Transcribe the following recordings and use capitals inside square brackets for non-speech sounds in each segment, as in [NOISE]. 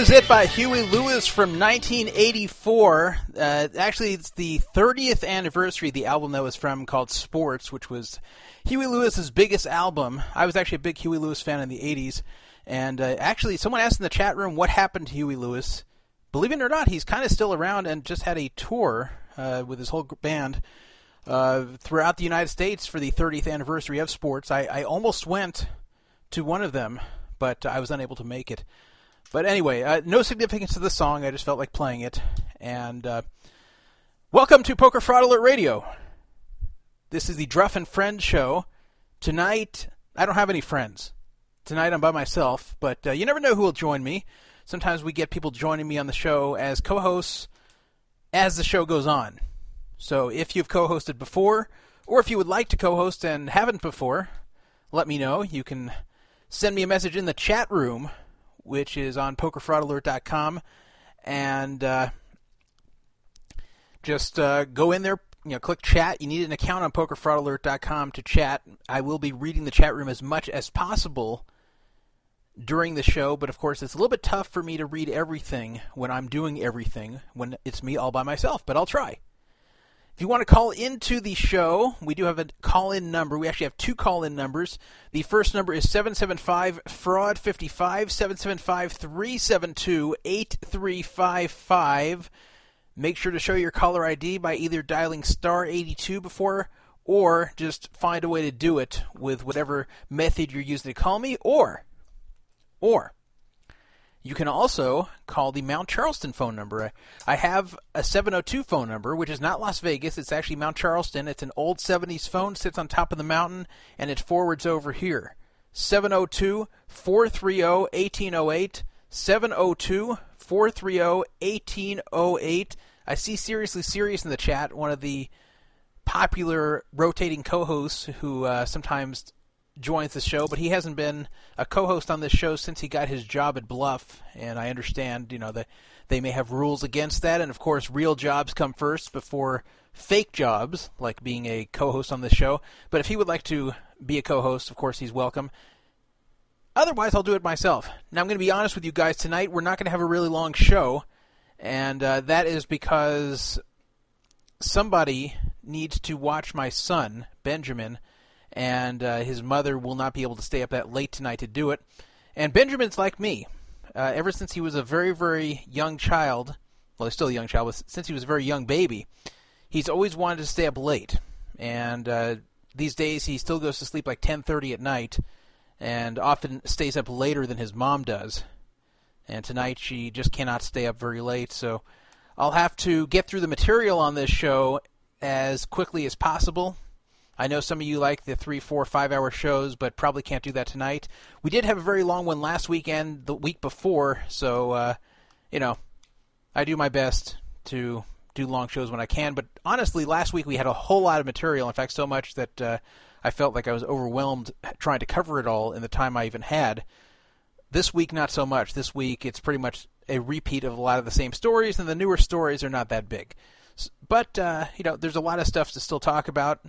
Is It by Huey Lewis from 1984. Uh, actually, it's the 30th anniversary of the album that was from called Sports, which was Huey Lewis's biggest album. I was actually a big Huey Lewis fan in the 80s. And uh, actually, someone asked in the chat room what happened to Huey Lewis. Believe it or not, he's kind of still around and just had a tour uh, with his whole band uh, throughout the United States for the 30th anniversary of Sports. I, I almost went to one of them, but I was unable to make it. But anyway, uh, no significance to the song. I just felt like playing it. And uh, welcome to Poker Fraud Alert Radio. This is the Druff and Friends show. Tonight, I don't have any friends. Tonight, I'm by myself, but uh, you never know who will join me. Sometimes we get people joining me on the show as co hosts as the show goes on. So if you've co hosted before, or if you would like to co host and haven't before, let me know. You can send me a message in the chat room which is on pokerfraudalert.com, and uh, just uh, go in there. You know, click chat. You need an account on pokerfraudalert.com to chat. I will be reading the chat room as much as possible during the show, but of course, it's a little bit tough for me to read everything when I'm doing everything when it's me all by myself. But I'll try. If you want to call into the show, we do have a call in number. We actually have two call in numbers. The first number is 775 Fraud 55 775 372 8355. Make sure to show your caller ID by either dialing star 82 before or just find a way to do it with whatever method you're using to call me or or you can also call the Mount Charleston phone number. I have a 702 phone number, which is not Las Vegas. It's actually Mount Charleston. It's an old 70s phone, sits on top of the mountain, and it forwards over here. 702 430 1808. 702 430 1808. I see Seriously Serious in the chat, one of the popular rotating co hosts who uh, sometimes joins the show, but he hasn't been a co-host on this show since he got his job at Bluff, and I understand, you know, that they may have rules against that, and of course, real jobs come first before fake jobs, like being a co-host on this show. But if he would like to be a co-host, of course, he's welcome. Otherwise, I'll do it myself. Now, I'm going to be honest with you guys tonight. We're not going to have a really long show, and uh, that is because somebody needs to watch my son, Benjamin and uh, his mother will not be able to stay up that late tonight to do it. And Benjamin's like me. Uh, ever since he was a very, very young child, well, he's still a young child, but since he was a very young baby, he's always wanted to stay up late. And uh, these days, he still goes to sleep like 10:30 at night, and often stays up later than his mom does. And tonight, she just cannot stay up very late, so I'll have to get through the material on this show as quickly as possible I know some of you like the three, four, five hour shows, but probably can't do that tonight. We did have a very long one last weekend, the week before, so, uh, you know, I do my best to do long shows when I can. But honestly, last week we had a whole lot of material. In fact, so much that uh, I felt like I was overwhelmed trying to cover it all in the time I even had. This week, not so much. This week, it's pretty much a repeat of a lot of the same stories, and the newer stories are not that big. But uh, you know, there's a lot of stuff to still talk about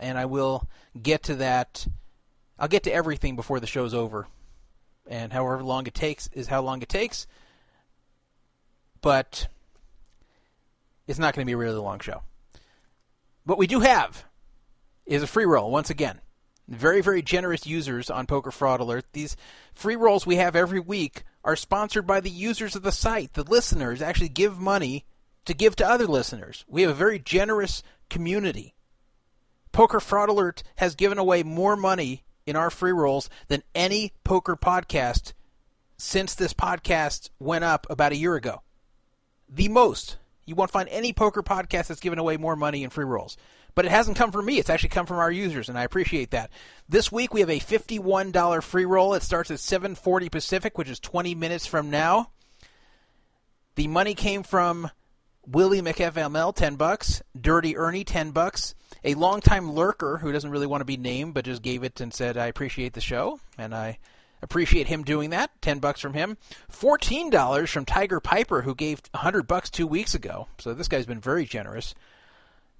and I will get to that. I'll get to everything before the show's over, and however long it takes is how long it takes. But it's not going to be a really long show. What we do have is a free roll once again. Very, very generous users on Poker Fraud Alert. These free rolls we have every week are sponsored by the users of the site. The listeners actually give money to give to other listeners. We have a very generous community. Poker Fraud Alert has given away more money in our free rolls than any poker podcast since this podcast went up about a year ago. The most. You won't find any poker podcast that's given away more money in free rolls. But it hasn't come from me. It's actually come from our users, and I appreciate that. This week we have a $51 free roll. It starts at 7:40 Pacific, which is 20 minutes from now. The money came from Willie McFML, 10 bucks, Dirty Ernie, 10 bucks, a longtime lurker who doesn't really want to be named but just gave it and said, I appreciate the show, and I appreciate him doing that. 10 bucks from him. $14 from Tiger Piper who gave 100 bucks 2 weeks ago. So this guy's been very generous.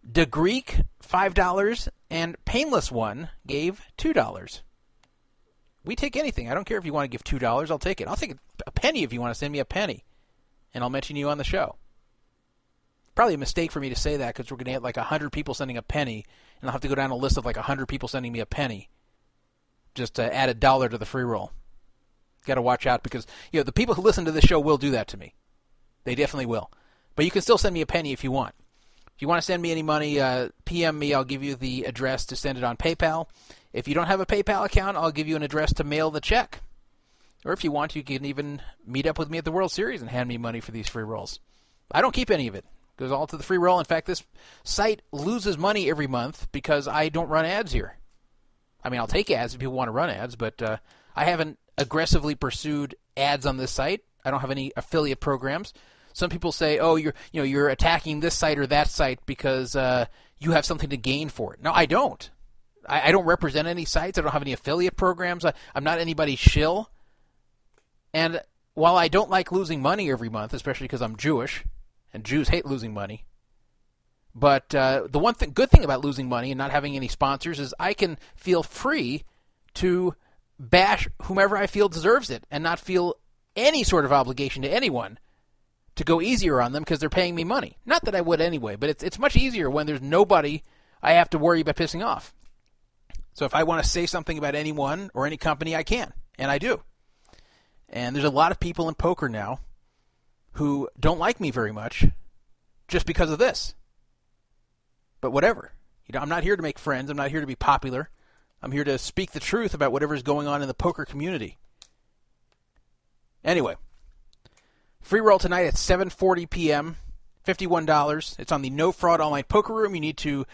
The Greek $5 and Painless One gave $2. We take anything. I don't care if you want to give two dollars. I'll take it. I'll take a penny if you want to send me a penny, and I'll mention you on the show. Probably a mistake for me to say that because we're going to get like a hundred people sending a penny, and I'll have to go down a list of like a hundred people sending me a penny, just to add a dollar to the free roll. Got to watch out because you know the people who listen to this show will do that to me. They definitely will. But you can still send me a penny if you want. If you want to send me any money, uh, PM me. I'll give you the address to send it on PayPal. If you don't have a PayPal account, I'll give you an address to mail the check. Or if you want, you can even meet up with me at the World Series and hand me money for these free rolls. I don't keep any of it. Goes all to the free roll. In fact, this site loses money every month because I don't run ads here. I mean, I'll take ads if people want to run ads, but uh, I haven't aggressively pursued ads on this site. I don't have any affiliate programs. Some people say, "Oh, you're you know you're attacking this site or that site because uh, you have something to gain for it." No, I don't. I, I, don't represent any sites. I don't have any affiliate programs. I, I'm not anybody's shill. And while I don't like losing money every month, especially because I'm Jewish, and Jews hate losing money, but uh, the one thing, good thing about losing money and not having any sponsors is I can feel free to bash whomever I feel deserves it and not feel any sort of obligation to anyone to go easier on them because they're paying me money. Not that I would anyway, but it's it's much easier when there's nobody I have to worry about pissing off. So if I want to say something about anyone or any company, I can, and I do. And there's a lot of people in poker now who don't like me very much just because of this. But whatever. You know, I'm not here to make friends. I'm not here to be popular. I'm here to speak the truth about whatever is going on in the poker community. Anyway, free roll tonight at 7:40 p.m. $51. It's on the No Fraud Online Poker Room. You need to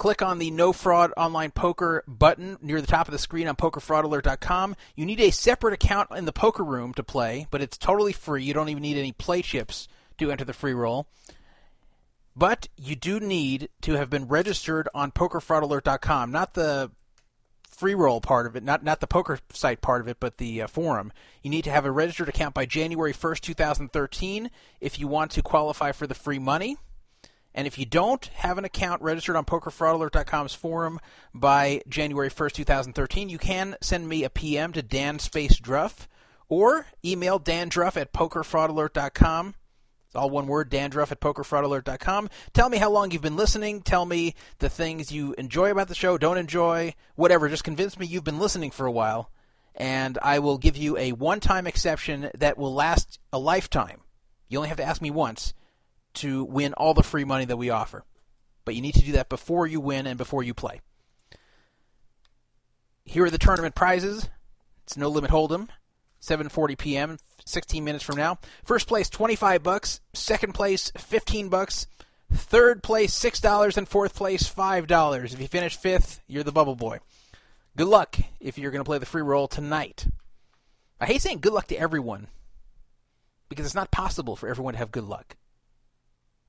click on the No Fraud Online Poker button near the top of the screen on pokerfraudalert.com. You need a separate account in the poker room to play, but it's totally free. You don't even need any play chips to enter the free roll. But you do need to have been registered on pokerfraudalert.com, not the free roll part of it, not not the poker site part of it, but the uh, forum. You need to have a registered account by January 1st, 2013 if you want to qualify for the free money. And if you don't have an account registered on PokerFraudAlert.com's forum by January 1st, 2013, you can send me a PM to Dan Space Druff or email dandruff at PokerFraudAlert.com. It's all one word, dandruff at pokerfraudalert.com. Tell me how long you've been listening. Tell me the things you enjoy about the show, don't enjoy, whatever. Just convince me you've been listening for a while, and I will give you a one time exception that will last a lifetime. You only have to ask me once to win all the free money that we offer. But you need to do that before you win and before you play. Here are the tournament prizes. It's no limit hold'em. 7:40 p.m. 16 minutes from now. First place 25 bucks, second place 15 bucks, third place $6 and fourth place $5. If you finish 5th, you're the bubble boy. Good luck if you're going to play the free roll tonight. I hate saying good luck to everyone because it's not possible for everyone to have good luck.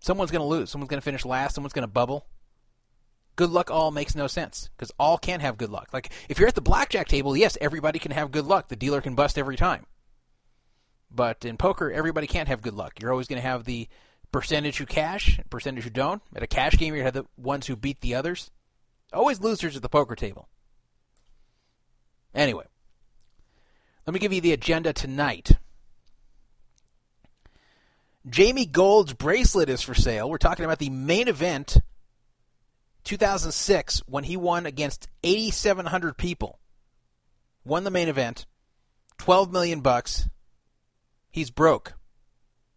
Someone's going to lose. Someone's going to finish last. Someone's going to bubble. Good luck all makes no sense because all can have good luck. Like if you're at the blackjack table, yes, everybody can have good luck. The dealer can bust every time. But in poker, everybody can't have good luck. You're always going to have the percentage who cash, percentage who don't. At a cash game, you have the ones who beat the others. Always losers at the poker table. Anyway, let me give you the agenda tonight. Jamie Gold's bracelet is for sale. We're talking about the main event 2006 when he won against 8700 people. Won the main event, 12 million bucks. He's broke.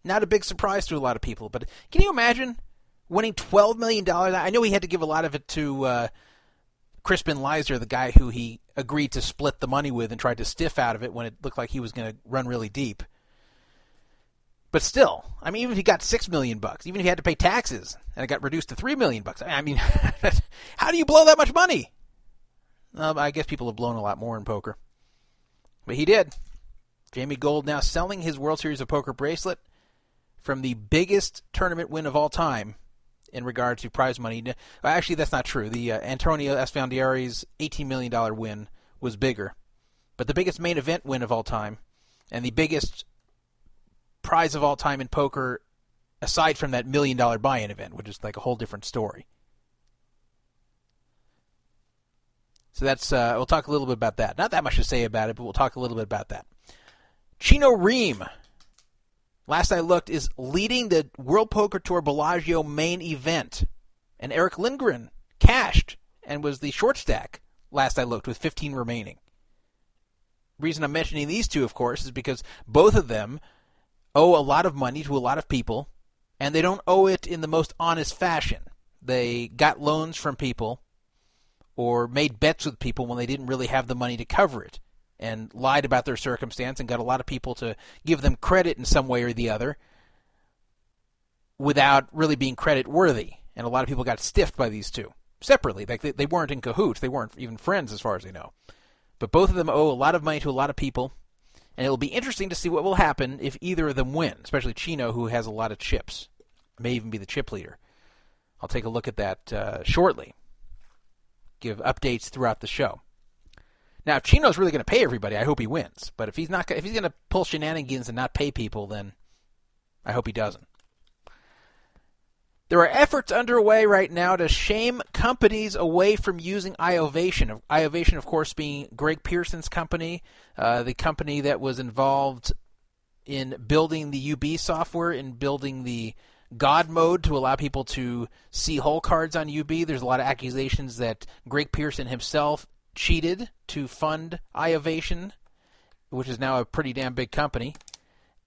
Not a big surprise to a lot of people, but can you imagine winning 12 million dollars? I know he had to give a lot of it to uh, Crispin Leyser, the guy who he agreed to split the money with and tried to stiff out of it when it looked like he was going to run really deep. But still, I mean, even if he got six million bucks, even if he had to pay taxes and it got reduced to three million bucks, I mean, [LAUGHS] how do you blow that much money? I guess people have blown a lot more in poker, but he did. Jamie Gold now selling his World Series of Poker bracelet from the biggest tournament win of all time in regard to prize money. Actually, that's not true. The uh, Antonio Esfandiari's $18 million win was bigger. But the biggest main event win of all time and the biggest prize of all time in poker, aside from that million dollar buy-in event, which is like a whole different story. So that's uh, we'll talk a little bit about that. Not that much to say about it, but we'll talk a little bit about that. Chino Rheem, last I looked, is leading the World Poker Tour Bellagio main event, and Erick Lindgren cashed and was the short stack last I looked with 15 remaining. Reason I'm mentioning these two, of course, is because both of them owe a lot of money to a lot of people, and they don't owe it in the most honest fashion. They got loans from people or made bets with people when they didn't really have the money to cover it and lied about their circumstance and got a lot of people to give them credit in some way or the other without really being credit worthy. And a lot of people got stiffed by these two separately. Like they, they weren't in cahoots. They weren't even friends as far as they know. But both of them owe a lot of money to a lot of people. And it'll be interesting to see what will happen if either of them win, especially Chino, who has a lot of chips. May even be the chip leader. I'll take a look at that uh, shortly. Give updates throughout the show. Now, if Chino's really going to pay everybody, I hope he wins. But if he's not, if he's going to pull shenanigans and not pay people, then I hope he doesn't. There are efforts underway right now to shame companies away from using iOvation. iOvation, of course, being Greg Pearson's company, uh, the company that was involved in building the UB software, in building the God mode to allow people to see hole cards on UB. There's a lot of accusations that Greg Pearson himself cheated to fund iOvation, which is now a pretty damn big company.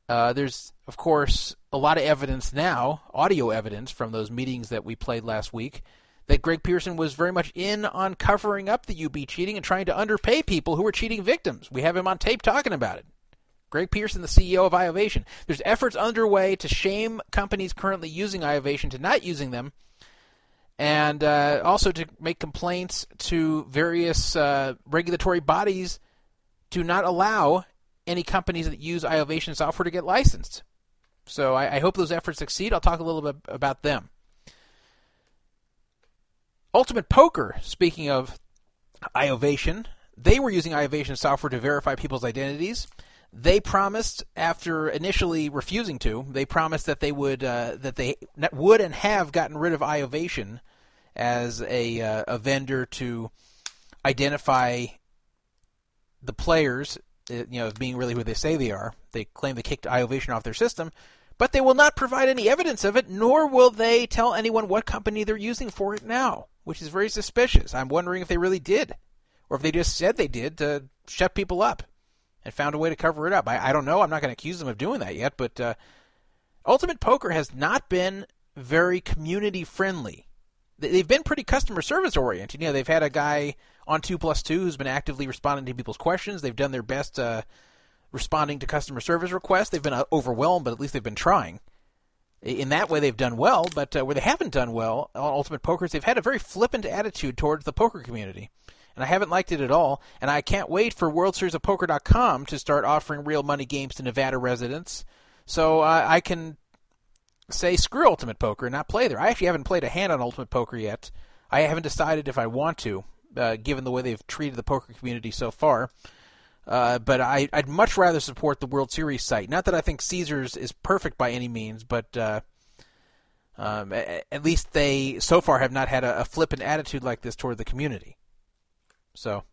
Uh, there's, of course, a lot of evidence now, audio evidence from those meetings that we played last week, that Greg Pearson was very much in on covering up the UB cheating and trying to underpay people who were cheating victims. We have him on tape talking about it. Greg Pearson, the CEO of iOvation. There's efforts underway to shame companies currently using iOvation to not using them, and uh, also to make complaints to various uh, regulatory bodies to not allow any companies that use iOvation software to get licensed. So I, I hope those efforts succeed. I'll talk a little bit about them. Ultimate Poker, speaking of iOvation, they were using iOvation software to verify people's identities. They promised, after initially refusing to, they promised that they would uh, that they would and have gotten rid of iOvation as a uh, a vendor to identify the players you know, of being really who they say they are. They claim they kicked iOvation off their system, but they will not provide any evidence of it, nor will they tell anyone what company they're using for it now, which is very suspicious. I'm wondering if they really did, or if they just said they did to shut people up and found a way to cover it up. I, I don't know. I'm not going to accuse them of doing that yet, but uh, Ultimate Poker has not been very community friendly. They've been pretty customer service oriented. You know, they've had a guy on Two Plus Two who's been actively responding to people's questions. They've done their best uh, responding to customer service requests. They've been uh, overwhelmed, but at least they've been trying. In that way, they've done well. But uh, where they haven't done well on Ultimate Pokers, they've had a very flippant attitude towards the poker community, and I haven't liked it at all. And I can't wait for WorldSeriesOfPoker.com to start offering real money games to Nevada residents, so uh, I can say screw Ultimate Poker and not play there. I actually haven't played a hand on Ultimate Poker yet. I haven't decided if I want to uh, given the way they've treated the poker community so far. Uh, but I, would much rather support the World Series site. Not that I think Caesars is perfect by any means, but uh, um, at least they so far have not had a, a, flippant attitude like this toward the community. So,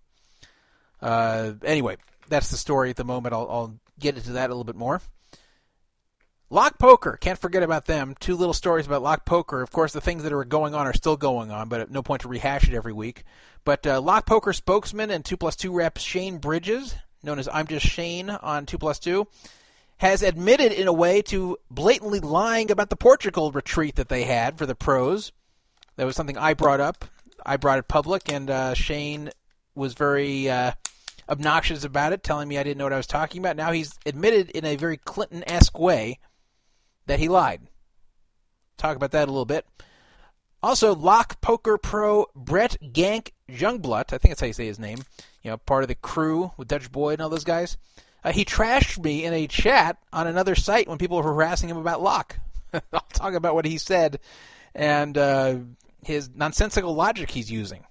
uh, anyway, that's the story at the moment. I'll, I'll get into that a little bit more. Lock Poker, can't forget about them. Two little stories about Lock Poker. Of course, the things that are going on are still going on, but no point to rehash it every week. But uh, Lock Poker spokesman and 2 plus 2 rep Shane Bridges, known as I'm Just Shane on 2 plus 2, has admitted in a way to blatantly lying about the Portugal retreat that they had for the pros. That was something I brought up. I brought it public, and uh, Shane was very uh, obnoxious about it, telling me I didn't know what I was talking about. Now he's admitted in a very Clinton esque way that he lied. Talk about that a little bit. Also, Lock Poker Pro Brett Gank Jungblut, I think that's how you say his name, you know, part of the crew with Dutch Boyd and all those guys. Uh, he trashed me in a chat on another site when people were harassing him about Lock. [LAUGHS] I'll talk about what he said and uh, his nonsensical logic he's using.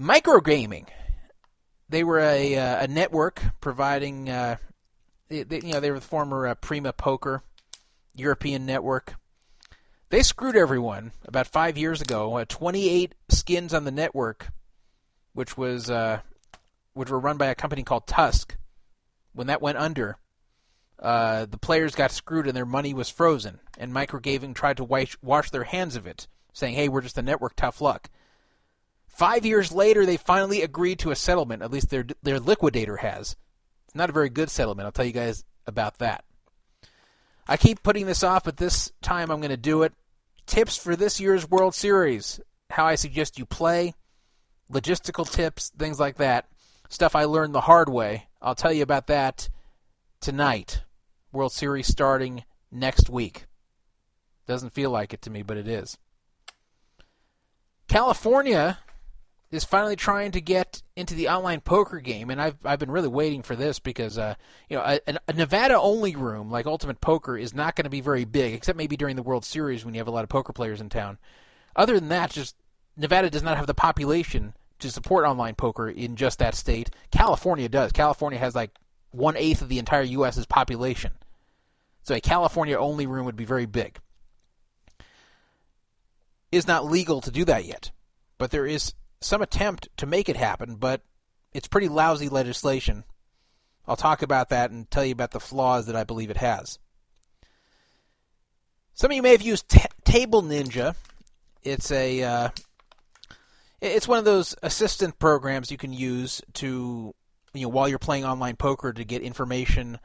Microgaming. They were a, uh, a network providing, uh, they, they, you know, they were the former uh, Prima Poker European network They screwed everyone about five years ago. Uh, 28 skins on the network, which was uh, which were run by a company called Tusk. When that went under, uh, the players got screwed and their money was frozen. And Microgaming tried to wash, wash their hands of it, saying, "Hey, we're just a network. Tough luck." Five years later, they finally agreed to a settlement. At least their their liquidator has. Not a very good settlement. I'll tell you guys about that. I keep putting this off, but this time I'm going to do it. Tips for this year's World Series. How I suggest you play, logistical tips, things like that. Stuff I learned the hard way. I'll tell you about that tonight. World Series starting next week. Doesn't feel like it to me, but it is. California is finally trying to get into the online poker game, and I've I've been really waiting for this because uh, you know a, a Nevada only room like Ultimate Poker is not going to be very big, except maybe during the World Series when you have a lot of poker players in town. Other than that, just Nevada does not have the population to support online poker in just that state. California does. California has like one eighth of the entire U.S.'s population, so a California only room would be very big. Is not legal to do that yet, but there is some attempt to make it happen, but it's pretty lousy legislation. I'll talk about that and tell you about the flaws that I believe it has. Some of you may have used T- Table Ninja. It's a uh, it's one of those assistant programs you can use to you know while you're playing online poker to get information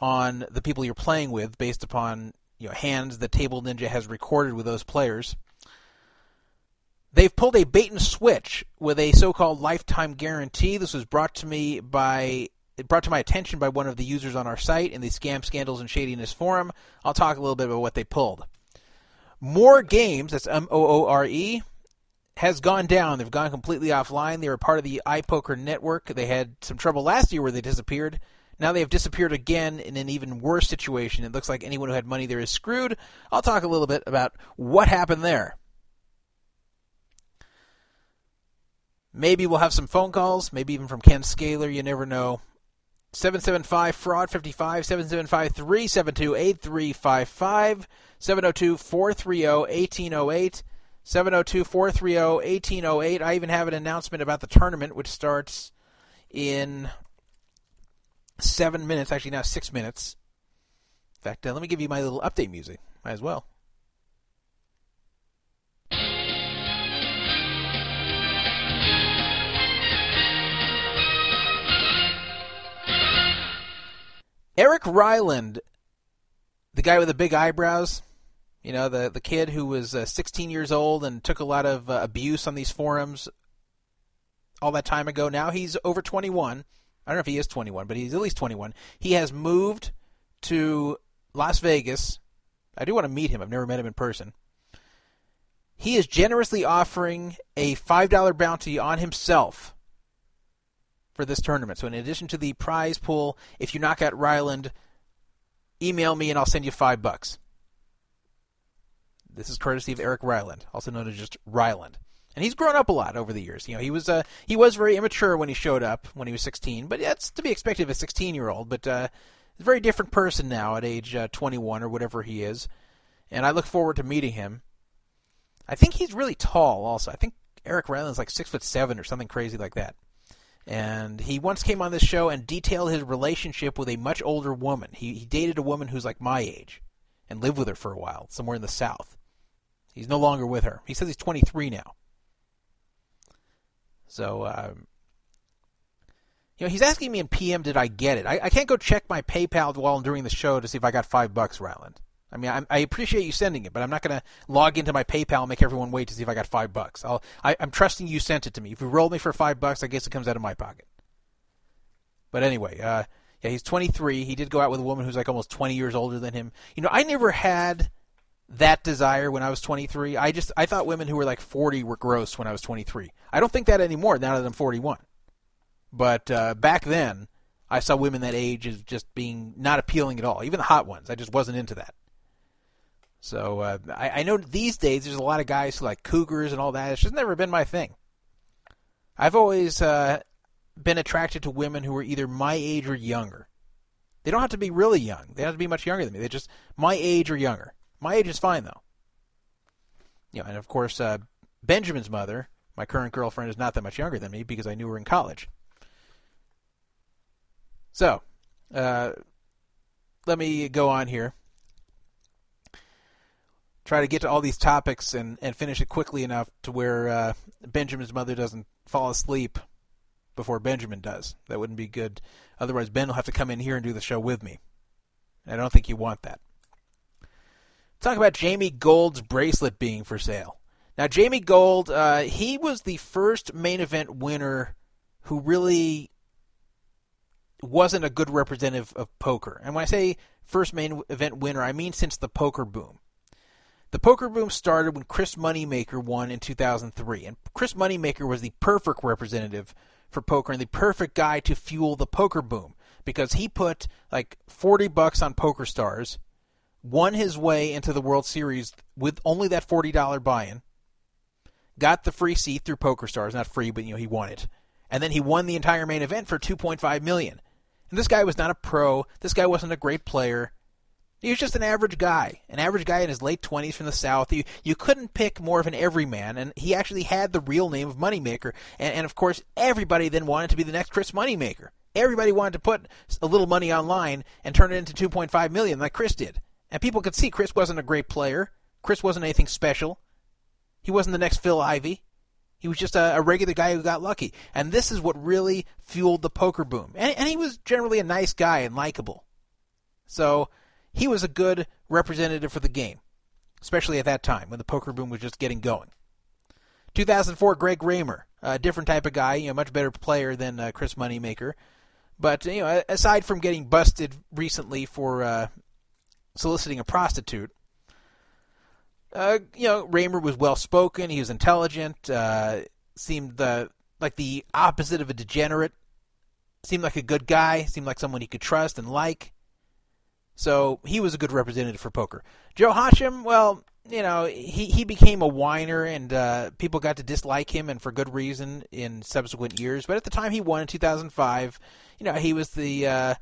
on the people you're playing with based upon you know hands that Table Ninja has recorded with those players. They've pulled a bait and switch with a so-called lifetime guarantee. This was brought to me by brought to my attention by one of the users on our site in the Scam Scandals and Shadiness forum. I'll talk a little bit about what they pulled. More games, that's M O O R E, has gone down. They've gone completely offline. They were part of the iPoker network. They had some trouble last year where they disappeared. Now they have disappeared again in an even worse situation. It looks like anyone who had money there is screwed. I'll talk a little bit about what happened there. Maybe we'll have some phone calls, maybe even from Ken Scaler. You never know. 775 fraud 55 775 372 8355 702 430 1808 702 430 1808. I even have an announcement about the tournament, which starts in seven minutes, actually, now six minutes. In fact, uh, let me give you my little update music. Might as well. Eric Ryland, the guy with the big eyebrows, you know, the the kid who was uh, 16 years old and took a lot of uh, abuse on these forums all that time ago. Now he's over 21. I don't know if he is 21, but he's at least 21. He has moved to Las Vegas. I do want to meet him. I've never met him in person. He is generously offering a $5 bounty on himself for this tournament. So in addition to the prize pool, if you knock out Ryland, email me and I'll send you five bucks. This is courtesy of Eric Ryland, also known as just Ryland. And he's grown up a lot over the years. You know, he was uh, he was very immature when he showed up when he was 16, but that's to be expected of a 16 year old. But uh, a very different person now at age uh, 21 or whatever he is. And I look forward to meeting him. I think he's really tall. Also, I think Eric Ryland's like six foot seven or something crazy like that. And he once came on this show and detailed his relationship with a much older woman. He, he dated a woman who's like my age and lived with her for a while, somewhere in the South. He's no longer with her. He says he's 23 now. So, um, you know, he's asking me in PM, did I get it? I, I can't go check my PayPal while I'm doing the show to see if I got five bucks, Ryland. I mean, I, I appreciate you sending it, but I'm not going to log into my PayPal and make everyone wait to see if I got five bucks. I'll, I, I'm trusting you sent it to me. If you roll me for five bucks, I guess it comes out of my pocket. But anyway, uh, yeah, he's 23. He did go out with a woman who's like almost 20 years older than him. You know, I never had that desire when I was 23. I just I thought women who were like 40 were gross when I was 23. I don't think that anymore now that I'm 41. But uh, back then, I saw women that age as just being not appealing at all. Even the hot ones, I just wasn't into that. So uh, I, I know these days there's a lot of guys who like cougars and all that. It's just never been my thing. I've always uh, been attracted to women who are either my age or younger. They don't have to be really young. They don't have to be much younger than me. They're just my age or younger. My age is fine though. you know, and of course, uh, Benjamin's mother, my current girlfriend, is not that much younger than me because I knew her in college. So, uh, let me go on here. Try to get to all these topics and, and finish it quickly enough to where uh, Benjamin's mother doesn't fall asleep before Benjamin does. That wouldn't be good. Otherwise, Ben will have to come in here and do the show with me. I don't think you want that. Talk about Jamie Gold's bracelet being for sale. Now, Jamie Gold, uh, he was the first main event winner who really wasn't a good representative of poker. And when I say first main event winner, I mean since the poker boom. The poker boom started when Chris Moneymaker won in 2003, and Chris Moneymaker was the perfect representative for poker and the perfect guy to fuel the poker boom because he put like 40 bucks on Poker Stars, won his way into the World Series with only that $40 buy-in, got the free seat through Poker Stars, not free, but you know he won it. And then he won the entire main event for 2.5 million. And this guy was not a pro. This guy wasn't a great player. He was just an average guy, an average guy in his late 20s from the South. You, you couldn't pick more of an everyman, and he actually had the real name of Moneymaker. And, and of course, everybody then wanted to be the next Chris Moneymaker. Everybody wanted to put a little money online and turn it into 2.5 million, like Chris did. And people could see Chris wasn't a great player. Chris wasn't anything special. He wasn't the next Phil Ivey. He was just a, a, regular guy who got lucky. And this is what really fueled the poker boom. And, and he was generally a nice guy and likable. So he was a good representative for the game, especially at that time when the poker boom was just getting going. 2004, Greg Raymer, a different type of guy, you know, much better player than uh, Chris Moneymaker. But you know, aside from getting busted recently for uh, soliciting a prostitute, uh, you know, Raymer was well spoken. He was intelligent. Uh, seemed the like the opposite of a degenerate. Seemed like a good guy. Seemed like someone he could trust and like. So he was a good representative for poker. Joe Hachem, well, you know, he, he became a whiner and uh, people got to dislike him and for good reason in subsequent years. But at the time he won in 2005, you know, he was the uh,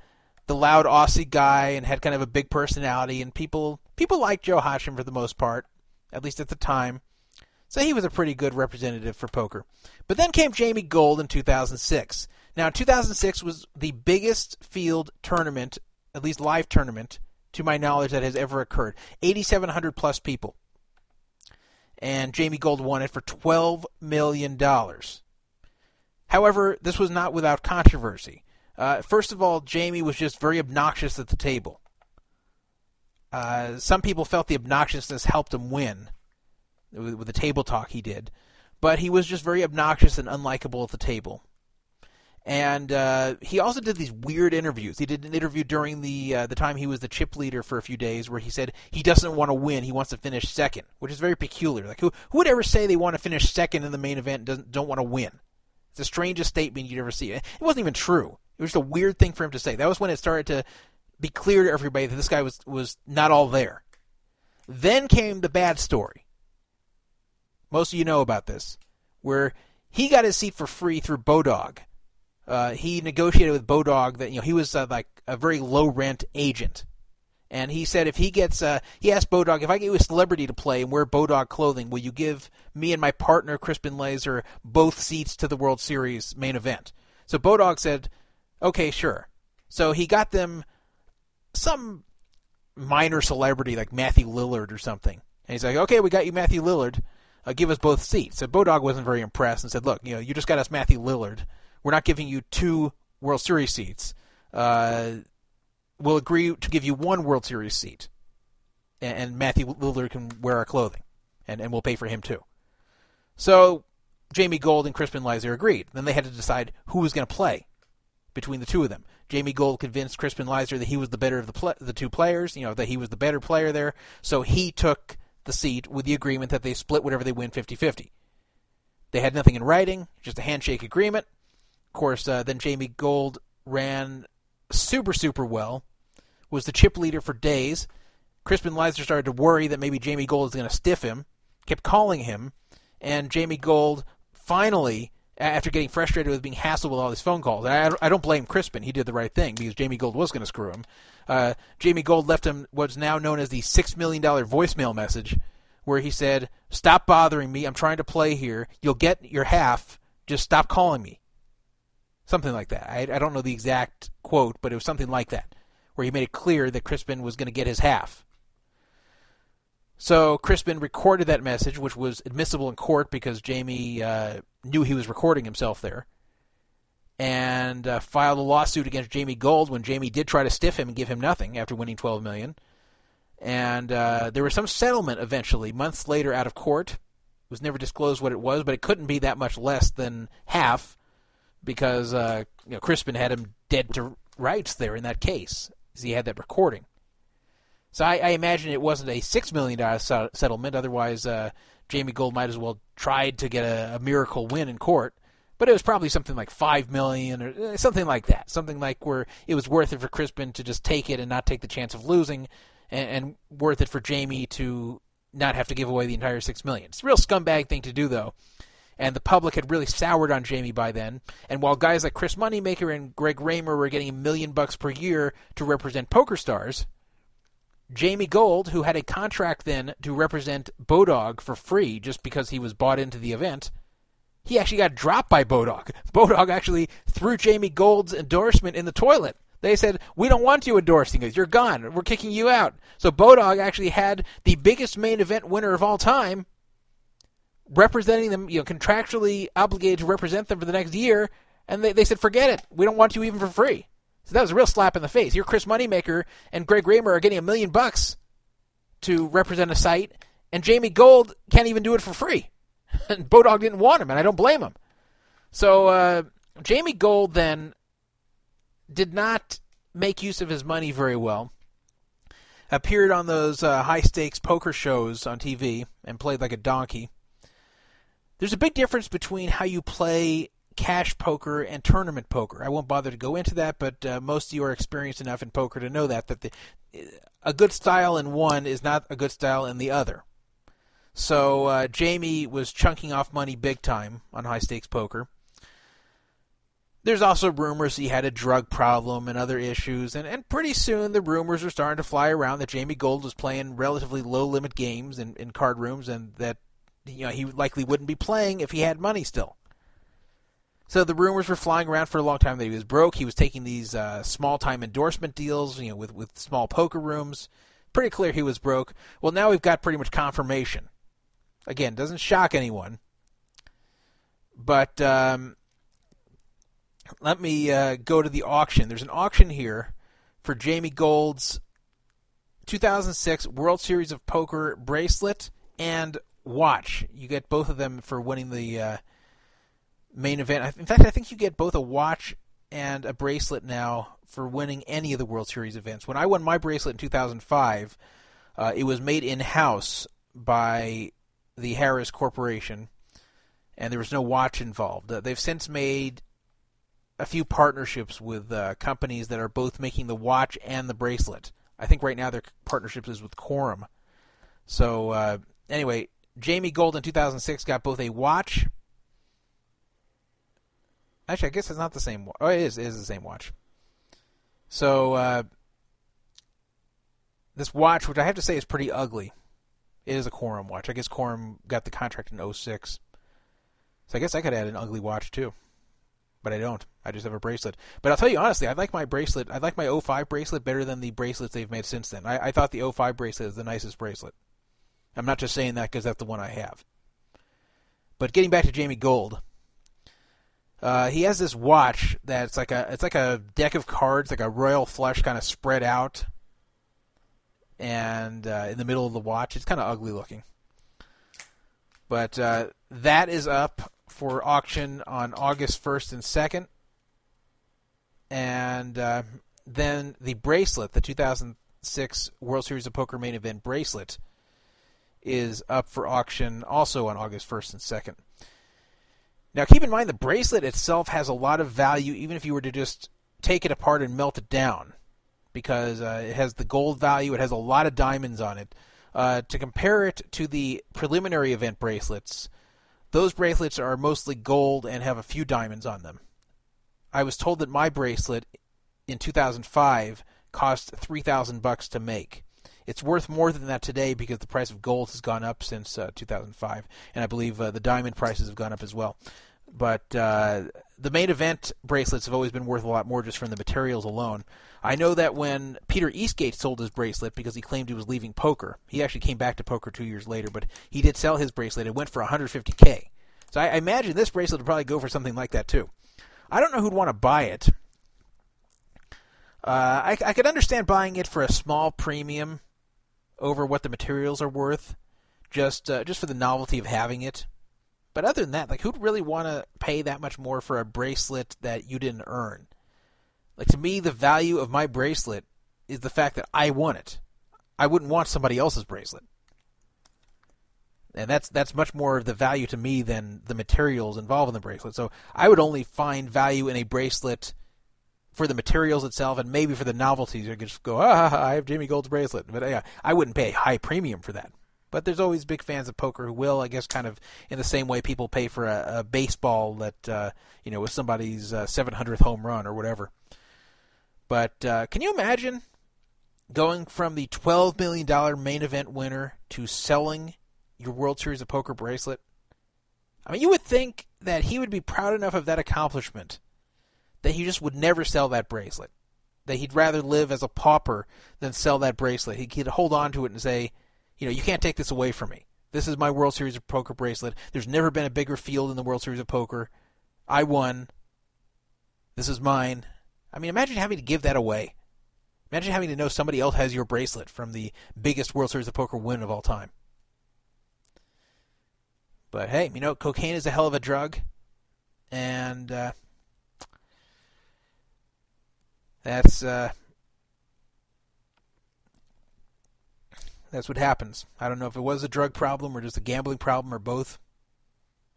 the loud Aussie guy and had kind of a big personality and people people liked Joe Hachem for the most part at least at the time. So he was a pretty good representative for poker. But then came Jamie Gold in 2006. Now, 2006 was the biggest field tournament, at least live tournament, to my knowledge, that has ever occurred. 8,700 plus people. And Jamie Gold won it for $12 million. However, this was not without controversy. Uh, first of all, Jamie was just very obnoxious at the table. Uh, some people felt the obnoxiousness helped him win with, with the table talk he did, but he was just very obnoxious and unlikable at the table. And uh, he also did these weird interviews. He did an interview during the uh, the time he was the chip leader for a few days, where he said he doesn't want to win; he wants to finish second, which is very peculiar. Like who who would ever say they want to finish second in the main event and doesn't don't want to win? It's the strangest statement you'd ever see. It wasn't even true. It was just a weird thing for him to say. That was when it started to be clear to everybody that this guy was was not all there. Then came the bad story. Most of you know about this, where he got his seat for free through Bodog. Uh, he negotiated with Bodog that you know he was uh, like a very low rent agent, and he said if he gets uh, he asked Bodog if I get you a celebrity to play and wear Bodog clothing, will you give me and my partner Crispin Leyser both seats to the World Series main event? So Bodog said, okay, sure. So he got them some minor celebrity like Matthew Lillard or something. And he's like, okay, we got you Matthew Lillard. Uh, give us both seats. So Bodog wasn't very impressed and said, look, you know, you just got us Matthew Lillard. We're not giving you two World Series seats. Uh, we'll agree to give you one World Series seat, and, and Matthew Lillard can wear our clothing, and, and we'll pay for him too. So Jamie Gold and Crispin Leyser agreed. Then they had to decide who was going to play between the two of them. Jamie Gold convinced Crispin Leyser that he was the better of the pl- the two players, you know, that he was the better player there. So he took the seat with the agreement that they split whatever they win 50-50. They had nothing in writing, just a handshake agreement. Course, uh, then Jamie Gold ran super super well, was the chip leader for days. Crispin Leyser started to worry that maybe Jamie Gold is going to stiff him, kept calling him, and Jamie Gold finally after getting frustrated with being hassled with all these phone calls. I, I don't blame Crispin; he did the right thing because Jamie Gold was going to screw him. Uh, Jamie Gold left him what's now known as the six million dollar voicemail message, where he said, "Stop bothering me. I'm trying to play here. You'll get your half. Just stop calling me." Something like that. I, I don't know the exact quote, but it was something like that, where he made it clear that Crispin was going to get his half. So Crispin recorded that message, which was admissible in court because Jamie uh, knew he was recording himself there, and uh, filed a lawsuit against Jamie Gold when Jamie did try to stiff him and give him nothing after winning 12 million. And uh, there was some settlement eventually, months later, out of court. It was never disclosed what it was, but it couldn't be that much less than half because uh, you know, Crispin had him dead to rights there in that case, as he had that recording. So I, I imagine it wasn't a six million dollar settlement. Otherwise, uh, Jamie Gold might as well tried to get a, a, miracle win in court. But it was probably something like five million or uh, something like that. Something like where it was worth it for Crispin to just take it and not take the chance of losing, and, and worth it for Jamie to not have to give away the entire six million. It's a real scumbag thing to do, though and the public had really soured on Jamie by then. And while guys like Chris Moneymaker and Greg Raymer were getting a million bucks per year to represent poker stars, Jamie Gold, who had a contract then to represent Bodog for free just because he was bought into the event, he actually got dropped by Bodog. [LAUGHS] Bodog actually threw Jamie Gold's endorsement in the toilet. They said, We don't want you endorsing us. You're gone. We're kicking you out. So Bodog actually had the biggest main event winner of all time representing them, you know, contractually obligated to represent them for the next year, and they, they said, forget it. We don't want you even for free. So that was a real slap in the face. You're Chris Moneymaker and Greg Raymer are getting a million bucks to represent a site, and Jamie Gold can't even do it for free. [LAUGHS] And Bodog didn't want him, and I don't blame him. So uh, Jamie Gold then did not make use of his money very well. Appeared on those uh, high stakes poker shows on TV and played like a donkey. There's a big difference between how you play cash poker and tournament poker. I won't bother to go into that, but uh, most of you are experienced enough in poker to know that that the, a good style in one is not a good style in the other. So uh, Jamie was chunking off money big time on high stakes poker. There's also rumors he had a drug problem and other issues, and, and pretty soon the rumors are starting to fly around that Jamie Gold was playing relatively low limit games in, in card rooms and that you know, he likely wouldn't be playing if he had money still. So the rumors were flying around for a long time that he was broke. He was taking these uh, small-time endorsement deals, you know, with with small poker rooms. Pretty clear he was broke. Well, now we've got pretty much confirmation. Again, doesn't shock anyone. But um, let me uh, go to the auction. There's an auction here for Jamie Gold's 2006 World Series of Poker bracelet and watch. You get both of them for winning the uh, main event. In fact, I think you get both a watch and a bracelet now for winning any of the World Series events. When I won my bracelet in 2005, uh, it was made in house by the Harrah's Corporation, and there was no watch involved. Uh, they've since made a few partnerships with uh, companies that are both making the watch and the bracelet. I think right now their partnership is with Corum. So uh, anyway, Jamie Gold in 2006 got both a watch. Actually, I guess it's not the same. Oh, it is. It is the same watch. So uh, this watch, which I have to say is pretty ugly, it is a Corum watch. I guess Corum got the contract in 06. So I guess I could add an ugly watch too. But I don't. I just have a bracelet. But I'll tell you honestly, I like my bracelet. I like my 05 bracelet better than the bracelets they've made since then. I, I thought the 05 bracelet is the nicest bracelet. I'm not just saying that because that's the one I have. But getting back to Jamie Gold, uh, he has this watch that's like a it's like a deck of cards, like a royal flush kind of spread out, and uh, in the middle of the watch, it's kind of ugly looking. But uh, that is up for auction on August 1st and 2nd, and uh, then the bracelet, the 2006 World Series of Poker main event bracelet is up for auction also on August 1st and 2nd. Now, keep in mind the bracelet itself has a lot of value, even if you were to just take it apart and melt it down, because uh, it has the gold value, it has a lot of diamonds on it. Uh, to compare it to the preliminary event bracelets, those bracelets are mostly gold and have a few diamonds on them. I was told that my bracelet in 2005 cost 3000 bucks to make. It's worth more than that today because the price of gold has gone up since uh, 2005, and I believe uh, the diamond prices have gone up as well. But uh, the main event bracelets have always been worth a lot more just from the materials alone. I know that when Peter Eastgate sold his bracelet because he claimed he was leaving poker, he actually came back to poker two years later, but he did sell his bracelet. It went for 150k. So I, I imagine this bracelet would probably go for something like that too. I don't know who'd want to buy it. Uh, I, I could understand buying it for a small premium over what the materials are worth, just uh, just for the novelty of having it. But other than that, like who'd really want to pay that much more for a bracelet that you didn't earn? Like to me, the value of my bracelet is the fact that I won it. I wouldn't want somebody else's bracelet. And that's that's much more of the value to me than the materials involved in the bracelet. So I would only find value in a bracelet for the materials itself and maybe for the novelties. You could just go, ah, I have Jamie Gold's bracelet. But yeah, I wouldn't pay a high premium for that. But there's always big fans of poker who will, I guess, kind of in the same way people pay for a, a baseball that uh, you know was somebody's uh, 700th home run or whatever. But uh, can you imagine going from the 12 million dollar main event winner to selling your World Series of Poker bracelet? I mean, you would think that he would be proud enough of that accomplishment that he just would never sell that bracelet. That he'd rather live as a pauper than sell that bracelet. He'd hold on to it and say, you know, you can't take this away from me. This is my World Series of Poker bracelet. There's never been a bigger field in the World Series of Poker. I won. This is mine. I mean, imagine having to give that away. Imagine having to know somebody else has your bracelet from the biggest World Series of Poker win of all time. But hey, you know, cocaine is a hell of a drug, and uh, that's uh, that's what happens. I don't know if it was a drug problem or just a gambling problem or both.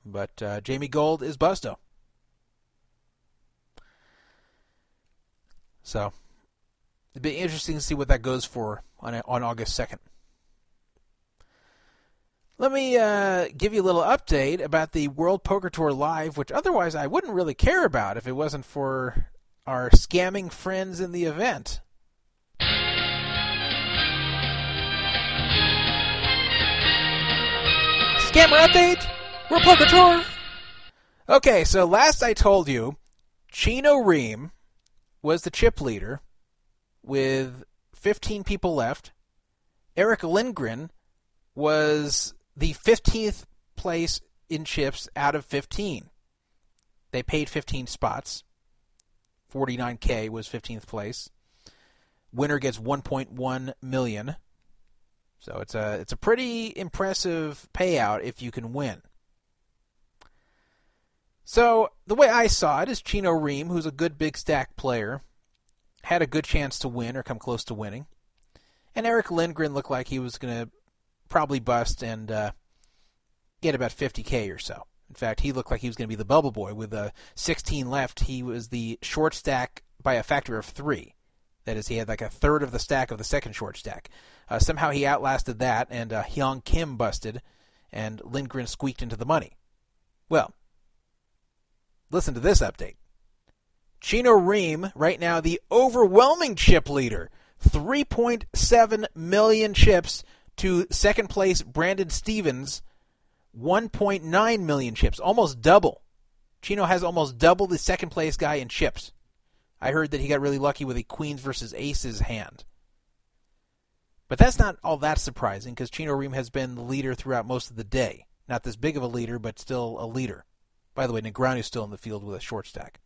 But uh, Jamie Gold is Busto. So it'd be interesting to see what that goes for on on August second. Let me uh, give you a little update about the World Poker Tour Live, which otherwise I wouldn't really care about if it wasn't for our scamming friends in the event. Scammer update! World Poker Tour! Okay, so last I told you, Chino Rheem was the chip leader with 15 people left. Erick Lindgren was the 15th place in chips out of 15. They paid 15 spots. 49k was 15th place. Winner gets 1.1 million. So it's a it's a pretty impressive payout if you can win. So the way I saw it is Chino Rheem, who's a good big stack player, had a good chance to win or come close to winning, and Erick Lindgren looked like he was going to probably bust and uh, get about 50k or so. In fact, he looked like he was going to be the bubble boy with uh, 16 left. He was the short stack by a factor of three. That is, he had like a third of the stack of the second short stack. Uh, somehow he outlasted that, and uh, Hyung Kim busted, and Lindgren squeaked into the money. Well, Listen to this update. Chino Rheem, right now the overwhelming chip leader, 3.7 million chips to second place Brandon Stevens, 1.9 million chips, almost double. Chino has almost double the second place guy in chips. I heard that he got really lucky with a queens versus aces hand. But that's not all that surprising because Chino Rheem has been the leader throughout most of the day. Not this big of a leader, but still a leader. By the way, Negreanu is still in the field with a short stack.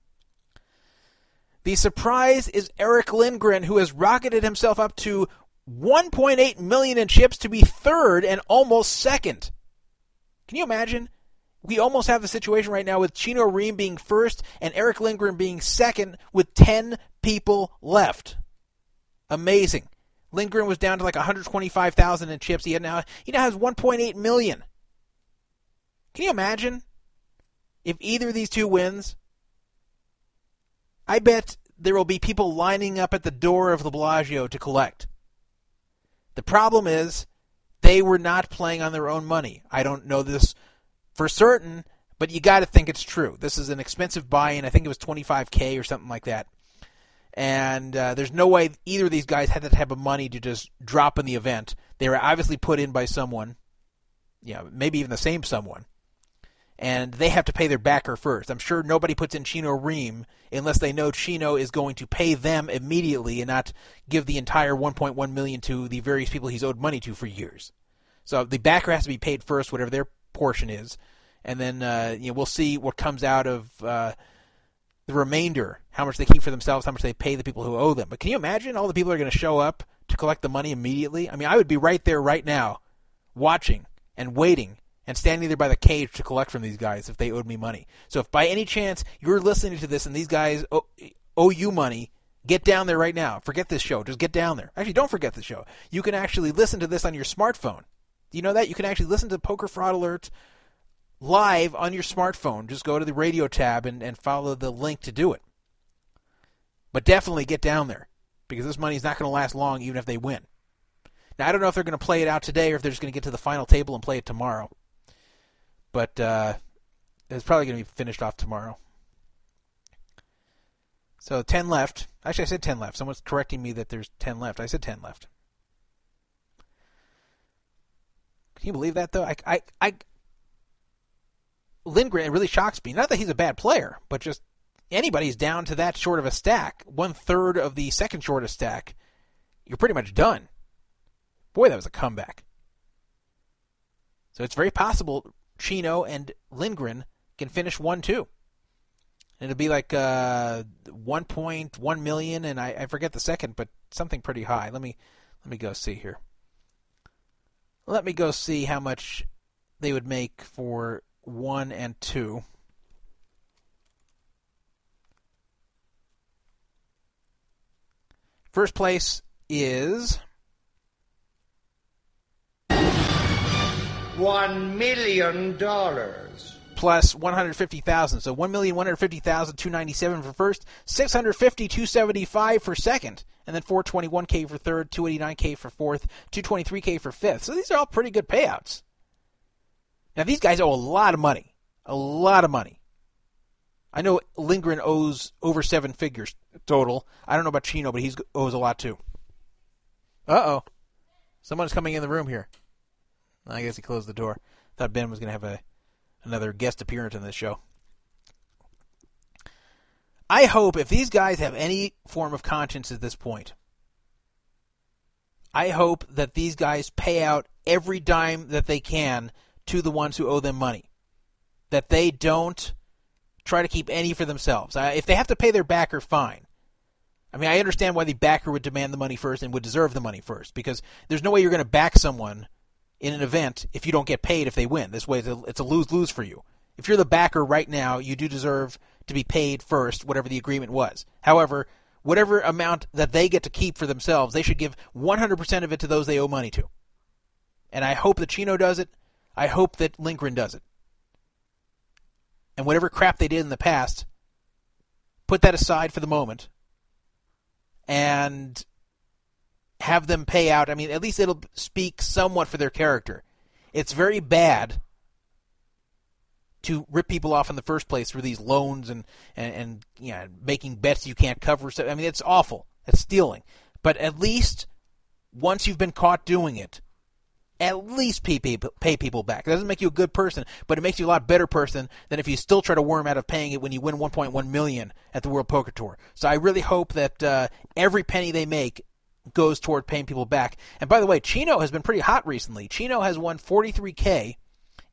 The surprise is Erick Lindgren, who has rocketed himself up to 1.8 million in chips to be third and almost second. Can you imagine? We almost have the situation right now with Chino Rheem being first and Erick Lindgren being second with 10 people left. Amazing. Lindgren was down to like 125,000 in chips. He now he now has 1.8 million. Can you imagine? if either of these two wins, I bet there will be people lining up at the door of the Bellagio to collect. The problem is they were not playing on their own money. I don't know this for certain, but you got to think it's true. This is an expensive buy-in. I think it was 25k or something like that. and uh, there's no way either of these guys had that type of money to just drop in the event. They were obviously put in by someone, yeah, maybe even the same someone, and they have to pay their backer first. I'm sure nobody puts in Chino Rheem unless they know Chino is going to pay them immediately and not give the entire 1.1 million to the various people he's owed money to for years. So the backer has to be paid first, whatever their portion is, and then uh, you know we'll see what comes out of uh, the remainder, how much they keep for themselves, how much they pay the people who owe them. But can you imagine all the people are going to show up to collect the money immediately? I mean, I would be right there right now, watching and waiting and standing there by the cage to collect from these guys if they owed me money. So if by any chance you're listening to this and these guys owe, owe you money, get down there right now. Forget this show. Just get down there. Actually, don't forget the show. You can actually listen to this on your smartphone. Do you know that? You can actually listen to Poker Fraud Alert live on your smartphone. Just go to the radio tab and, and follow the link to do it. But definitely get down there because this money is not going to last long even if they win. Now, I don't know if they're going to play it out today or if they're just going to get to the final table and play it tomorrow. But uh, it's probably going to be finished off tomorrow. So 10 left. Actually, I said 10 left. Someone's correcting me that there's 10 left. I said 10 left. Can you believe that, though? I, I, I, Lindgren really shocks me. Not that he's a bad player, but just anybody's down to that short of a stack, one third of the second shortest stack, you're pretty much done. Boy, that was a comeback. So it's very possible Chino and Lindgren can finish one two. And it'll be like uh, 1.1 million, and I, I forget the second, but something pretty high. Let me let me go see here. Let me go see how much they would make for 1 and 2. First place is one million dollars plus 150,000. So 1,150,297 for first, 650,275 for second, and then 421k for third, 289k for fourth, 223k for fifth. So these are all pretty good payouts. Now, these guys owe a lot of money. A lot of money. I know Lindgren owes over seven figures total. I don't know about Chino, but he owes a lot too. Uh oh. Someone's coming in the room here. I guess he closed the door. Thought Ben was going to have a another guest appearance in this show. I hope if these guys have any form of conscience at this point, I hope that these guys pay out every dime that they can to the ones who owe them money. That they don't try to keep any for themselves. if they have to pay their backer, fine. I mean, I understand why the backer would demand the money first and would deserve the money first, because there's no way you're going to back someone in an event if you don't get paid if they win. This way, it's a lose lose for you. If you're the backer right now, you do deserve to be paid first, whatever the agreement was. However, whatever amount that they get to keep for themselves, they should give 100% of it to those they owe money to. And I hope that Chino does it. I hope that Lindgren does it. And whatever crap they did in the past, put that aside for the moment and have them pay out. I mean, at least it'll speak somewhat for their character. It's very bad to rip people off in the first place through these loans and and, and you know, making bets you can't cover. So I mean, it's awful. It's stealing. But at least once you've been caught doing it, at least pay people, pay people back. It doesn't make you a good person, but it makes you a lot better person than if you still try to worm out of paying it when you win 1.1 million at the World Poker Tour. So I really hope that uh, every penny they make goes toward paying people back. And by the way, Chino has been pretty hot recently. Chino has won 43k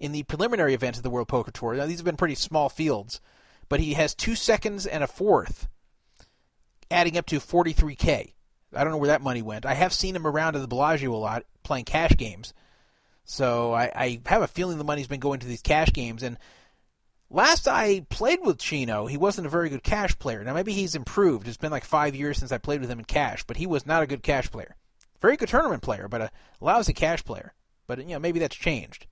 in the preliminary events of the World Poker Tour. Now these have been pretty small fields, but he has two seconds and a fourth, adding up to 43k. I don't know where that money went. I have seen him around at the Bellagio a lot playing cash games. So I, I have a feeling the money's been going to these cash games. And last I played with Chino, he wasn't a very good cash player. Now maybe he's improved. It's been like five years since I played with him in cash, but he was not a good cash player. Very good tournament player, but a lousy cash player. But you know maybe that's changed.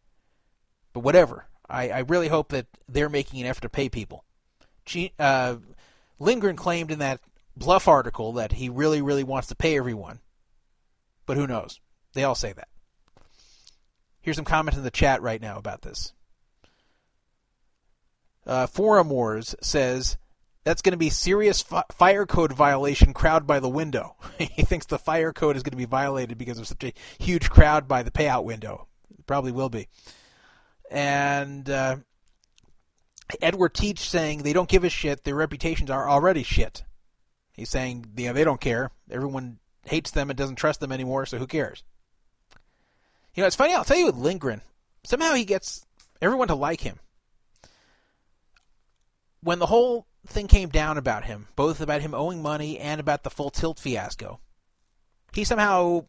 But whatever. I, I really hope that they're making an effort to pay people. uh, Lindgren claimed in that bluff article that he really, really wants to pay everyone. But who knows? They all say that. Here's some comments in the chat right now about this. Uh, Forum Wars says that's going to be serious fi- fire code violation crowd by the window. [LAUGHS] he thinks the fire code is going to be violated because of such a huge crowd by the payout window. probably will be. And uh, Edward Teach saying they don't give a shit. Their reputations are already shit. He's saying know, they don't care. Everyone hates them and doesn't trust them anymore, so who cares? You know, it's funny. I'll tell you with Lindgren, somehow he gets everyone to like him. When the whole thing came down about him, both about him owing money and about the full tilt fiasco, he somehow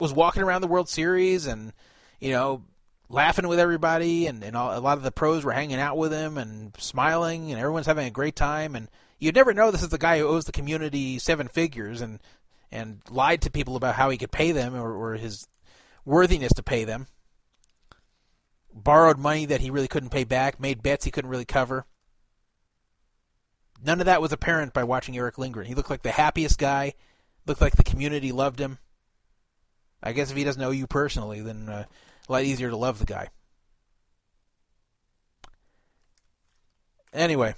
was walking around the World Series and, you know, laughing with everybody, and, and all, a lot of the pros were hanging out with him and smiling, and everyone's having a great time. And you'd never know this is the guy who owes the community seven figures and and lied to people about how he could pay them or, or his worthiness to pay them. Borrowed money that he really couldn't pay back, made bets he couldn't really cover. None of that was apparent by watching Erick Lindgren. He looked like the happiest guy, looked like the community loved him. I guess if he doesn't know you personally, then uh, a lot easier to love the guy. Anyway,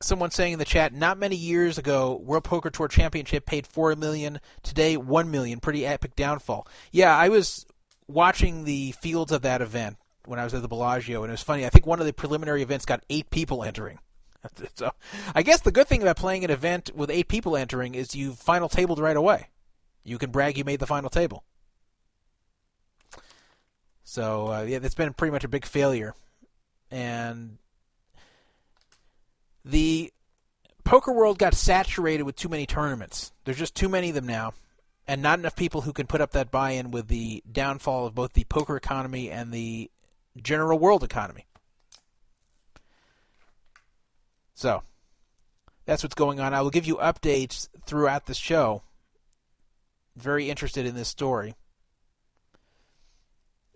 someone saying in the chat, not many years ago, World Poker Tour Championship paid four million. Today, one million. Pretty epic downfall. Yeah, I was watching the fields of that event when I was at the Bellagio, and it was funny. I think one of the preliminary events got eight people entering. [LAUGHS] so, I guess the good thing about playing an event with eight people entering is you final tabled right away. You can brag you made the final table. So uh, yeah, that's been pretty much a big failure, and the poker world got saturated with too many tournaments. There's just too many of them now, and not enough people who can put up that buy-in with the downfall of both the poker economy and the general world economy. So, that's what's going on. I will give you updates throughout the show. Very interested in this story.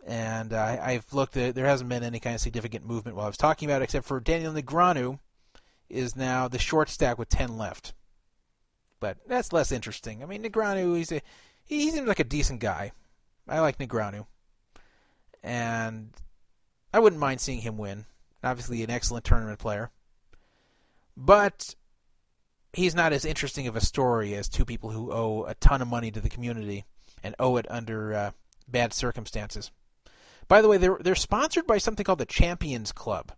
And uh, I've looked at there hasn't been any kind of significant movement while I was talking about it, except for Daniel Negreanu is now the short stack with 10 left. But that's less interesting. I mean, Negreanu, he's a, he seems like a decent guy. I like Negreanu. And I wouldn't mind seeing him win. Obviously, an excellent tournament player. But he's not as interesting of a story as two people who owe a ton of money to the community and owe it under uh, bad circumstances. By the way, they're they're sponsored by something called the Champions Club.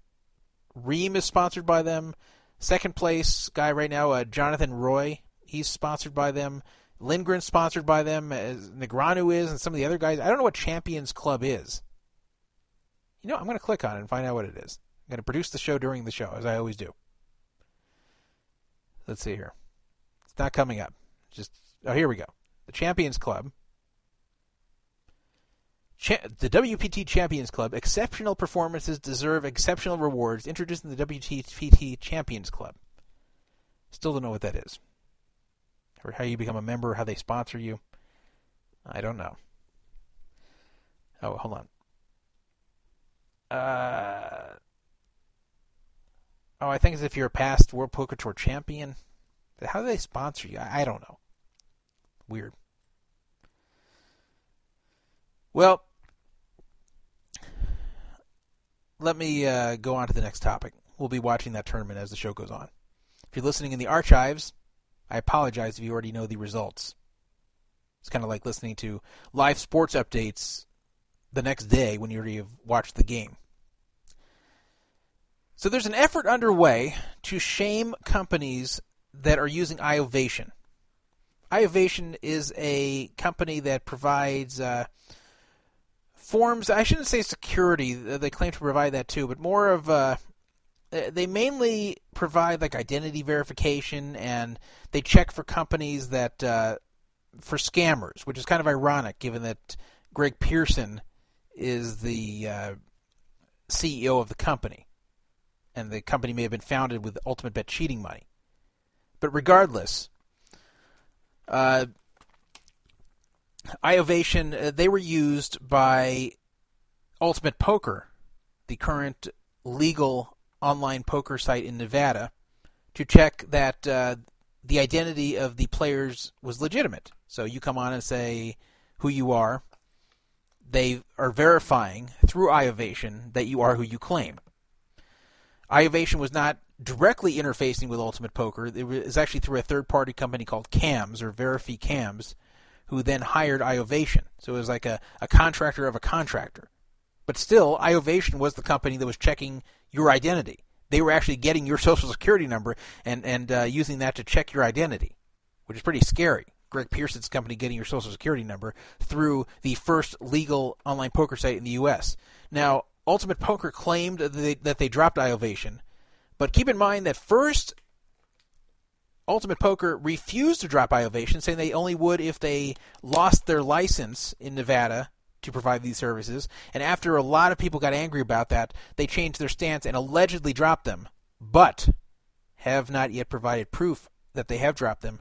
Rheem is sponsored by them. Second place guy right now, uh, Jonathan Roy, he's sponsored by them. Lindgren sponsored by them, as Negreanu is, and some of the other guys. I don't know what Champions Club is. You know, I'm going to click on it and find out what it is. I'm going to produce the show during the show, as I always do. Let's see here. It's not coming up. Just oh, here we go. The Champions Club. Cha- the WPT Champions Club. Exceptional performances deserve exceptional rewards. Introducing the WPT Champions Club. Still don't know what that is. Or how you become a member, how they sponsor you. I don't know. Oh, hold on. Uh, oh, I think it's if you're a past World Poker Tour champion. How do they sponsor you? I, I don't know. Weird. Well, let me uh, go on to the next topic. We'll be watching that tournament as the show goes on. If you're listening in the archives, I apologize if you already know the results. It's kind of like listening to live sports updates the next day when you already have watched the game. So there's an effort underway to shame companies that are using iOvation. iOvation is a company that provides uh, forms. I shouldn't say security; they claim to provide that too, but more of uh, they mainly provide like identity verification, and they check for companies that uh, for scammers, which is kind of ironic given that Greg Pearson is the uh, CEO of the company, and the company may have been founded with Ultimate Bet cheating money. But regardless, uh, iOvation, uh, they were used by Ultimate Poker, the current legal online poker site in Nevada, to check that uh, the identity of the players was legitimate. So you come on and say who you are. They are verifying through iOvation that you are who you claim. iOvation was not directly interfacing with Ultimate Poker. It was actually through a third-party company called Cams or Verify Cams, who then hired iovation. So it was like a, a contractor of a contractor. But still, iovation was the company that was checking your identity. They were actually getting your [LAUGHS] social security number and and uh, using that to check your identity, which is pretty scary. Greg Pearson's company getting your social security number through the first legal online poker site in the U.S. Now, Ultimate Poker claimed that they, that they dropped iovation, but keep in mind that first Ultimate Poker refused to drop iovation, saying they only would if they lost their license in Nevada to provide these services. And after a lot of people got angry about that, they changed their stance and allegedly dropped them, but have not yet provided proof that they have dropped them,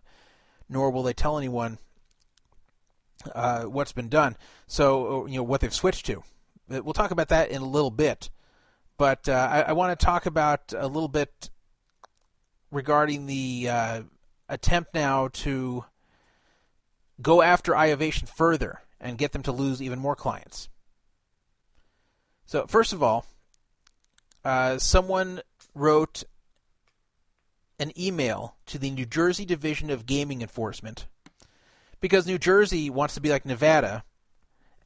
nor will they tell anyone uh, what's been done. So, you know, what they've switched to. We'll talk about that in a little bit. But uh, I, I want to talk about a little bit regarding the uh, attempt now to go after iovation further and get them to lose even more clients. So, first of all, uh, someone wrote an email to the New Jersey Division of Gaming Enforcement because New Jersey wants to be like Nevada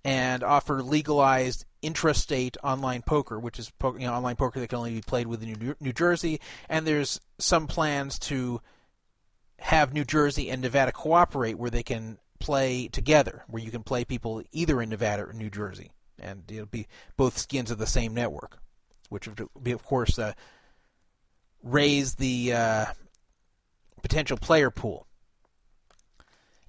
and offer legalized intrastate online poker, which is you know, online poker that can only be played within New Jersey. And there's some plans to have New Jersey and Nevada cooperate where they can play together, where you can play people either in Nevada or New Jersey, and it'll be both skins of the same network, which would be, of course, uh, raise the uh, potential player pool.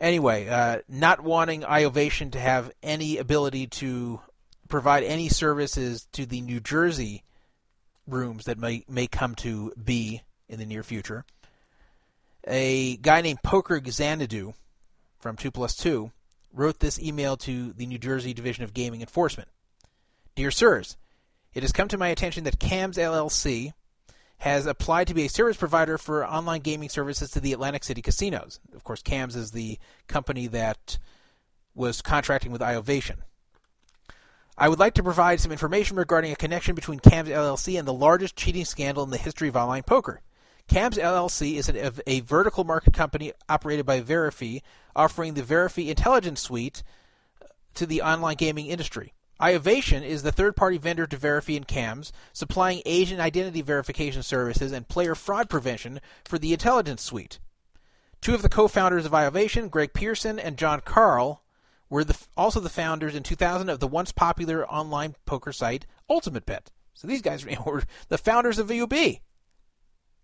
Anyway, uh, not wanting iovation to have any ability to provide any services to the New Jersey rooms that may may come to be in the near future. A guy named Poker Xanadu from 2 Plus 2 wrote this email to the New Jersey Division of Gaming Enforcement. Dear Sirs, it has come to my attention that CAMS LLC has applied to be a service provider for online gaming services to the Atlantic City casinos. Of course, CAMS is the company that was contracting with iovation. I would like to provide some information regarding a connection between CAMS LLC and the largest cheating scandal in the history of online poker. CAMS LLC is a, a vertical market company operated by Verify, offering the Verify Intelligence Suite to the online gaming industry. Iovation is the third-party vendor to Verify and CAMS, supplying agent identity verification services and player fraud prevention for the Intelligence Suite. Two of the co-founders of iovation, Greg Pearson and Jon Karl, were the, also the founders in 2000 of the once popular online poker site Ultimate Bet. So these guys [LAUGHS] were the founders of VUB.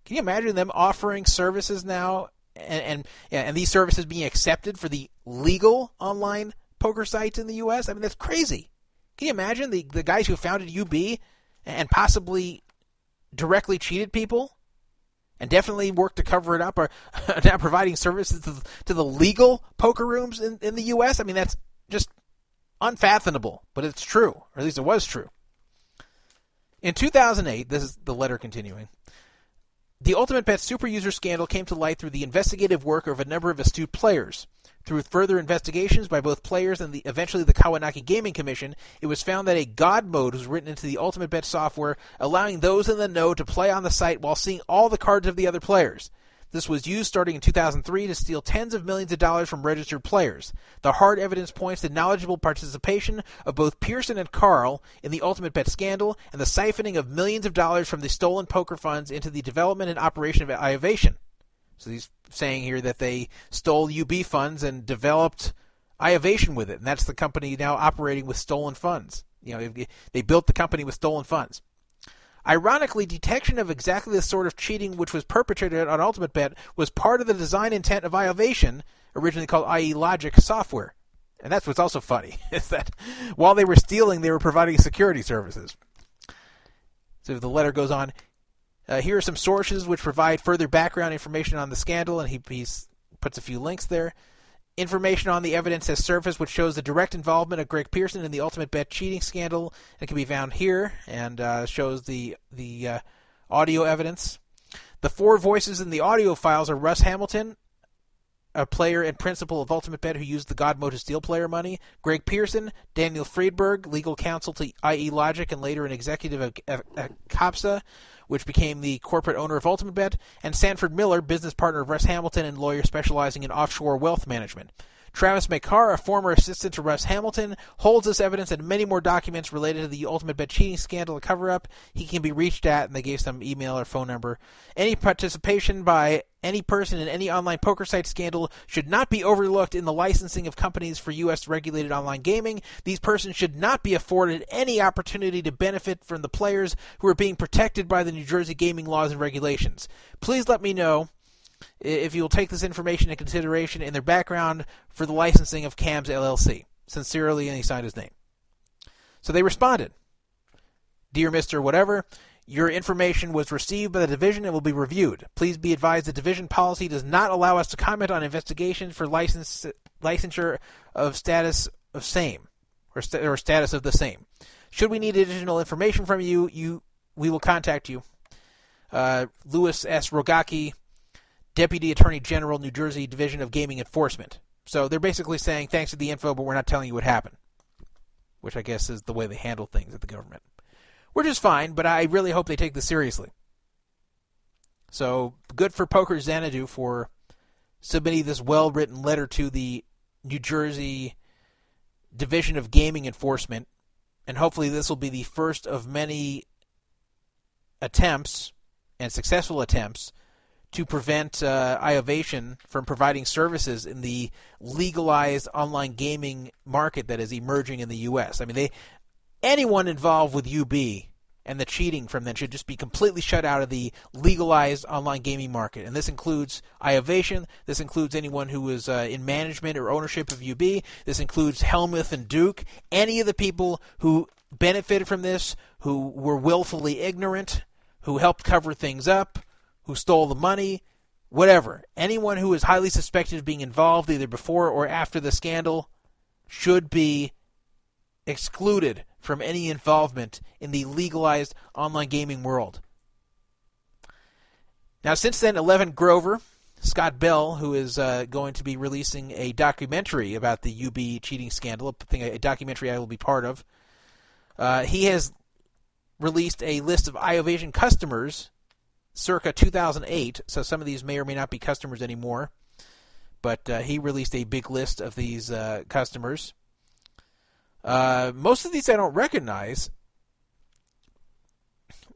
Can you imagine them offering services now and, and and these services being accepted for the legal online poker sites in the U.S.? I mean, that's crazy. Can you imagine the the guys who founded UB and possibly directly cheated people and definitely worked to cover it up are [LAUGHS] now providing services to, to the legal poker rooms in, in the U.S.? I mean, that's just unfathomable, but it's true, or at least it was true. In 2008, this is the letter continuing. The Ultimate Bet super user scandal came to light through the investigative work of a number of astute players. Through further investigations by both players and the, eventually the Kahnawake Gaming Commission, it was found that a God mode was written into the Ultimate Bet software, allowing those in the know to play on the site while seeing all the cards of the other players. This was used starting in 2003 to steal tens of millions of dollars from registered players. The hard evidence points to knowledgeable participation of both Pearson and Karl in the Ultimate Bet scandal and the siphoning of millions of dollars from the stolen poker funds into the development and operation of iovation. So he's saying here that they stole UB funds and developed iovation with it, and that's the company now operating with stolen funds. You know, they built the company with stolen funds. Ironically, detection of exactly the sort of cheating which was perpetrated on Ultimate Bet was part of the design intent of iovation, originally called IE Logic software. And that's what's also funny, [LAUGHS] is that while they were stealing, they were providing security services. So the letter goes on. Uh, here are some sources which provide further background information on the scandal, and he puts a few links there. Information on the evidence has surfaced which shows the direct involvement of Greg Pearson in the Ultimate Bet cheating scandal. It can be found here and uh, shows the the uh, audio evidence. The four voices in the audio files are Russ Hamilton, a player and principal of Ultimate Bet who used the God mode to steal player money, Greg Pearson, Daniel Friedberg, legal counsel to IE Logic and later an executive of, of COPSA, which became the corporate owner of UltimateBet, and Sanford Miller, business partner of Russ Hamilton and lawyer specializing in offshore wealth management. Travis Makar, a former assistant to Russ Hamilton, holds this evidence and many more documents related to the UltimateBet cheating scandal and cover up. He can be reached at, and they gave some email or phone number. Any participation by any person in any online poker site scandal should not be overlooked in the licensing of companies for U.S. regulated online gaming. These persons should not be afforded any opportunity to benefit from the players who are being protected by the New Jersey gaming laws and regulations. Please let me know if you will take this information into consideration in their background for the licensing of CAMS LLC. Sincerely, and he signed his name. So they responded Dear Mr. Whatever, your information was received by the division and will be reviewed. Please be advised the division policy does not allow us to comment on investigations for license, licensure of status of same or, st- or status of the same. Should we need additional information from you, you we will contact you. Uh, Louis S. Rogacki, Deputy Attorney General, New Jersey Division of Gaming Enforcement. So they're basically saying, thanks for the info, but we're not telling you what happened. Which I guess is the way they handle things at the government. Which is fine, but I really hope they take this seriously. So good for Poker Xanadu for submitting this well written letter to the New Jersey Division of Gaming Enforcement. And hopefully this will be the first of many attempts and successful attempts to prevent uh, iovation from providing services in the legalized online gaming market that is emerging in the U.S. I mean, they anyone involved with UB and the cheating from them should just be completely shut out of the legalized online gaming market. And this includes iovation. This includes anyone who uh, in management or ownership of UB. This includes Hellmuth and Duke. Any of the people who benefited from this, who were willfully ignorant, who helped cover things up, who stole the money, whatever. Anyone who is highly suspected of being involved either before or after the scandal should be excluded from any involvement in the legalized online gaming world. Now, since then, Eleven Grover, Scott Bell, who is uh, going to be releasing a documentary about the UB cheating scandal, a documentary I will be part of, uh, he has released a list of iovation customers circa 2008, so some of these may or may not be customers anymore. But uh, he released a big list of these uh, customers. Uh, most of these I don't recognize,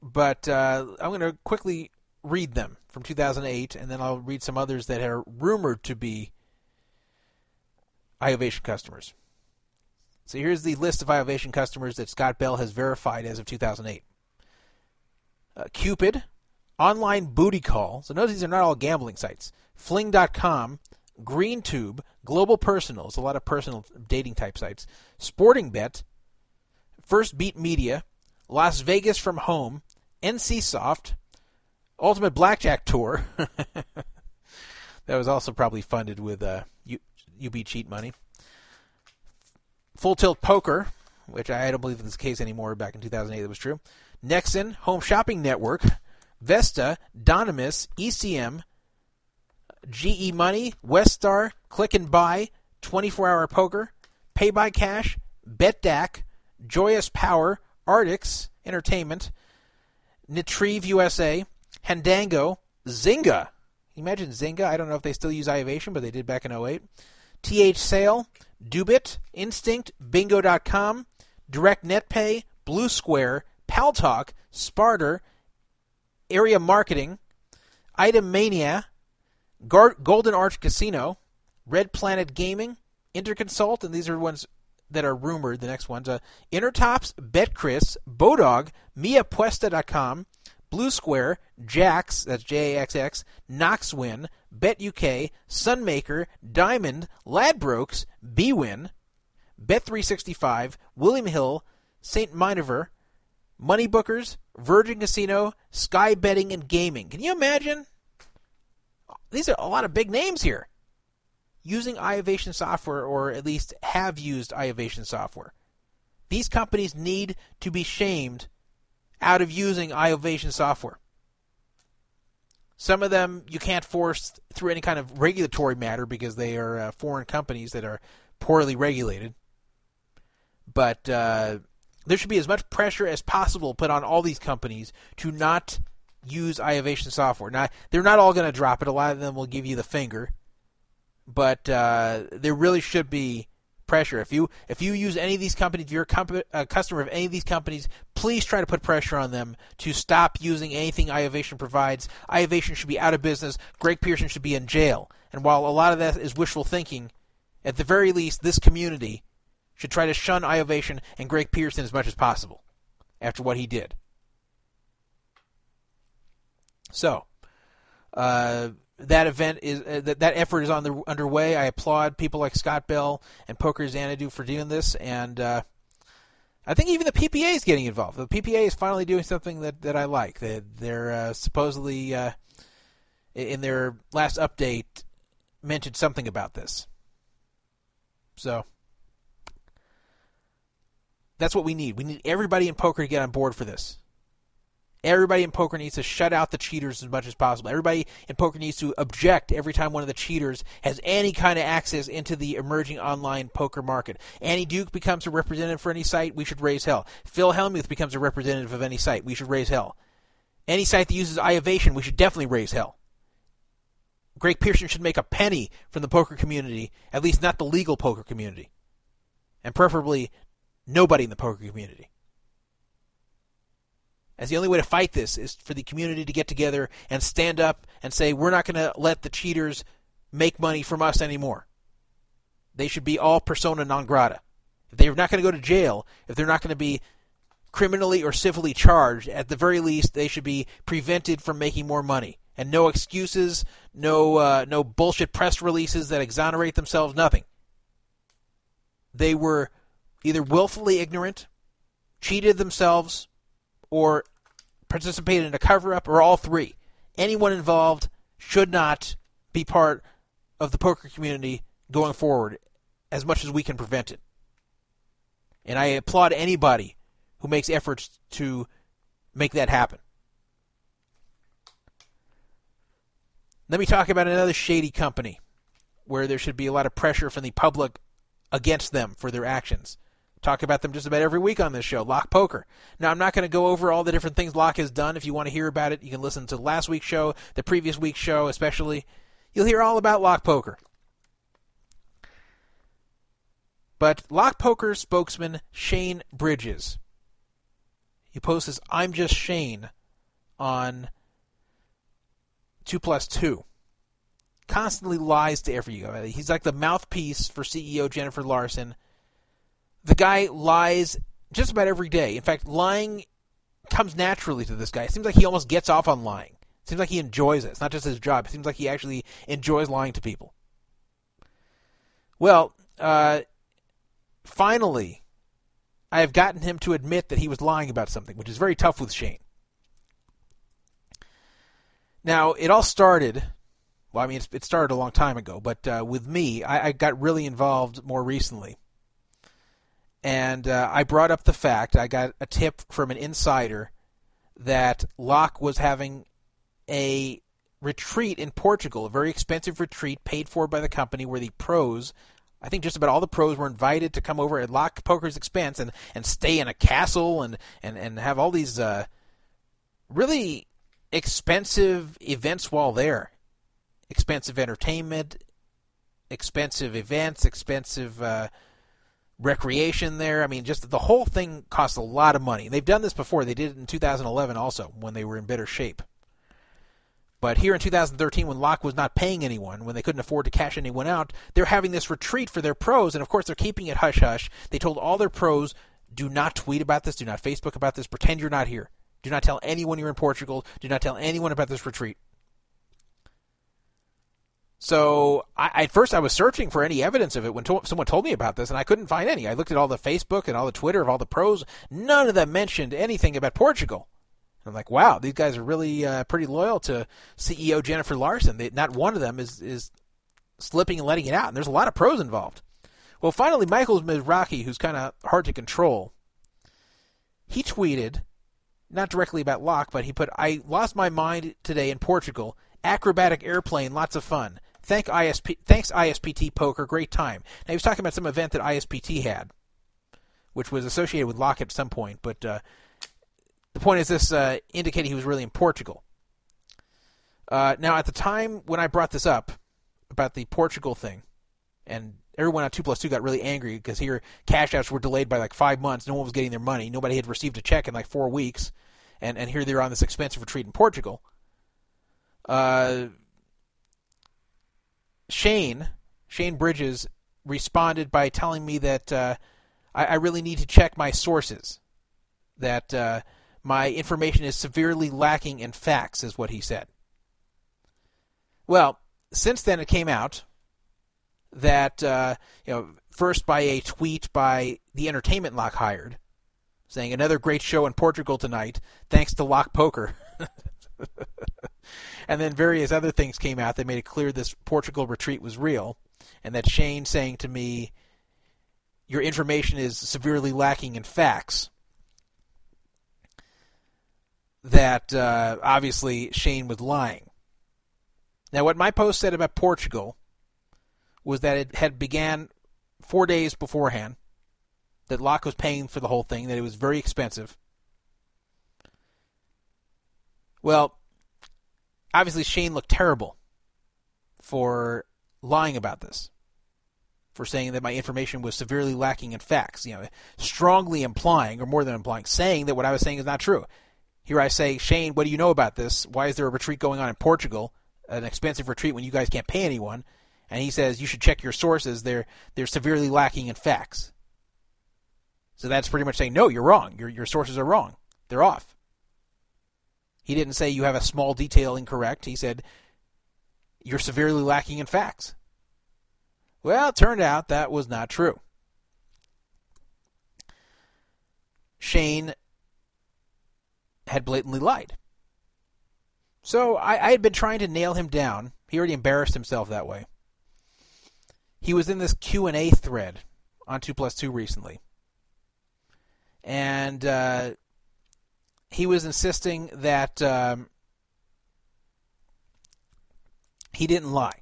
but uh, I'm going to quickly read them from 2008, and then I'll read some others that are rumored to be iovation customers. So here's the list of iovation customers that Scott Bell has verified as of 2008. Uh, Cupid, Online Booty Call. So notice these are not all gambling sites. Fling.com, GreenTube, Global Personals, a lot of personal dating type sites. Sporting Bet, First Beat Media, Las Vegas from Home, NCSoft, Ultimate Blackjack Tour. [LAUGHS] that was also probably funded with uh, UB cheat money. Full Tilt Poker, which I don't believe is the case anymore. Back in 2008, that was true. Nexon, Home Shopping Network, Vesta, Donimus, ECM, GE Money, Weststar, Click and Buy, 24 Hour Poker, Pay by Cash, Betdaq, Joyous Power, Artix Entertainment, Nitrive USA, Handango, Zynga. Imagine Zynga. I don't know if they still use iovation, but they did back in 08. TH Sale, Dubit, Instinct, Bingo.com, Direct NetPay, Blue Square, Paltalk, Sparter, Area Marketing, Item Mania, Gar- Golden Arch Casino, Red Planet Gaming, Interconsult, and these are ones that are rumored. The next ones: uh, Intertops, BetCris, Bodog, MiaPuesta.com, Blue Square, Jaxx, that's J A X X, Knoxwin, BetUK, Sunmaker, Diamond, Ladbrokes, BWin, Bet365, William Hill, St. Miniver, Money Bookers, Virgin Casino, Sky Betting, and Gaming. Can you imagine? These are a lot of big names here. Using iovation software, or at least have used iovation software. These companies need to be shamed out of using iovation software. Some of them you can't force through any kind of regulatory matter because they are uh, foreign companies that are poorly regulated. But uh, there should be as much pressure as possible put on all these companies to not use iOvation software. Now, they're not all going to drop it. A lot of them will give you the finger, but uh, there really should be pressure. If you if you use any of these companies, if you're a, comp- a, customer of any of these companies, please try to put pressure on them to stop using anything iOvation provides. iOvation should be out of business. Greg Pearson should be in jail. And while a lot of that is wishful thinking, at the very least, this community should try to shun iOvation and Greg Pearson as much as possible after what he did. So, uh, that event is uh, that that effort is on the underway. I applaud people like Scott Bell and Poker Xanadu for doing this, and uh, I think even the PPA is getting involved. The PPA is finally doing something that, that I like. They, they're uh, supposedly uh, in their last update mentioned something about this. So that's what we need. We need everybody in poker to get on board for this. Everybody in poker needs to shut out the cheaters as much as possible. Everybody in poker needs to object every time one of the cheaters has any kind of access into the emerging online poker market. Annie Duke becomes a representative for any site, we should raise hell. Phil Hellmuth becomes a representative of any site, we should raise hell. Any site that uses iOvation, we should definitely raise hell. Greg Pearson should make a penny from the poker community, at least not the legal poker community. And preferably nobody in the poker community. As the only way to fight this is for the community to get together and stand up and say, we're not going to let the cheaters make money from us anymore. They should be all persona non grata. If they're not going to go to jail, if they're not going to be criminally or civilly charged, at the very least, they should be prevented from making more money. And no excuses, no uh, no bullshit press releases that exonerate themselves, nothing. They were either willfully ignorant, cheated themselves, or participated in a cover up or all three. Anyone involved should not be part of the poker community going forward as much as we can prevent it. And I applaud anybody who makes efforts to make that happen. Let me talk about another shady company where there should be a lot of pressure from the public against them for their actions talk about them just about every week on this show. Lock Poker. Now, I'm not going to go over all the different things Lock has done. If you want to hear about it, you can listen to last week's show, the previous week's show, especially. You'll hear all about Lock Poker. But Lock Poker spokesman Shane Bridges, he posts this "I'm just Shane" on two plus two. Constantly lies to everyone. He's like the mouthpiece for CEO Jennifer Larson the guy lies just about every day. In fact, lying comes naturally to this guy. It seems like he almost gets off on lying. It seems like he enjoys it. It's not just his job. It seems like he actually enjoys lying to people. Well, uh, finally, I have gotten him to admit that he was lying about something, which is very tough with Shane. Now, it all started. Well, I mean, it started a long time ago, but uh, with me, I, I got really involved more recently and uh, I brought up the fact I got a tip from an insider that Lock was having a retreat in Portugal, a very expensive retreat paid for by the company where the pros, I think just about all the pros were invited to come over at Lock Poker's expense and, and stay in a castle and, and, and have all these uh, really expensive events while there. Expensive entertainment, expensive events, expensive uh, recreation there. I mean, just the whole thing costs a lot of money. They've done this before. They did it in 2011 also when they were in better shape. But here in 2013, when Lock was not paying anyone, when they couldn't afford to cash anyone out, they're having this retreat for their pros, and of course they're keeping it hush hush. They told all their pros, do not tweet about this, do not Facebook about this, pretend you're not here. Do not tell anyone you're in Portugal, do not tell anyone about this retreat. So I, at first I was searching for any evidence of it when to- someone told me about this, and I couldn't find any. I looked at all the Facebook and all the Twitter of all the pros. None of them mentioned anything about Portugal. I'm like, wow, these guys are really uh, pretty loyal to CEO Jennifer Larson. They, not one of them is is slipping and letting it out. And there's a lot of pros involved. Well, finally, Michael Mizrachi, who's kind of hard to control, he tweeted, not directly about Lock, but he put, I lost my mind today in Portugal. Acrobatic airplane, lots of fun. Thank ISP, thanks ISPT Poker, great time. Now he was talking about some event that ISPT had, which was associated with Lock at some point. But uh, the point is, this uh, indicated he was really in Portugal. Uh, now, at the time when I brought this up about the Portugal thing, and everyone on 2 plus 2 got really angry because here cash outs were delayed by like five months. No one was getting their money. Nobody had received a check in like four weeks. And, and here they're on this expensive retreat in Portugal. Uh, Shane, Shane Bridges, responded by telling me that uh, I, I, really need to check my sources. That uh, my information is severely lacking in facts, is what he said. Well, since then it came out that uh, you know first by a tweet by the entertainment lock hired saying another great show in Portugal tonight thanks to Lock Poker. [LAUGHS] and then various other things came out that made it clear this Portugal retreat was real and that Shane saying to me your information is severely lacking in facts. That uh, obviously Shane was lying. Now, what my post said about Portugal was that it had began four days beforehand, that Lock was paying for the whole thing, that it was very expensive. Well, obviously Shane looked terrible for lying about this, for saying that my information was severely lacking in facts, you know, strongly implying, or more than implying, saying that what I was saying is not true. Here I say, Shane, what do you know about this? Why is there a retreat going on in Portugal, an expensive retreat when you guys can't pay anyone? and he says you should check your sources. They're they're severely lacking in facts. So that's pretty much saying no, you're wrong. Your your sources are wrong. They're off. He didn't say you have a small detail incorrect. He said you're severely lacking in facts. Well, it turned out that was not true. Shane had blatantly lied. So I, I, had been trying to nail him down. He already embarrassed himself that way he was in this Q and A thread on Two Plus Two recently, and uh, he was insisting that um, he didn't lie.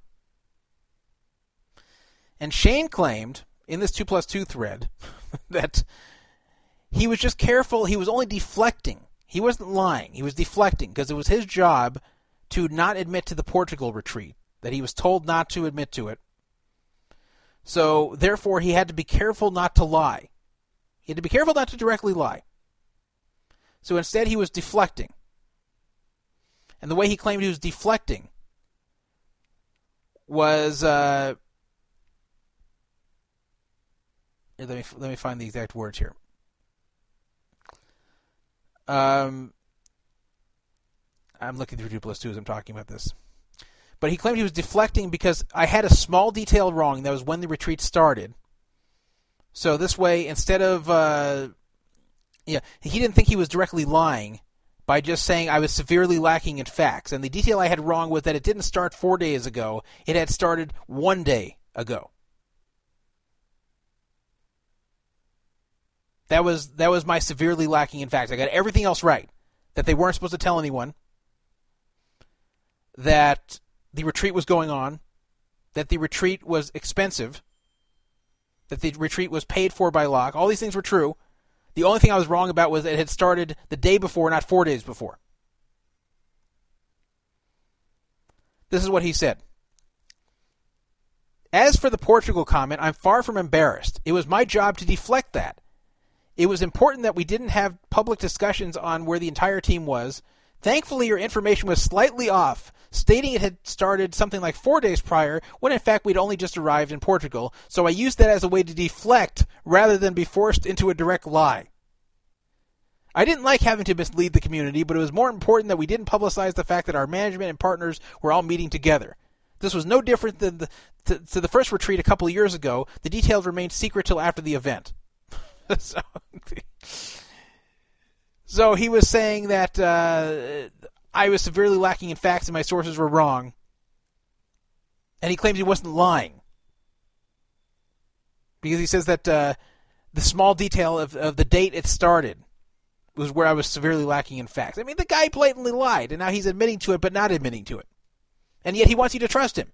And Shane claimed in this Two Plus Two thread [LAUGHS] that he was just careful. He was only deflecting. He wasn't lying. He was deflecting because it was his job to not admit to the Portugal retreat. That he was told not to admit to it so, therefore, he had to be careful not to lie. He had to be careful not to directly lie. So instead, he was deflecting. And the way he claimed he was deflecting was. Uh, let me let me find the exact words here. Um, I'm looking through plus two as I'm talking about this but he claimed he was deflecting because I had a small detail wrong. That was when the retreat started. So this way, instead of uh, yeah, he didn't think he was directly lying by just saying I was severely lacking in facts. And the detail I had wrong was that it didn't start four days ago; it had started one day ago. That was that was my severely lacking in facts. I got everything else right. That they weren't supposed to tell anyone. That the retreat was going on, that the retreat was expensive, that the retreat was paid for by Lock. All these things were true. The only thing I was wrong about was it had started the day before, not four days before. This is what he said. As for the Portugal comment, I'm far from embarrassed. It was my job to deflect that. It was important that we didn't have public discussions on where the entire team was. Thankfully, your information was slightly off, stating it had started something like four days prior, when in fact we'd only just arrived in Portugal, so I used that as a way to deflect rather than be forced into a direct lie. I didn't like having to mislead the community, but it was more important that we didn't publicize the fact that our management and partners were all meeting together. This was no different than the, to, to the first retreat a couple of years ago. The details remained secret till after the event. [LAUGHS] so, [LAUGHS] so he was saying that uh, I was severely lacking in facts and my sources were wrong. And he claims he wasn't lying. Because he says that uh, the small detail of, of the date it started was where I was severely lacking in facts. I mean, the guy blatantly lied, and now he's admitting to it, but not admitting to it. And yet he wants you to trust him.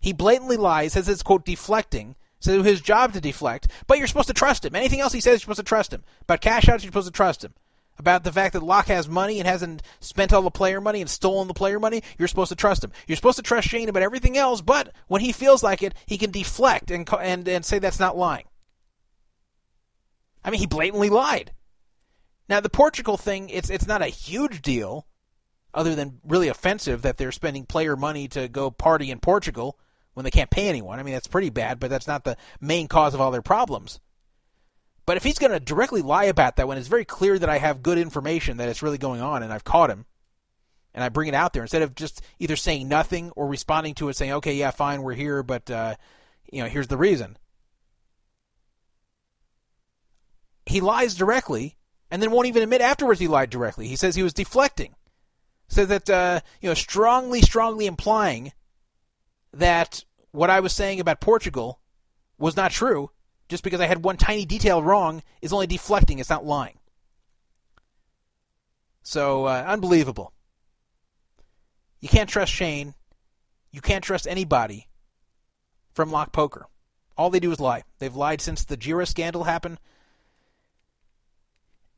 He blatantly lies, says it's, quote, deflecting, says it's his job to deflect, but you're supposed to trust him. Anything else he says, you're supposed to trust him. About cash outs, you're supposed to trust him. About the fact that Lock has money and hasn't spent all the player money and stolen the player money, you're supposed to trust him. You're supposed to trust Shane about everything else, but when he feels like it, he can deflect and and and say that's not lying. I mean, he blatantly lied. Now the Portugal thing, it's it's not a huge deal, other than really offensive that they're spending player money to go party in Portugal when they can't pay anyone. I mean, that's pretty bad, but that's not the main cause of all their problems. But if he's going to directly lie about that when it's very clear that I have good information that it's really going on and I've caught him, and I bring it out there instead of just either saying nothing or responding to it saying, "Okay, yeah, fine, we're here, but uh, you know, here's the reason." He lies directly, and then won't even admit afterwards he lied directly. He says he was deflecting, says that uh, you know, strongly, strongly implying that what I was saying about Portugal was not true, just because I had one tiny detail wrong is only deflecting, it's not lying. So, uh, unbelievable. You can't trust Shane. You can't trust anybody from Lock Poker. All they do is lie. They've lied since the Girah scandal happened.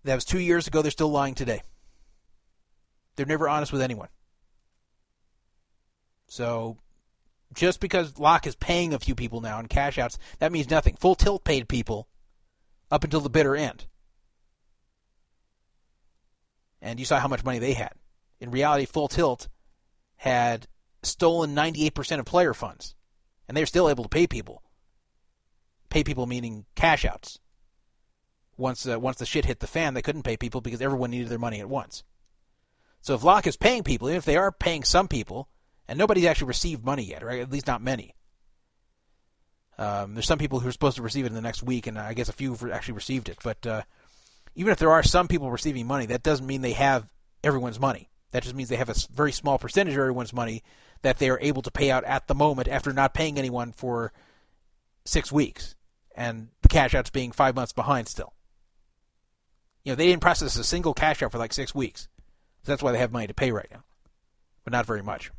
That was two years ago. They're still lying today. They're never honest with anyone. So just because Lock is paying a few people now in cash outs, that means nothing. Full Tilt paid people up until the bitter end. And you saw how much money they had. In reality, Full Tilt had stolen 98% of player funds, and they were still able to pay people. Pay people meaning cash outs. Once, uh, once the shit hit the fan, they couldn't pay people because everyone needed their money at once. So if Lock is paying people, even if they are paying some people, and nobody's actually received money yet, right? At least not many. Um, there's some people who are supposed to receive it in the next week, and I guess a few have actually received it. But uh, even if there are some people receiving money, that doesn't mean they have everyone's money. That just means they have a very small percentage of everyone's money that they are able to pay out at the moment after not paying anyone for six weeks, and the cash out's being five months behind still. You know, they didn't process a single cash out for like six weeks. So that's why they have money to pay right now, but not very much.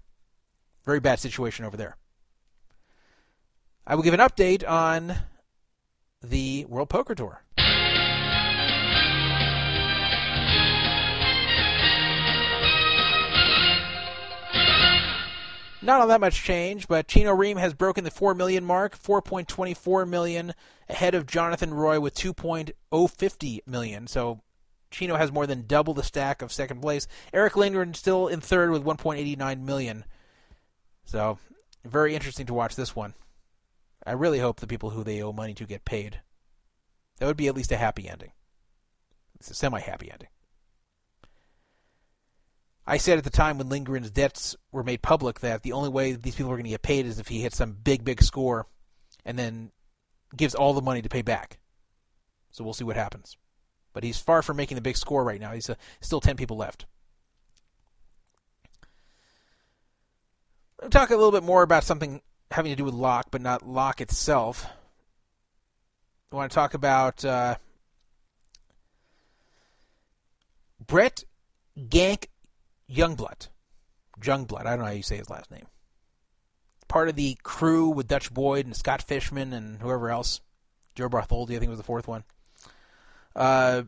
Very bad situation over there. I will give an update on the World Poker Tour. Not all that much change, but Chino Rheem has broken the 4 million mark, 4.24 million ahead of Jonathan Roy with 2.050 million. So Chino has more than double the stack of second place. Erick Lindgren still in third with 1.89 million. So, very interesting to watch this one. I really hope the people who they owe money to get paid. That would be at least a happy ending. It's a semi happy ending. I said at the time when Lindgren's debts were made public that the only way these people are going to get paid is if he hits some big, big score and then gives all the money to pay back. So we'll see what happens. But he's far from making the big score right now. He's uh, still 10 people left. Talk a little bit more about something having to do with Lock, but not Lock itself. I want to talk about uh, Brett Gank Jungblut. Jungblut. I don't know how you say his last name. Part of the crew with Dutch Boyd and Scott Fishman and whoever else. Joe Bartholdi, I think, was the fourth one. Uh,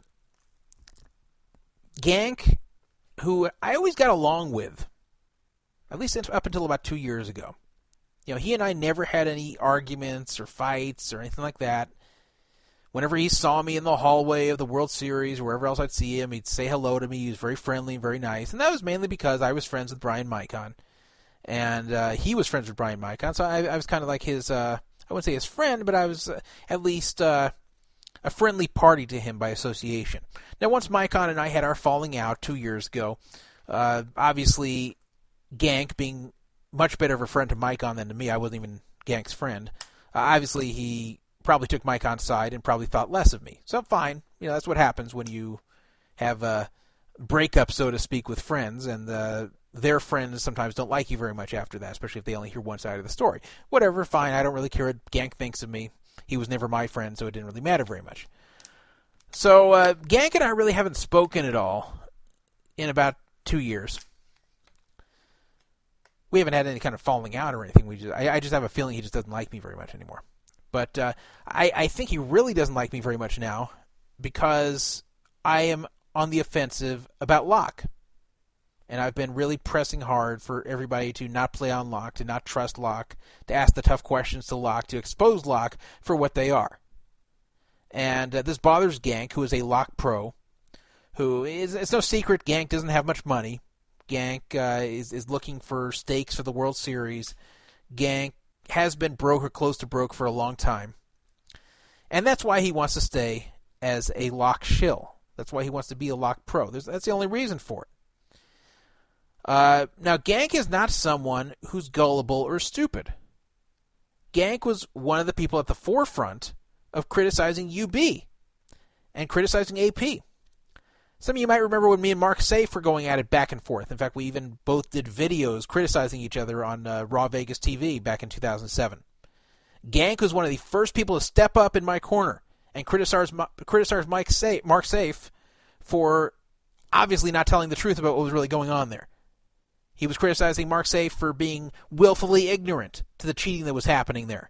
Gank, who I always got along with at least up until about two years ago. You know, he and I never had any arguments or fights or anything like that. Whenever he saw me in the hallway of the World Series or wherever else I'd see him, he'd say hello to me. He was very friendly and very nice. And that was mainly because I was friends with Bryan Micon. And uh, he was friends with Bryan Micon. So I, I was kind of like his, uh, I wouldn't say his friend, but I was uh, at least uh, a friendly party to him by association. Now, once Micon and I had our falling out two years ago, uh, obviously Gank being much better of a friend to Mike Micon than to me. I wasn't even Gank's friend. Uh, obviously, he probably took Micon's side and probably thought less of me. So fine, you know that's what happens when you have a breakup, so to speak, with friends, and uh, their friends sometimes don't like you very much after that, especially if they only hear one side of the story. Whatever, fine. I don't really care what Gank thinks of me. He was never my friend, so it didn't really matter very much. So uh, Gank and I really haven't spoken at all in about two years we haven't had any kind of falling out or anything. We just, I, I just have a feeling he just doesn't like me very much anymore. But uh, I, I think he really doesn't like me very much now because I am on the offensive about Lock. And I've been really pressing hard for everybody to not play on Lock, to not trust Lock, to ask the tough questions to Lock, to expose Lock for what they are. And uh, this bothers Gank, who is a Lock pro, who is, it's no secret Gank doesn't have much money. Gank uh, is, is looking for stakes for the World Series. Gank has been broke or close to broke for a long time. And that's why he wants to stay as a lock shill. That's why he wants to be a lock pro. There's, that's the only reason for it. Uh, now, Gank is not someone who's gullible or stupid. Gank was one of the people at the forefront of criticizing UB and criticizing AP. Some of you might remember when me and Mark Seif were going at it back and forth. In fact, we even both did videos criticizing each other on uh, Raw Vegas TV back in 2007. Gank was one of the first people to step up in my corner and criticize criticize Mike Seif, Mark Seif for obviously not telling the truth about what was really going on there. He was criticizing Mark Seif for being willfully ignorant to the cheating that was happening there.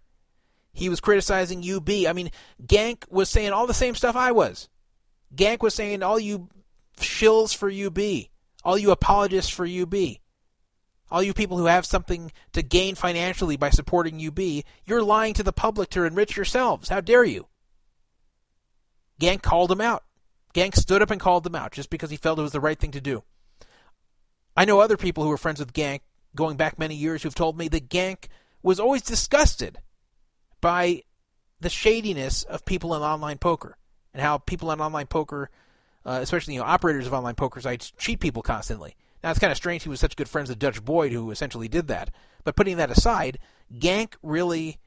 He was criticizing UB. I mean, Gank was saying all the same stuff I was. Gank was saying all you shills for UB, all you apologists for UB, all you people who have something to gain financially by supporting UB, you're lying to the public to enrich yourselves. How dare you? Gank called him out. Gank stood up and called them out just because he felt it was the right thing to do. I know other people who were friends with Gank going back many years who've told me that Gank was always disgusted by the shadiness of people in online poker and how people in online poker, uh, especially you know operators of online poker sites, cheat people constantly. Now it's kind of strange he was such good friends with Dutch Boyd who essentially did that. But putting that aside, Gank really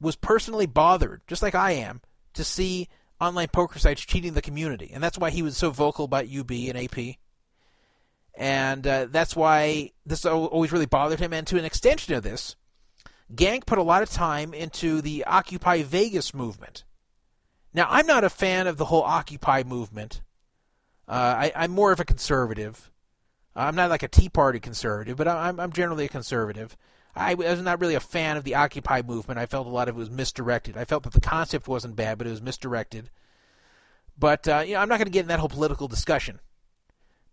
was personally bothered, just like I am, to see online poker sites cheating the community, and that's why he was so vocal about UB and AP. And uh, that's why this always really bothered him. And to an extension of this, Gank put a lot of time into the Occupy Vegas movement. Now, I'm not a fan of the whole Occupy movement. Uh, I, am more of a conservative. I'm not like a Tea Party conservative, but I'm, I'm generally a conservative. I was not really a fan of the Occupy movement. I felt a lot of it was misdirected. I felt that the concept wasn't bad, but it was misdirected. But uh, you know, I'm not going to get in that whole political discussion.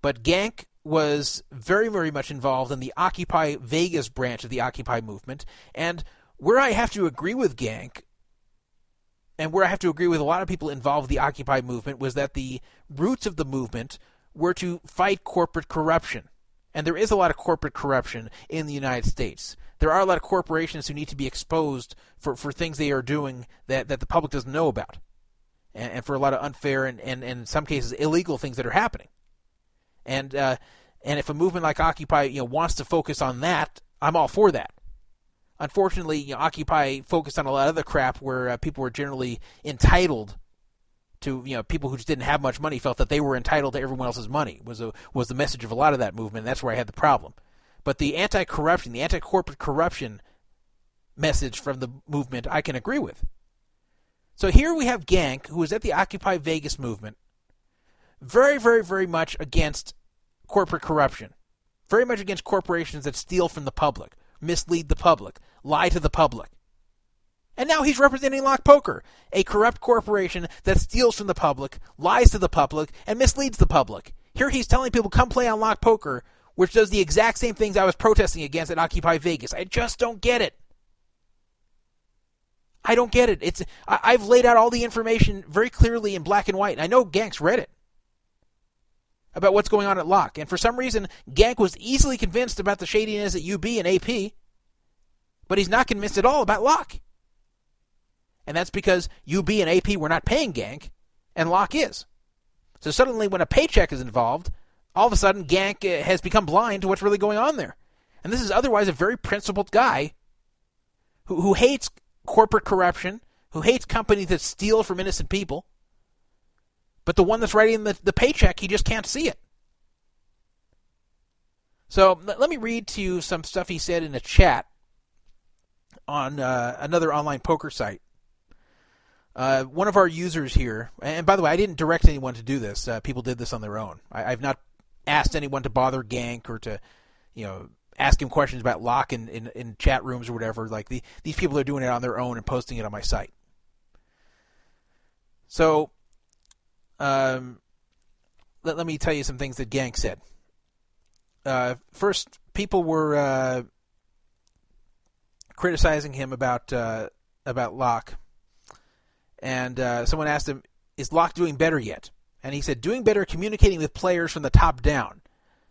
But Gank was very, very much involved in the Occupy Vegas branch of the Occupy movement, and where I have to agree with Gank, and where I have to agree with a lot of people involved the Occupy movement, was that the roots of the movement were to fight corporate corruption. And there is a lot of corporate corruption in the United States there are a lot of corporations who need to be exposed for, for things they are doing that, that the public doesn't know about. And, and for a lot of unfair and, and, and in some cases illegal things that are happening. And uh, and if a movement like Occupy you know wants to focus on that, I'm all for that. Unfortunately, you know, Occupy focused on a lot of the crap where uh, people were generally entitled to you know people who just didn't have much money felt that they were entitled to everyone else's money was a, was the message of a lot of that movement. That's where I had the problem. But the anti corruption, the anti corporate corruption message from the movement, I can agree with. So here we have Gank, who is at the Occupy Vegas movement, very, very, very much against corporate corruption, very much against corporations that steal from the public, mislead the public, lie to the public. And now he's representing Lock Poker, a corrupt corporation that steals from the public, lies to the public, and misleads the public. Here he's telling people, come play on Lock Poker which does the exact same things I was protesting against at Occupy Vegas. I just don't get it. I don't get it. It's I, have laid out all the information very clearly in black and white, and I know Gank's read it about what's going on at Lock. And for some reason, Gank was easily convinced about the shadiness at UB and AP, but he's not convinced at all about Lock. And that's because UB and AP were not paying Gank, and Lock is. So suddenly, when a paycheck is involved, all of a sudden Gank uh, has become blind to what's really going on there. And this is otherwise a very principled guy who, who hates corporate corruption, who hates companies that steal from innocent people. But the one that's writing the, the paycheck, he just can't see it. So let me read to you some stuff he said in a chat on uh, another online poker site. Uh, one of our users here, and by the way, I didn't direct anyone to do this. Uh, people did this on their own. I, have not asked anyone to bother Gank or to, you know, ask him questions about lock in, in, in chat rooms or whatever. Like the, these people are doing it on their own and posting it on my site. So, um, let, let me tell you some things that Gank said. Uh, first, people were uh, criticizing him about uh, about Lock, and uh, someone asked him, "Is Lock doing better yet?" And he said, "Doing better, communicating with players from the top down."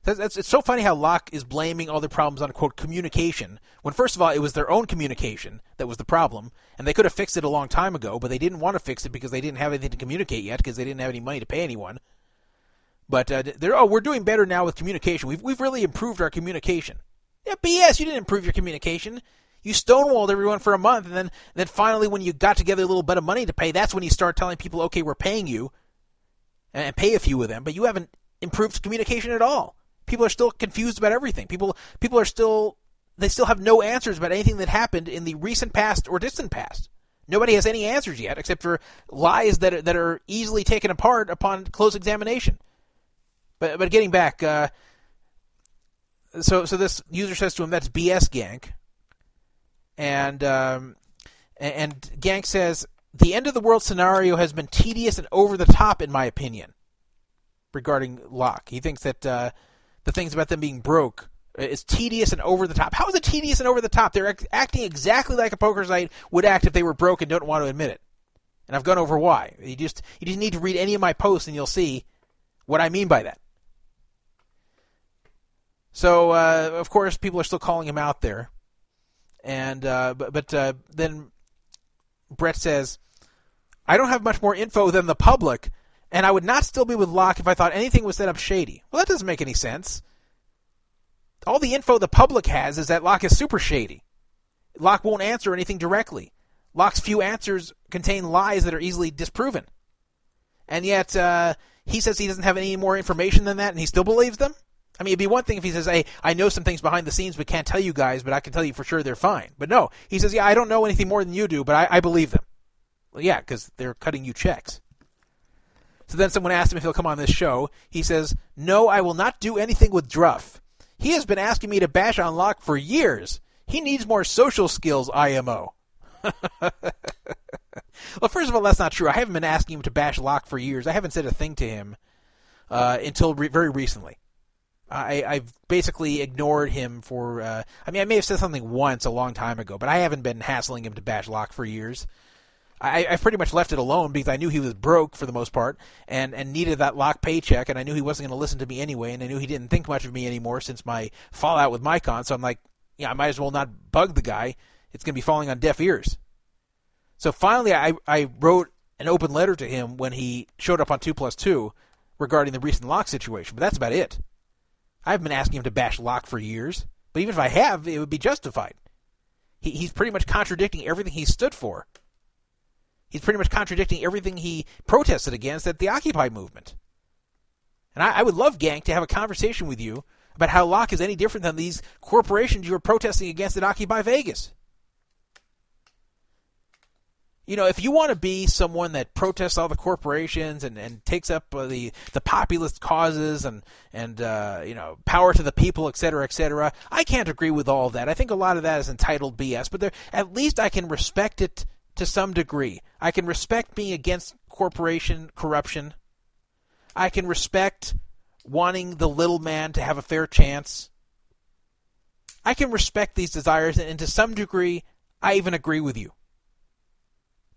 That's, that's, it's so funny how Lock is blaming all the problems on quote communication when first of all it was their own communication that was the problem, and they could have fixed it a long time ago, but they didn't want to fix it because they didn't have anything to communicate yet because they didn't have any money to pay anyone. But uh, they're oh we're doing better now with communication. We've we've really improved our communication. Yeah, BS. You didn't improve your communication. You stonewalled everyone for a month, and then then finally, when you got together a little bit of money to pay, that's when you start telling people, okay, we're paying you, and pay a few of them. But you haven't improved communication at all. People are still confused about everything. People people are still they still have no answers about anything that happened in the recent past or distant past. Nobody has any answers yet, except for lies that are, that are easily taken apart upon close examination. But but getting back, uh, so so this user says to him that's BS Gank, and um, and Gank says the end of the world scenario has been tedious and over the top in my opinion. Regarding Lock, he thinks that uh, the things about them being broke is tedious and over the top. How is it tedious and over the top? They're acting exactly like a poker site would act if they were broke and don't want to admit it. And I've gone over why. You just you just need to read any of my posts and you'll see what I mean by that. So uh, of course, people are still calling him out there, and uh, but, but uh, then Brett says, "I don't have much more info than the public, and I would not still be with Lock if I thought anything was set up shady." Well, that doesn't make any sense. All the info the public has is that Lock is super shady. Lock won't answer anything directly. Lock's few answers contain lies that are easily disproven, and yet uh, he says he doesn't have any more information than that, and he still believes them. I mean, it'd be one thing if he says, "Hey, I know some things behind the scenes, but can't tell you guys, but I can tell you for sure they're fine." But no, he says, "Yeah, I don't know anything more than you do, but I, I believe them." Well, yeah, because they're cutting you checks. So then someone asked him if he'll come on this show. He says, "No, I will not do anything with Druff. He has been asking me to bash on Lock for years. He needs more social skills, IMO." [LAUGHS] well, first of all, that's not true. I haven't been asking him to bash Lock for years. I haven't said a thing to him uh, until re- very recently. I, I've basically ignored him for. Uh, I mean, I may have said something once a long time ago, but I haven't been hassling him to bash Lock for years. I, I've pretty much left it alone because I knew he was broke for the most part and, and needed that Lock paycheck, and I knew he wasn't going to listen to me anyway, and I knew he didn't think much of me anymore since my fallout with Micon. So I'm like, yeah, I might as well not bug the guy. It's going to be falling on deaf ears. So finally, I, I wrote an open letter to him when he showed up on 2 Plus 2 regarding the recent Lock situation, but that's about it. I haven't been asking him to bash Lock for years, but even if I have, it would be justified. He, he's pretty much contradicting everything he stood for. He's pretty much contradicting everything he protested against at the Occupy movement. And I, I would love, Gank, to have a conversation with you about how Lock is any different than these corporations you were protesting against at Occupy Vegas you know, if you want to be someone that protests all the corporations and, and takes up uh, the the populist causes and and uh, you know power to the people, et cetera, et cetera, I can't agree with all that. I think a lot of that is entitled BS, but there, at least I can respect it to some degree. I can respect being against corporation corruption. I can respect wanting the little man to have a fair chance. I can respect these desires, and to some degree, I even agree with you.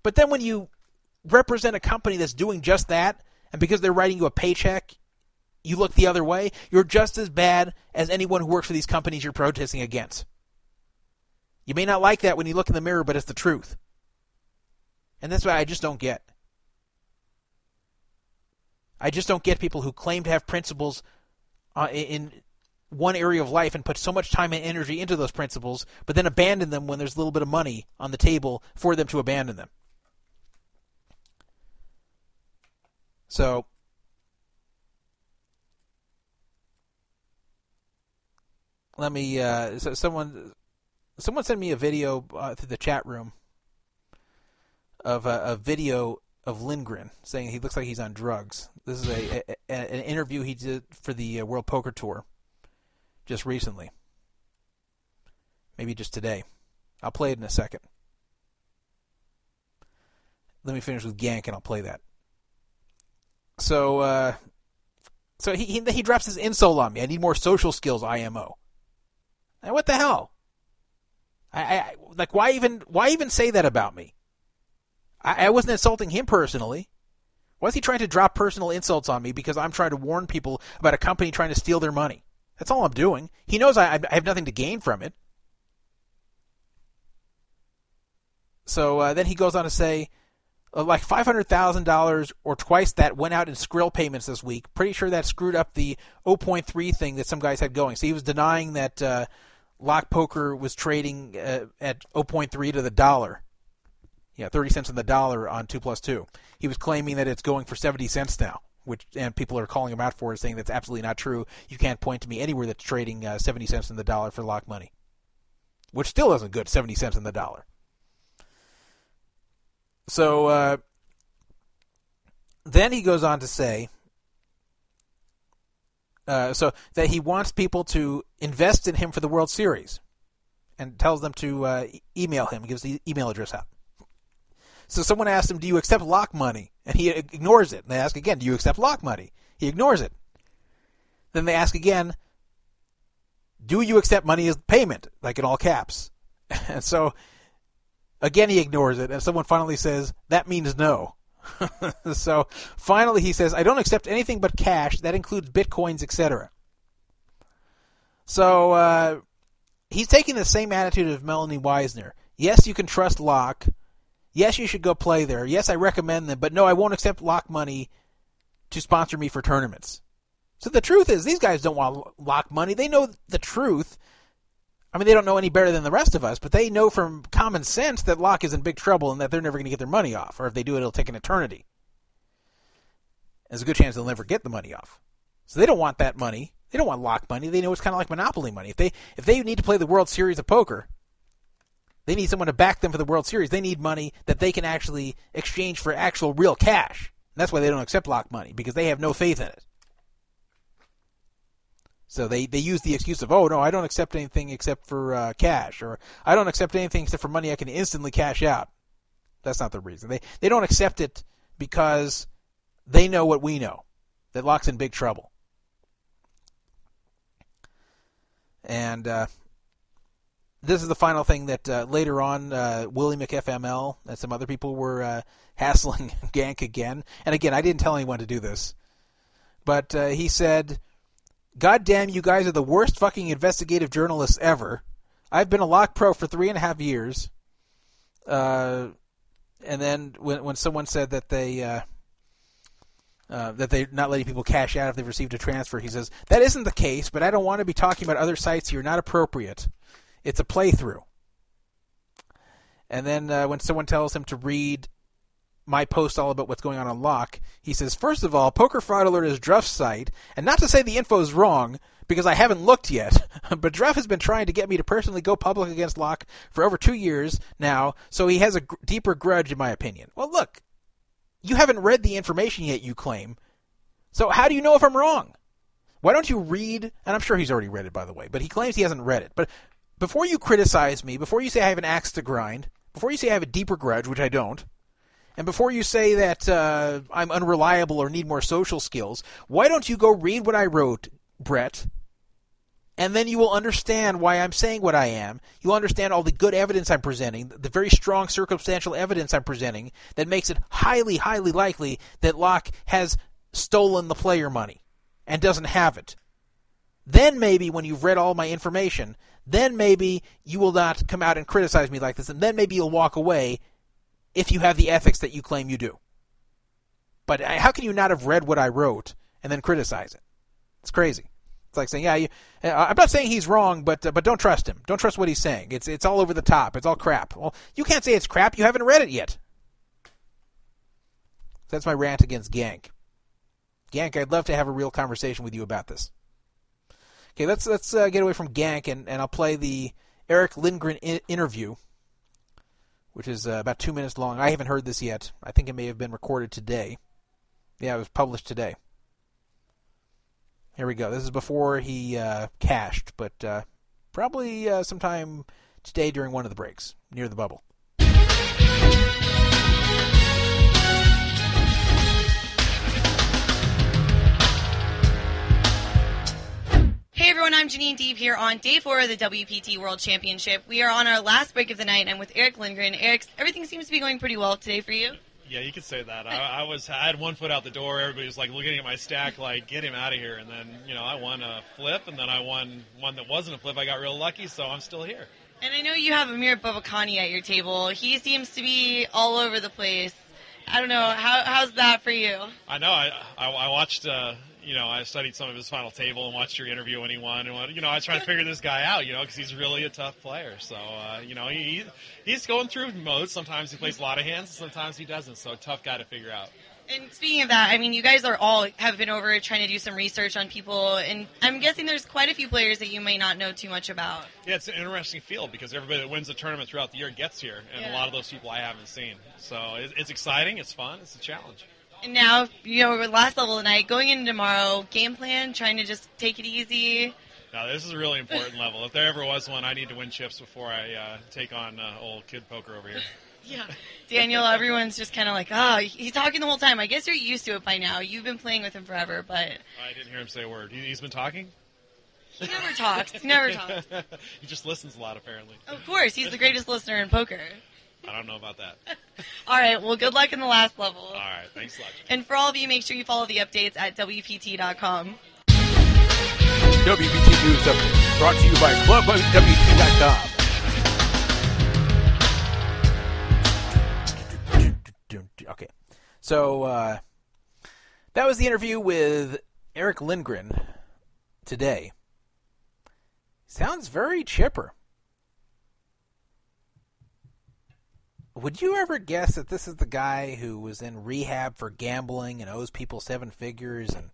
But then when you represent a company that's doing just that, and because they're writing you a paycheck, you look the other way, you're just as bad as anyone who works for these companies you're protesting against. You may not like that when you look in the mirror, but it's the truth. And that's why I just don't get. I just don't get people who claim to have principles uh, in one area of life and put so much time and energy into those principles, but then abandon them when there's a little bit of money on the table for them to abandon them. So let me. Uh, so someone someone sent me a video uh, through the chat room of a, a, video of Lindgren saying he looks like he's on drugs. This is a, a, a an interview he did for the uh, World Poker Tour just recently. Maybe just today. I'll play it in a second. Let me finish with Gank and I'll play that. So uh, So he, he he drops his insult on me. I need more social skills, IMO. And what the hell? I, I like why even why even say that about me? I, I wasn't insulting him personally. Why is he trying to drop personal insults on me because I'm trying to warn people about a company trying to steal their money? That's all I'm doing. He knows I, I have nothing to gain from it. So uh, then he goes on to say, uh, like five hundred thousand dollars or twice that went out in Skrill payments this week. Pretty sure that screwed up the 0.3 thing that some guys had going. So he was denying that uh, Lock Poker was trading uh, at 0.3 to the dollar. Yeah, 30 cents on the dollar on two plus two. He was claiming that it's going for 70 cents now, which and people are calling him out for it, saying that's absolutely not true. You can't point to me anywhere that's trading uh, 70 cents in the dollar for lock money, which still isn't good. 70 cents in the dollar. So uh, then he goes on to say, uh, so that he wants people to invest in him for the World Series, and tells them to uh, email him. Gives the email address out. So someone asked him, "Do you accept lock money?" And he ignores it. And they ask again, "Do you accept lock money?" He ignores it. Then they ask again, "Do you accept money as payment?" Like in all caps. [LAUGHS] and so Again, he ignores it, and someone finally says, That means no. [LAUGHS] so finally, he says, I don't accept anything but cash. That includes bitcoins, etc. So uh, he's taking the same attitude of Melanie Weisner. Yes, you can trust Lock. Yes, you should go play there. Yes, I recommend them, but no, I won't accept Lock money to sponsor me for tournaments. So the truth is, these guys don't want Lock money. They know the truth, I mean, they don't know any better than the rest of us, but they know from common sense that Lock is in big trouble and that they're never going to get their money off, or if they do, it'll take an eternity. There's a good chance they'll never get the money off. So they don't want that money. They don't want Lock money. They know it's kind of like monopoly money. If they if they need to play the World Series of poker, they need someone to back them for the World Series. They need money that they can actually exchange for actual real cash. And that's why they don't accept Lock money because they have no faith in it. So they, they use the excuse of, oh, no, I don't accept anything except for uh, cash, or I don't accept anything except for money I can instantly cash out. That's not the reason. They, they don't accept it because they know what we know that Lock's in big trouble. And uh, this is the final thing that uh, later on, uh, Willie McFML and some other people were uh, hassling [LAUGHS] Gank again. And again, I didn't tell anyone to do this. But uh, he said God damn, you guys are the worst fucking investigative journalists ever. I've been a lock pro for three and a half years. Uh, and then when when someone said that they uh, uh, that they're not letting people cash out if they've received a transfer, he says that isn't the case. But I don't want to be talking about other sites here. Not appropriate. It's a playthrough. And then uh, when someone tells him to read my post all about what's going on on Lock, he says, first of all, Poker Fraud Alert is Druff's site, and not to say the info is wrong, because I haven't looked yet, [LAUGHS] but Druff has been trying to get me to personally go public against Lock for over two years now, so he has a g- deeper grudge, in my opinion. Well, look, you haven't read the information yet, you claim. So how do you know if I'm wrong? Why don't you read, and I'm sure he's already read it, by the way, but he claims he hasn't read it. But before you criticize me, before you say I have an axe to grind, before you say I have a deeper grudge, which I don't, and before you say that uh, I'm unreliable or need more social skills, why don't you go read what I wrote, Brett? And then you will understand why I'm saying what I am. You'll understand all the good evidence I'm presenting, the very strong circumstantial evidence I'm presenting that makes it highly, highly likely that Lock has stolen the player money and doesn't have it. Then maybe when you've read all my information, then maybe you will not come out and criticize me like this, and then maybe you'll walk away if you have the ethics that you claim you do. But how can you not have read what I wrote and then criticize it? It's crazy. It's like saying, yeah, you, uh, I'm not saying he's wrong, but uh, but don't trust him. Don't trust what he's saying. It's it's all over the top. It's all crap. Well, you can't say it's crap. You haven't read it yet. That's my rant against Gank. Gank, I'd love to have a real conversation with you about this. Okay, let's let's uh, get away from Gank and, and I'll play the Erick Lindgren I- interview which is uh, about two minutes long. I haven't heard this yet. I think it may have been recorded today. Yeah, it was published today. Here we go. This is before he uh, cashed, but uh, probably uh, sometime today during one of the breaks near the bubble. Hey everyone, I'm Janine Deep here on day four of the WPT World Championship. We are on our last break of the night. I'm with Erick Lindgren. Erick, everything seems to be going pretty well today for you. Yeah, you could say that. I, I was I had one foot out the door. Everybody was like looking at my stack, like get him out of here. And then you know I won a flip, and then I won one that wasn't a flip. I got real lucky, so I'm still here. And I know you have Amir Bubakani at your table. He seems to be all over the place. I don't know how how's that for you. I know. I I, I watched. Uh, you know, I studied some of his final table and watched your interview when he won. And you know, I was trying to figure this guy out. You know, because he's really a tough player. So uh, you know, he he's going through modes. Sometimes he plays a lot of hands, sometimes he doesn't. So tough guy to figure out. And speaking of that, I mean, you guys are all have been over trying to do some research on people, and I'm guessing there's quite a few players that you may not know too much about. Yeah, it's an interesting field because everybody that wins the tournament throughout the year gets here, and Yeah. a lot of those people I haven't seen. So it's exciting, it's fun, it's a challenge. And now, you know, we're last level tonight, going into tomorrow, game plan, trying to just take it easy. Now this is a really important [LAUGHS] level. If there ever was one, I need to win chips before I uh, take on uh, old kid poker over here. [LAUGHS] Yeah. Daniel, everyone's just kind of like, oh, he's talking the whole time. I guess you're used to it by now. You've been playing with him forever, but I didn't hear him say a word. He, he's been talking. he never talks. He never [LAUGHS] talks. he just listens a lot, apparently. Of course, he's the greatest listener in poker. I don't know about that. [LAUGHS] All right, well, good luck in the last level. All right, thanks a lot. And for all of you, make sure you follow the updates at WPT.com. WPT News Update, brought to you by ClubWPT.com. Okay, so uh, that was the interview with Erick Lindgren today. Sounds very chipper. Would you ever guess that this is the guy who was in rehab for gambling and owes people seven figures and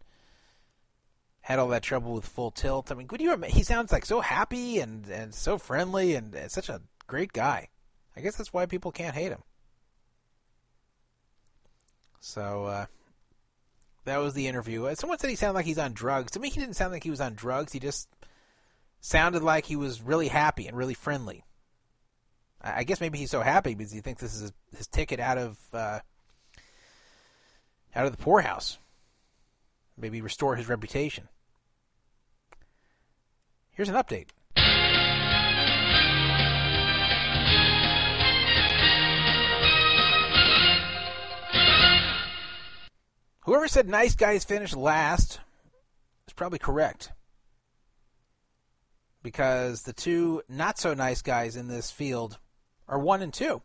had all that trouble with full tilt. I mean, could you? He sounds like so happy and and so friendly and, and such a great guy. I guess that's why people can't hate him. So uh, that was the interview. Uh, Someone said he sounded like he's on drugs. To me, he didn't sound like he was on drugs. He just sounded like he was really happy and really friendly. I guess maybe he's so happy because he thinks this is his, his ticket out of uh, out of the poorhouse. Maybe restore his reputation. Here's an update. Whoever said nice guys finish last is probably correct. Because the two not so nice guys in this field are one and two.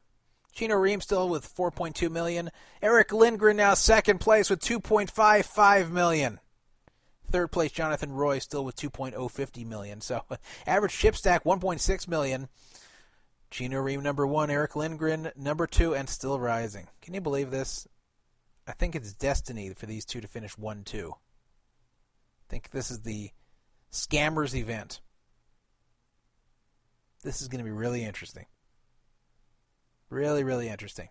Chino Rheem still with 4.2 million. Erick Lindgren now second place with 2.55 million. Third place Jonathan Roy still with 2.050 million. So [LAUGHS] average chip stack 1.6 million. Chino Rheem number one, Erick Lindgren number two, and still rising. Can you believe this? I think it's destiny for these two to finish one two. I think this is the scammers event. This is going to be really interesting. Really, really interesting.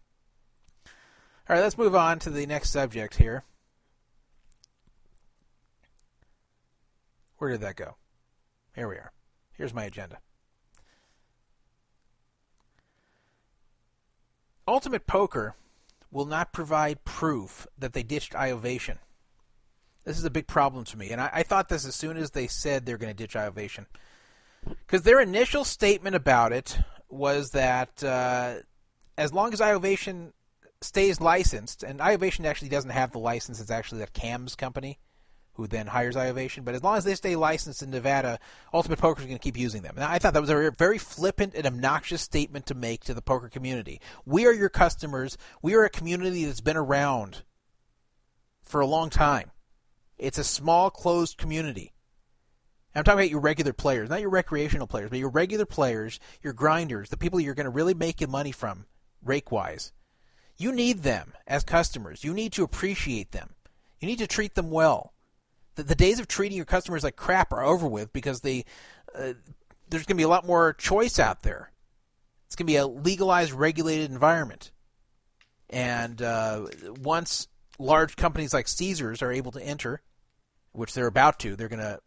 All right, let's move on to the next subject here. Where did that go? Here we are. Here's my agenda. Ultimate Poker will not provide proof that they ditched iOvation. This is a big problem to me, and I, I thought this as soon as they said they're going to ditch iOvation. Because their initial statement about it was that uh, as long as iOvation stays licensed, and iOvation actually doesn't have the license, it's actually that CAMS company who then hires iOvation. But as long as they stay licensed in Nevada, Ultimate Poker is going to keep using them. And I thought that was a very flippant and obnoxious statement to make to the poker community. We are your customers. We are a community that's been around for a long time. It's a small, closed community. I'm talking about your regular players, not your recreational players, but your regular players, your grinders, the people you're going to really make your money from, rake wise. You need them as customers. You need to appreciate them. You need to treat them well. The, the days of treating your customers like crap are over with because they uh, there's going to be a lot more choice out there. It's going to be a legalized, regulated environment. And uh, once large companies like Caesars are able to enter, which they're about to, they're going to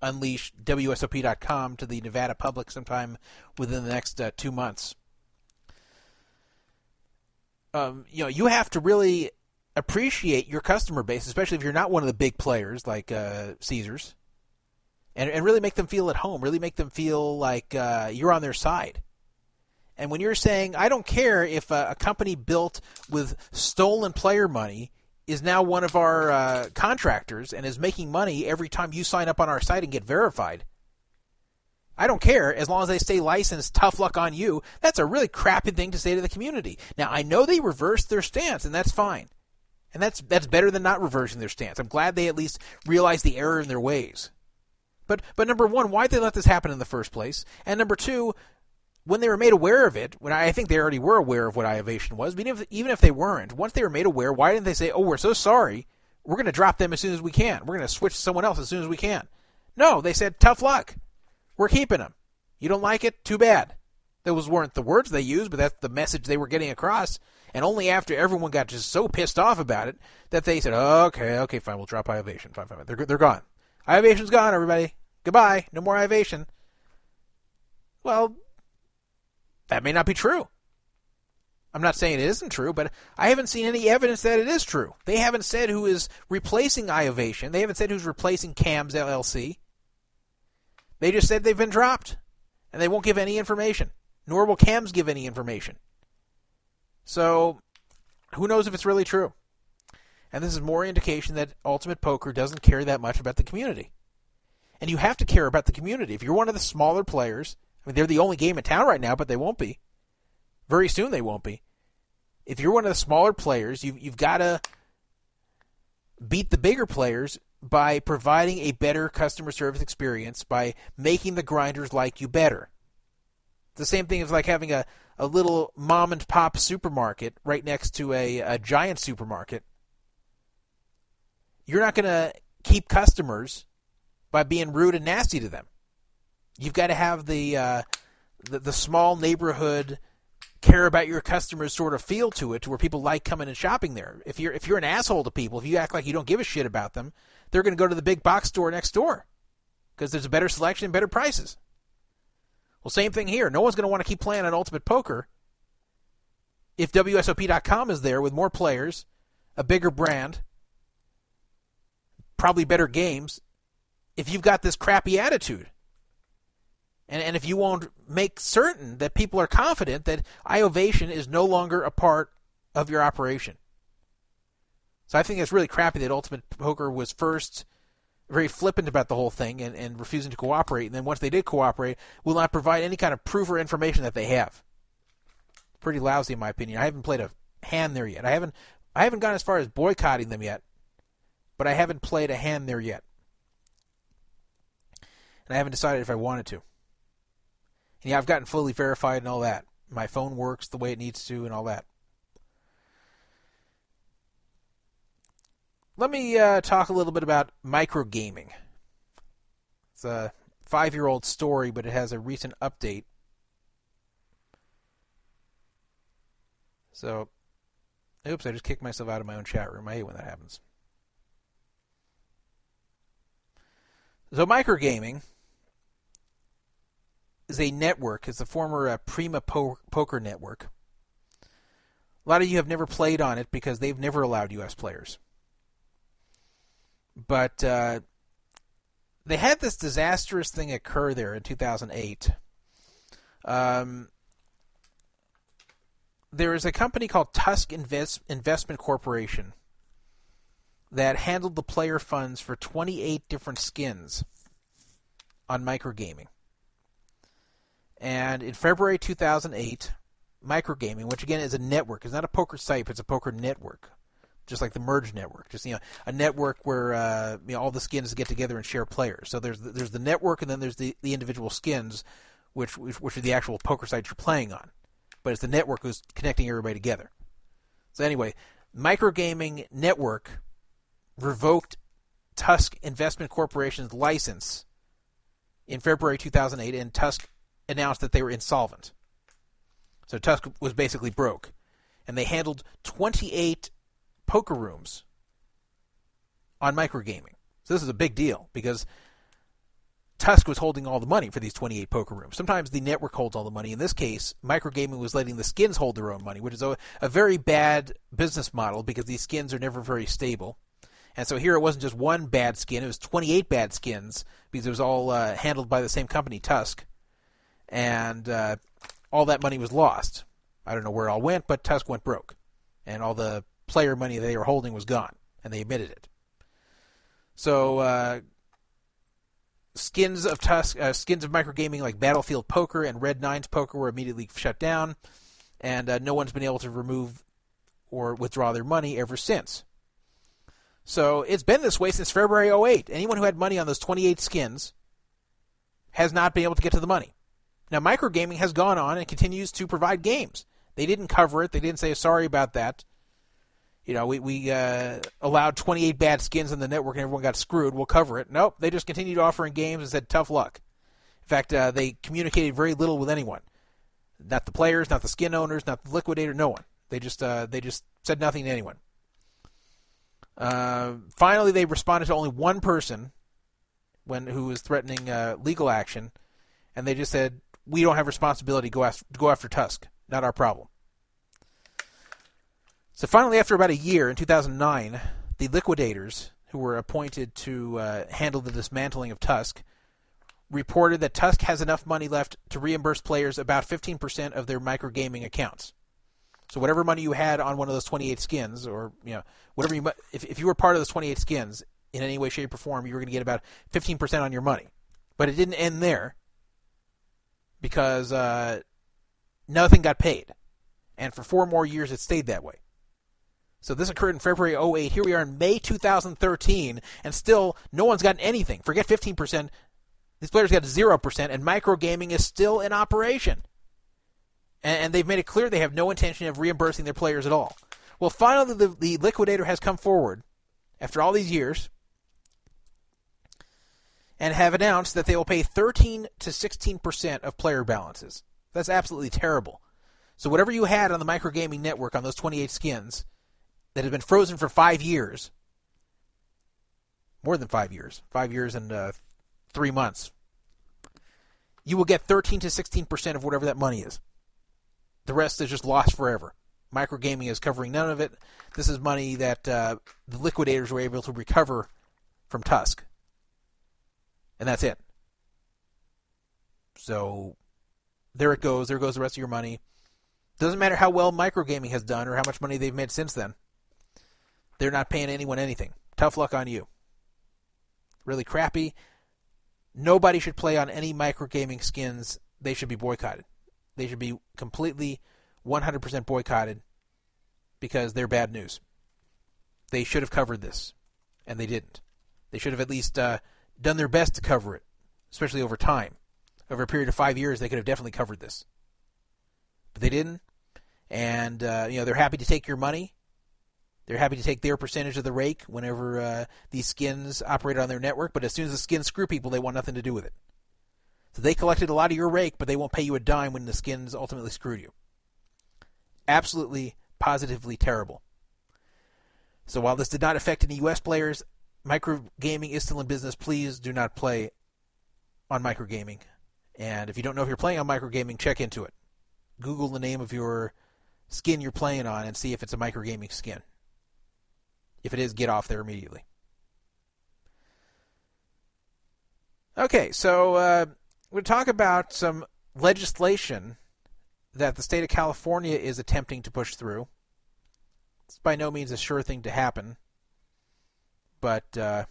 unleash WSOP.com to the Nevada public sometime within the next uh, two months. Um, you know, you have to really appreciate your customer base, especially if you're not one of the big players like uh, Caesars. and, and really make them feel at home, really make them feel like uh, you're on their side. And when you're saying, I don't care if a, a company built with stolen player money is now one of our uh, contractors and is making money every time you sign up on our site and get verified. I don't care as long as they stay licensed. Tough luck on you. That's a really crappy thing to say to the community. Now I know they reversed their stance, and that's fine, and that's that's better than not reversing their stance. I'm glad they at least realized the error in their ways. But but number one, why did they let this happen in the first place? And number two, when they were made aware of it, when I think they already were aware of what Iovation was, even if, even if they weren't, once they were made aware, why didn't they say, "Oh, we're so sorry, we're going to drop them as soon as we can. We're going to switch to someone else as soon as we can." No, they said, "Tough luck. We're keeping them. You don't like it? Too bad." Those weren't the words they used, but that's the message they were getting across. And only after everyone got just so pissed off about it that they said, "Okay, okay, fine, we'll drop Iovation. Fine, fine, they're they're gone. Iovation's gone. Everybody, goodbye. No more Iovation." Well, that may not be true. I'm not saying it isn't true, but I haven't seen any evidence that it is true. They haven't said who is replacing Iovation. They haven't said who's replacing CAMS LLC. They just said they've been dropped, and they won't give any information. Nor will CAMS give any information. So, who knows if it's really true? And this is more indication that Ultimate Poker doesn't care that much about the community. And you have to care about the community. If you're one of the smaller players, I mean, they're the only game in town right now, but they won't be. Very soon they won't be. If you're one of the smaller players, you've, you've got to beat the bigger players by providing a better customer service experience, by making the grinders like you better. The same thing as like having a, a little mom and pop supermarket right next to a, a giant supermarket. You're not going to keep customers by being rude and nasty to them. You've got to have the, uh, the the small neighborhood care about your customers sort of feel to it, to where people like coming and shopping there. If you're if you're an asshole to people, if you act like you don't give a shit about them, they're going to go to the big box store next door because there's a better selection and better prices. Well, same thing here. No one's going to want to keep playing on Ultimate Poker if WSOP.com is there with more players, a bigger brand, probably better games. If you've got this crappy attitude. And, and if you won't make certain that people are confident that iOvation is no longer a part of your operation. So I think it's really crappy that Ultimate Poker was first very flippant about the whole thing and, and refusing to cooperate. And then once they did cooperate, will not provide any kind of proof or information that they have. Pretty lousy in my opinion. I haven't played a hand there yet. I haven't I haven't gone as far as boycotting them yet, but I haven't played a hand there yet. And I haven't decided if I wanted to. And yeah, I've gotten fully verified and all that. My phone works the way it needs to and all that. Let me uh, talk a little bit about microgaming. It's a five year old story, but it has a recent update. So, oops, I just kicked myself out of my own chat room. I hate when that happens. So, microgaming is a network. It's a former uh, Prima po- Poker network. A lot of you have never played on it because they've never allowed U.S. players. But uh, they had this disastrous thing occur there in 2008. Um, there is a company called Tusk Invest- Investment Corporation that handled the player funds for 28 different skins on microgaming. And in February 2008, Microgaming, which again is a network, it's not a poker site, but it's a poker network, just like the Merge network, just you know, a network where uh, you know all the skins get together and share players. So there's there's the network, and then there's the, the individual skins, which which are the actual poker sites you're playing on. But it's the network who's connecting everybody together. So anyway, Microgaming Network revoked Tusk Investment Corporation's license in February 2008, and Tusk announced that they were insolvent. So Tusk was basically broke. And they handled 28 poker rooms on microgaming. So this is a big deal because Tusk was holding all the money for these 28 poker rooms. Sometimes the network holds all the money. In this case, microgaming was letting the skins hold their own money, which is a, a very bad business model because these skins are never very stable. And so here it wasn't just one bad skin; it was 28 bad skins because it was all uh, handled by the same company, Tusk, and uh, all that money was lost. I don't know where it all went, but Tusk went broke, and all the player money they were holding was gone, and they admitted it. So uh, skins of Tusk, uh, skins of microgaming like Battlefield Poker and Red Nines Poker were immediately shut down, and uh, no one's been able to remove or withdraw their money ever since. So it's been this way since February 08. Anyone who had money on those 28 skins has not been able to get to the money. Now, microgaming has gone on and continues to provide games. They didn't cover it. They didn't say sorry about that. You know, we we uh, allowed 28 bad skins on the network and everyone got screwed. We'll cover it. Nope, they just continued offering games and said tough luck. In fact, uh, they communicated very little with anyone. Not the players, not the skin owners, not the liquidator, no one. They just uh, they just said nothing to anyone. Uh, finally, they responded to only one person when who was threatening uh, legal action, and they just said, "We don't have responsibility. Go after go after Tusk. Not our problem." So finally, after about a year, in 2009, the liquidators who were appointed to uh, handle the dismantling of Tusk reported that Tusk has enough money left to reimburse players about 15% of their microgaming accounts. So whatever money you had on one of those 28 skins, or you know whatever you if if you were part of those 28 skins in any way, shape, or form, you were going to get about 15% on your money. But it didn't end there because uh, nothing got paid, and for four more years it stayed that way. So this occurred in February 08. Here we are in May 2013, and still no one's gotten anything. Forget 15%. These players got 0%, and microgaming is still in operation. And, they've made it clear they have no intention of reimbursing their players at all. Well, finally, the, the liquidator has come forward after all these years and have announced that they will pay 13 to 16% of player balances. That's absolutely terrible. So whatever you had on the microgaming network on those 28 skins, that has been frozen for five years, more than five years, five years and uh, three months, you will get 13 to 16 percent of whatever that money is. The rest is just lost forever. Microgaming is covering none of it. This is money that uh, the liquidators were able to recover from Tusk, and that's it. So there it goes. There goes the rest of your money. Doesn't matter how well microgaming has done or how much money they've made since then. They're not paying anyone anything. Tough luck on you. Really crappy. Nobody should play on any microgaming skins. They should be boycotted. They should be completely 100% boycotted because they're bad news. They should have covered this, and they didn't. They should have at least uh, done their best to cover it, especially over time. Over a period of five years, they could have definitely covered this, but they didn't. And uh, you know they're happy to take your money they're happy to take their percentage of the rake whenever uh, these skins operate on their network, but as soon as the skins screw people, they want nothing to do with it. So they collected a lot of your rake, but they won't pay you a dime when the skins ultimately screwed you. Absolutely, positively terrible. So while this did not affect any U.S. players, microgaming is still in business. Please do not play on microgaming. And if you don't know if you're playing on microgaming, check into it. Google the name of your skin you're playing on and see if it's a microgaming skin. If it is, get off there immediately. Okay, so uh, we'll talk about some legislation that the state of California is attempting to push through. It's by no means a sure thing to happen, but uh,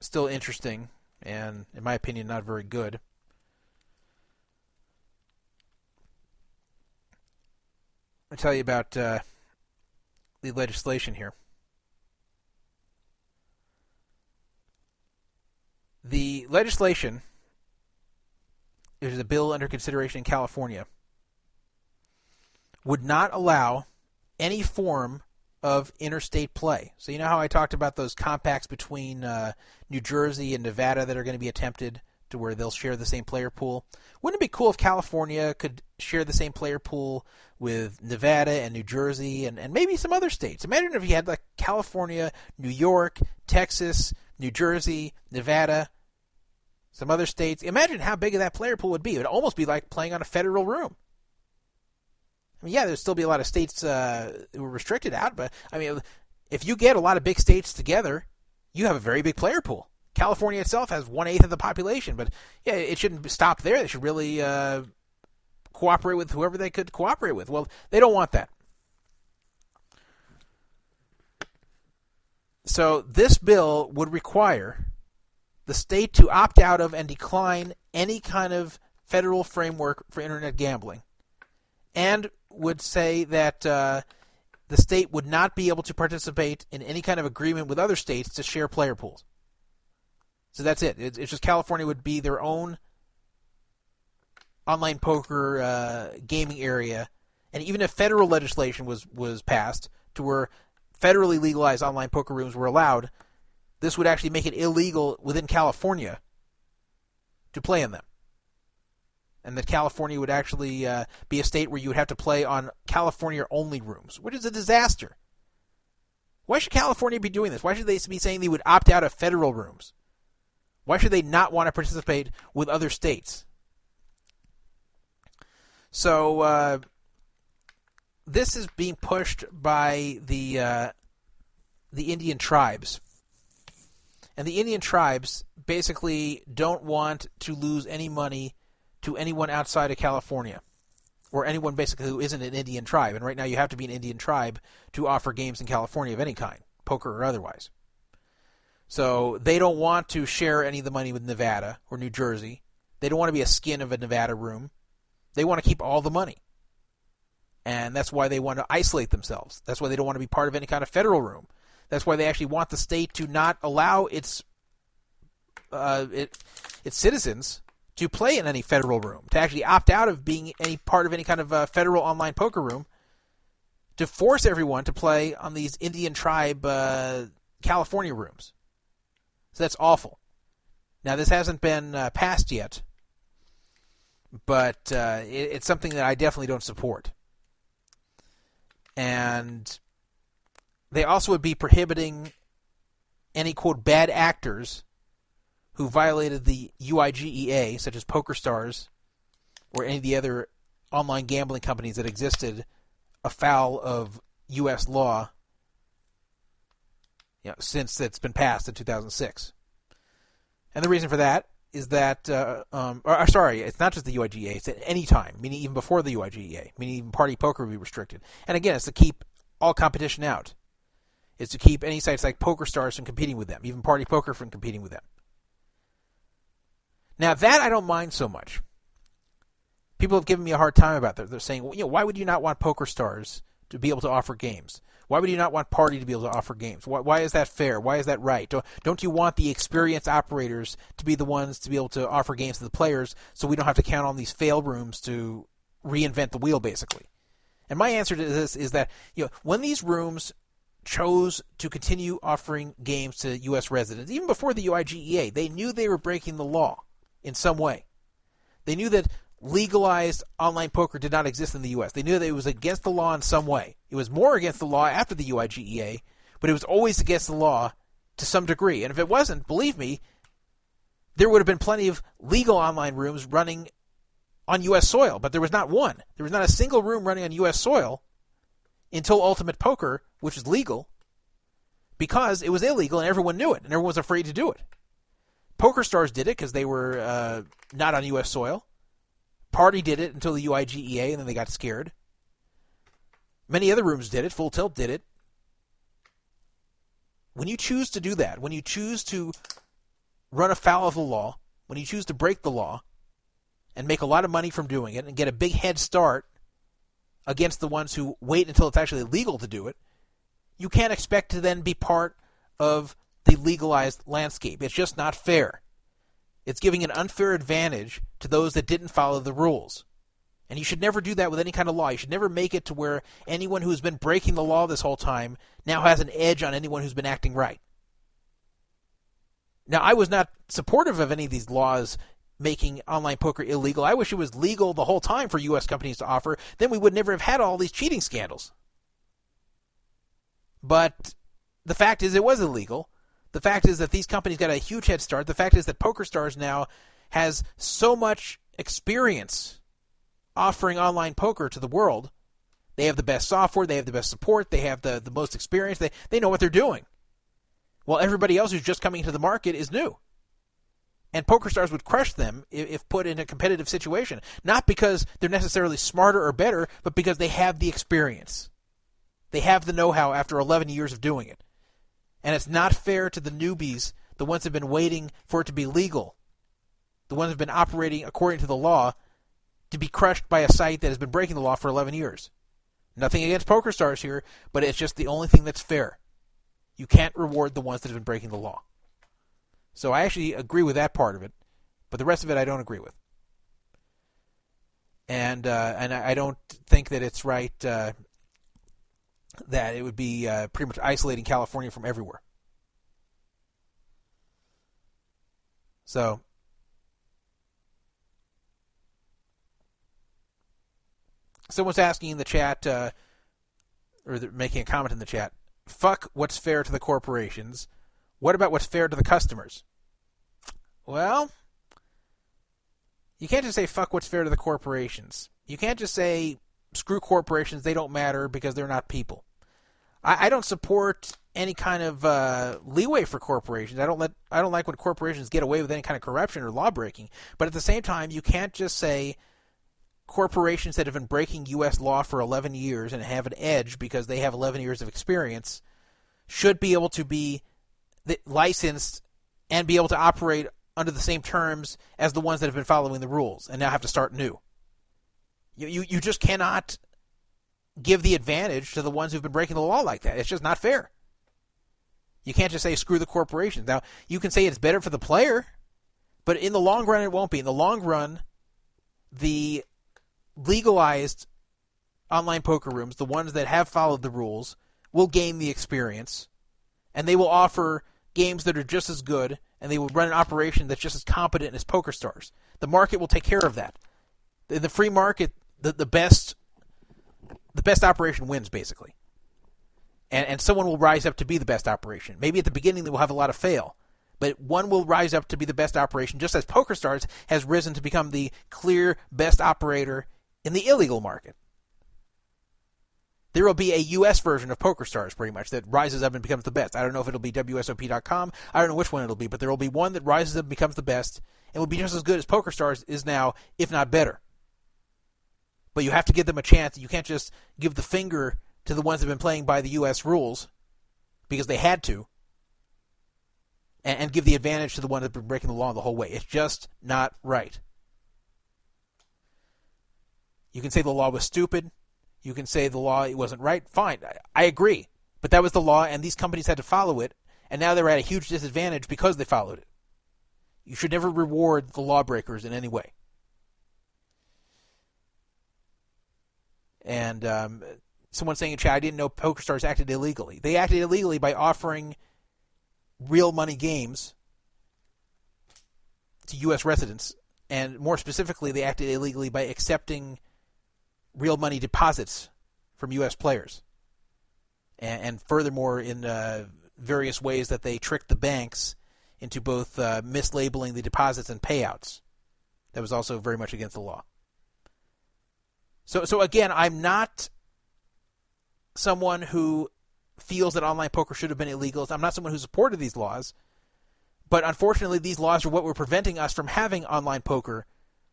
still interesting and, in my opinion, not very good. I'll tell you about uh, the legislation here. The legislation is a bill under consideration in California would not allow any form of interstate play. So you know how I talked about those compacts between uh, New Jersey and Nevada that are going to be attempted to where they'll share the same player pool. Wouldn't it be cool if California could share the same player pool with Nevada and New Jersey and, and maybe some other states? Imagine if you had like California, New York, Texas, New Jersey, Nevada, some other states. Imagine how big of that player pool would be. It would almost be like playing on a federal room. I mean, yeah, there'd still be a lot of states uh, who are restricted out, but I mean, if you get a lot of big states together you have a very big player pool. California itself has one eighth of the population, but yeah, it shouldn't stop there. They should really uh, cooperate with whoever they could cooperate with. Well, they don't want that. So this bill would require the state to opt out of and decline any kind of federal framework for internet gambling, and would say that uh, the state would not be able to participate in any kind of agreement with other states to share player pools. So that's it. It's just California would be their own online poker uh, gaming area, and even if federal legislation was was passed to where federally legalized online poker rooms were allowed, this would actually make it illegal within California to play in them. And that California would actually uh, be a state where you would have to play on California only rooms, which is a disaster. Why should California be doing this? Why should they be saying they would opt out of federal rooms? Why should they not want to participate with other states? So uh, this is being pushed by the uh, the Indian tribes, and the Indian tribes basically don't want to lose any money to anyone outside of California, or anyone basically who isn't an Indian tribe. And right now, you have to be an Indian tribe to offer games in California of any kind, poker or otherwise. So they don't want to share any of the money with Nevada or New Jersey. They don't want to be a skin of a Nevada room. They want to keep all the money. And that's why they want to isolate themselves. That's why they don't want to be part of any kind of federal room. That's why they actually want the state to not allow its uh, it, its citizens to play in any federal room, to actually opt out of being any part of any kind of uh, federal online poker room, to force everyone to play on these Indian tribe uh, California rooms. So that's awful. Now this hasn't been uh, passed yet, but uh, it, it's something that I definitely don't support. And they also would be prohibiting any quote bad actors who violated the UIGEA, such as PokerStars or any of the other online gambling companies that existed afoul of U.S. law you know, since it's been passed in 2006. And the reason for that is that, uh, um, or, sorry, it's not just the UIGEA, it's at any time, meaning even before the UIGEA, meaning even party poker would be restricted. And again, it's to keep all competition out. It's to keep any sites like PokerStars from competing with them, even party poker from competing with them. Now that I don't mind so much. People have given me a hard time about that. They're saying, well, you know, why would you not want PokerStars to be able to offer games? Why would you not want Party to be able to offer games? Why, why is that fair? Why is that right? Don't, don't you want the experienced operators to be the ones to be able to offer games to the players so we don't have to count on these fail rooms to reinvent the wheel, basically? And my answer to this is that you know when these rooms chose to continue offering games to U.S. residents, even before the UIGEA, they knew they were breaking the law in some way. They knew that legalized online poker did not exist in the U.S. They knew that it was against the law in some way. It was more against the law after the UIGEA, but it was always against the law to some degree. And if it wasn't, believe me, there would have been plenty of legal online rooms running on U.S. soil, but there was not one. There was not a single room running on U.S. soil until Ultimate Poker, which is legal, because it was illegal and everyone knew it, and everyone was afraid to do it. Poker Stars did it because they were uh, not on U.S. soil. Party did it until the UIGEA, and then they got scared. Many other rooms did it. Full Tilt did it. When you choose to do that, when you choose to run afoul of the law, when you choose to break the law, and make a lot of money from doing it, and get a big head start against the ones who wait until it's actually legal to do it, you can't expect to then be part of the legalized landscape. It's just not fair. It's giving an unfair advantage to those that didn't follow the rules. And you should never do that with any kind of law. You should never make it to where anyone who's been breaking the law this whole time now has an edge on anyone who's been acting right. Now, I was not supportive of any of these laws making online poker illegal. I wish it was legal the whole time for U.S. companies to offer. Then we would never have had all these cheating scandals. But the fact is, it was illegal. The fact is that these companies got a huge head start. The fact is that PokerStars now has so much experience offering online poker to the world. They have the best software, they have the best support, they have the, the most experience, they, they know what they're doing. while everybody else who's just coming into the market is new. And PokerStars would crush them if, if put in a competitive situation, not because they're necessarily smarter or better, but because they have the experience. They have the know-how after 11 years of doing it. And it's not fair to the newbies, the ones who've been waiting for it to be legal, the ones who've been operating according to the law, to be crushed by a site that has been breaking the law for 11 years. Nothing against PokerStars here, but it's just the only thing that's fair. You can't reward the ones that have been breaking the law. So I actually agree with that part of it, but the rest of it I don't agree with. And uh, and I don't think that it's right uh, that it would be uh, pretty much isolating California from everywhere. So someone's asking in the chat, uh, or making a comment in the chat. Fuck what's fair to the corporations. What about what's fair to the customers? Well, you can't just say fuck what's fair to the corporations. You can't just say screw corporations, they don't matter because they're not people. I, I don't support any kind of uh, leeway for corporations. I don't let I don't like when corporations get away with any kind of corruption or law breaking. But at the same time, you can't just say corporations that have been breaking U.S. law for 11 years and have an edge because they have 11 years of experience should be able to be licensed and be able to operate under the same terms as the ones that have been following the rules and now have to start new. You, you, you just cannot give the advantage to the ones who've been breaking the law like that. It's just not fair. You can't just say screw the corporations. Now, you can say it's better for the player, but in the long run, it won't be. In the long run, the legalized online poker rooms, the ones that have followed the rules, will gain the experience, and they will offer games that are just as good, and they will run an operation that's just as competent as PokerStars. The market will take care of that. In the free market, the, the best the best operation wins basically. And and someone will rise up to be the best operation. Maybe at the beginning they will have a lot of fail, but one will rise up to be the best operation, just as PokerStars has risen to become the clear best operator in the illegal market. There will be a U.S. version of PokerStars, pretty much, that rises up and becomes the best. I don't know if it'll be WSOP.com. I don't know which one it'll be, but there will be one that rises up and becomes the best, and will be just as good as PokerStars is now, if not better. But you have to give them a chance. You can't just give the finger to the ones that have been playing by the U.S. rules because they had to, and, and give the advantage to the ones that have been breaking the law the whole way. It's just not right. You can say the law was stupid. You can say the law wasn't right. Fine, I, I agree. But that was the law, and these companies had to follow it, and now they're at a huge disadvantage because they followed it. You should never reward the lawbreakers in any way. And um, someone saying in chat, I didn't know PokerStars acted illegally. They acted illegally by offering real money games to U.S. residents, and more specifically, they acted illegally by accepting real money deposits from U.S. players. And, and furthermore, in uh, various ways that they tricked the banks into both uh, mislabeling the deposits and payouts. That was also very much against the law. So, so again, I'm not someone who feels that online poker should have been illegal. I'm not someone who supported these laws. But unfortunately, these laws are what were preventing us from having online poker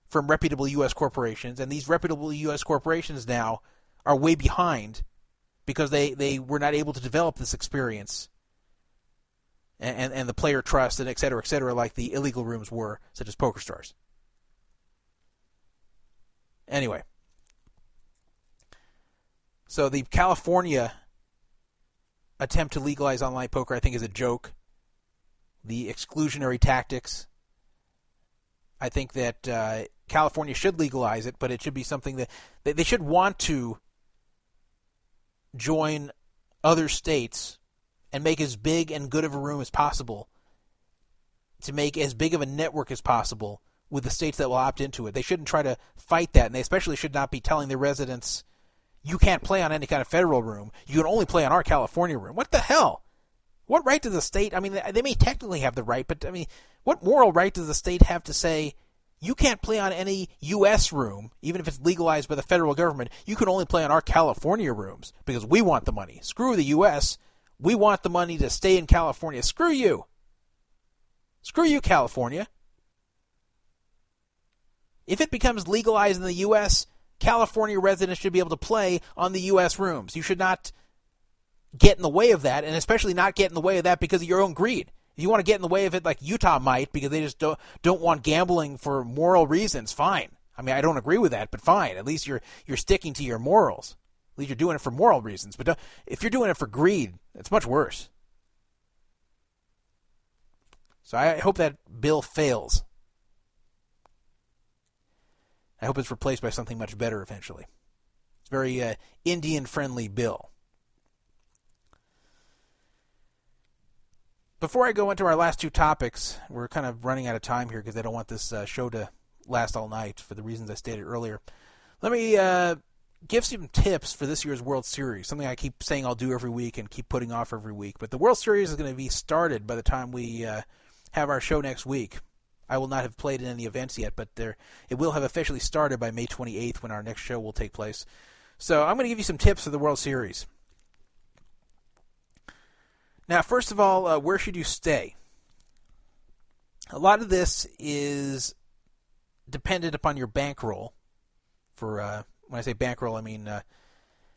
from reputable U.S. corporations, and these reputable U.S. corporations now are way behind because they, they were not able to develop this experience and, and, and the player trust and et cetera, et cetera, like the illegal rooms were, such as Poker PokerStars. Anyway, so the California attempt to legalize online poker, I think, is a joke. The exclusionary tactics. I think that uh, California should legalize it, but it should be something that they should want to join other states and make as big and good of a room as possible to make as big of a network as possible with the states that will opt into it. They shouldn't try to fight that, and they especially should not be telling their residents, you can't play on any kind of federal room. You can only play on our California room. What the hell? What right does the state? I mean, they may technically have the right, but I mean, what moral right does the state have to say you can't play on any U.S. room, even if it's legalized by the federal government. You can only play on our California rooms because we want the money. Screw the U.S. We want the money to stay in California. Screw you. Screw you, California. If it becomes legalized in the U.S., California residents should be able to play on the U.S. rooms. You should not get in the way of that, and especially not get in the way of that because of your own greed. If you want to get in the way of it like Utah might because they just don't, don't want gambling for moral reasons, fine. I mean, I don't agree with that, but fine. At least you're you're sticking to your morals. At least you're doing it for moral reasons. But if you're doing it for greed, it's much worse. So I hope that bill fails. I hope it's replaced by something much better eventually. It's a very uh, Indian friendly bill. Before I go into our last two topics, we're kind of running out of time here because I don't want this uh, show to last all night for the reasons I stated earlier. Let me uh, give some tips for this year's World Series, something I keep saying I'll do every week and keep putting off every week. But the World Series is going to be started by the time we uh, have our show next week. I will not have played in any events yet, but there it will have officially started by May 28th when our next show will take place. So I'm going to give you some tips for the World Series. Now, first of all, uh, where should you stay? A lot of this is dependent upon your bankroll. For uh, when I say bankroll, I mean uh,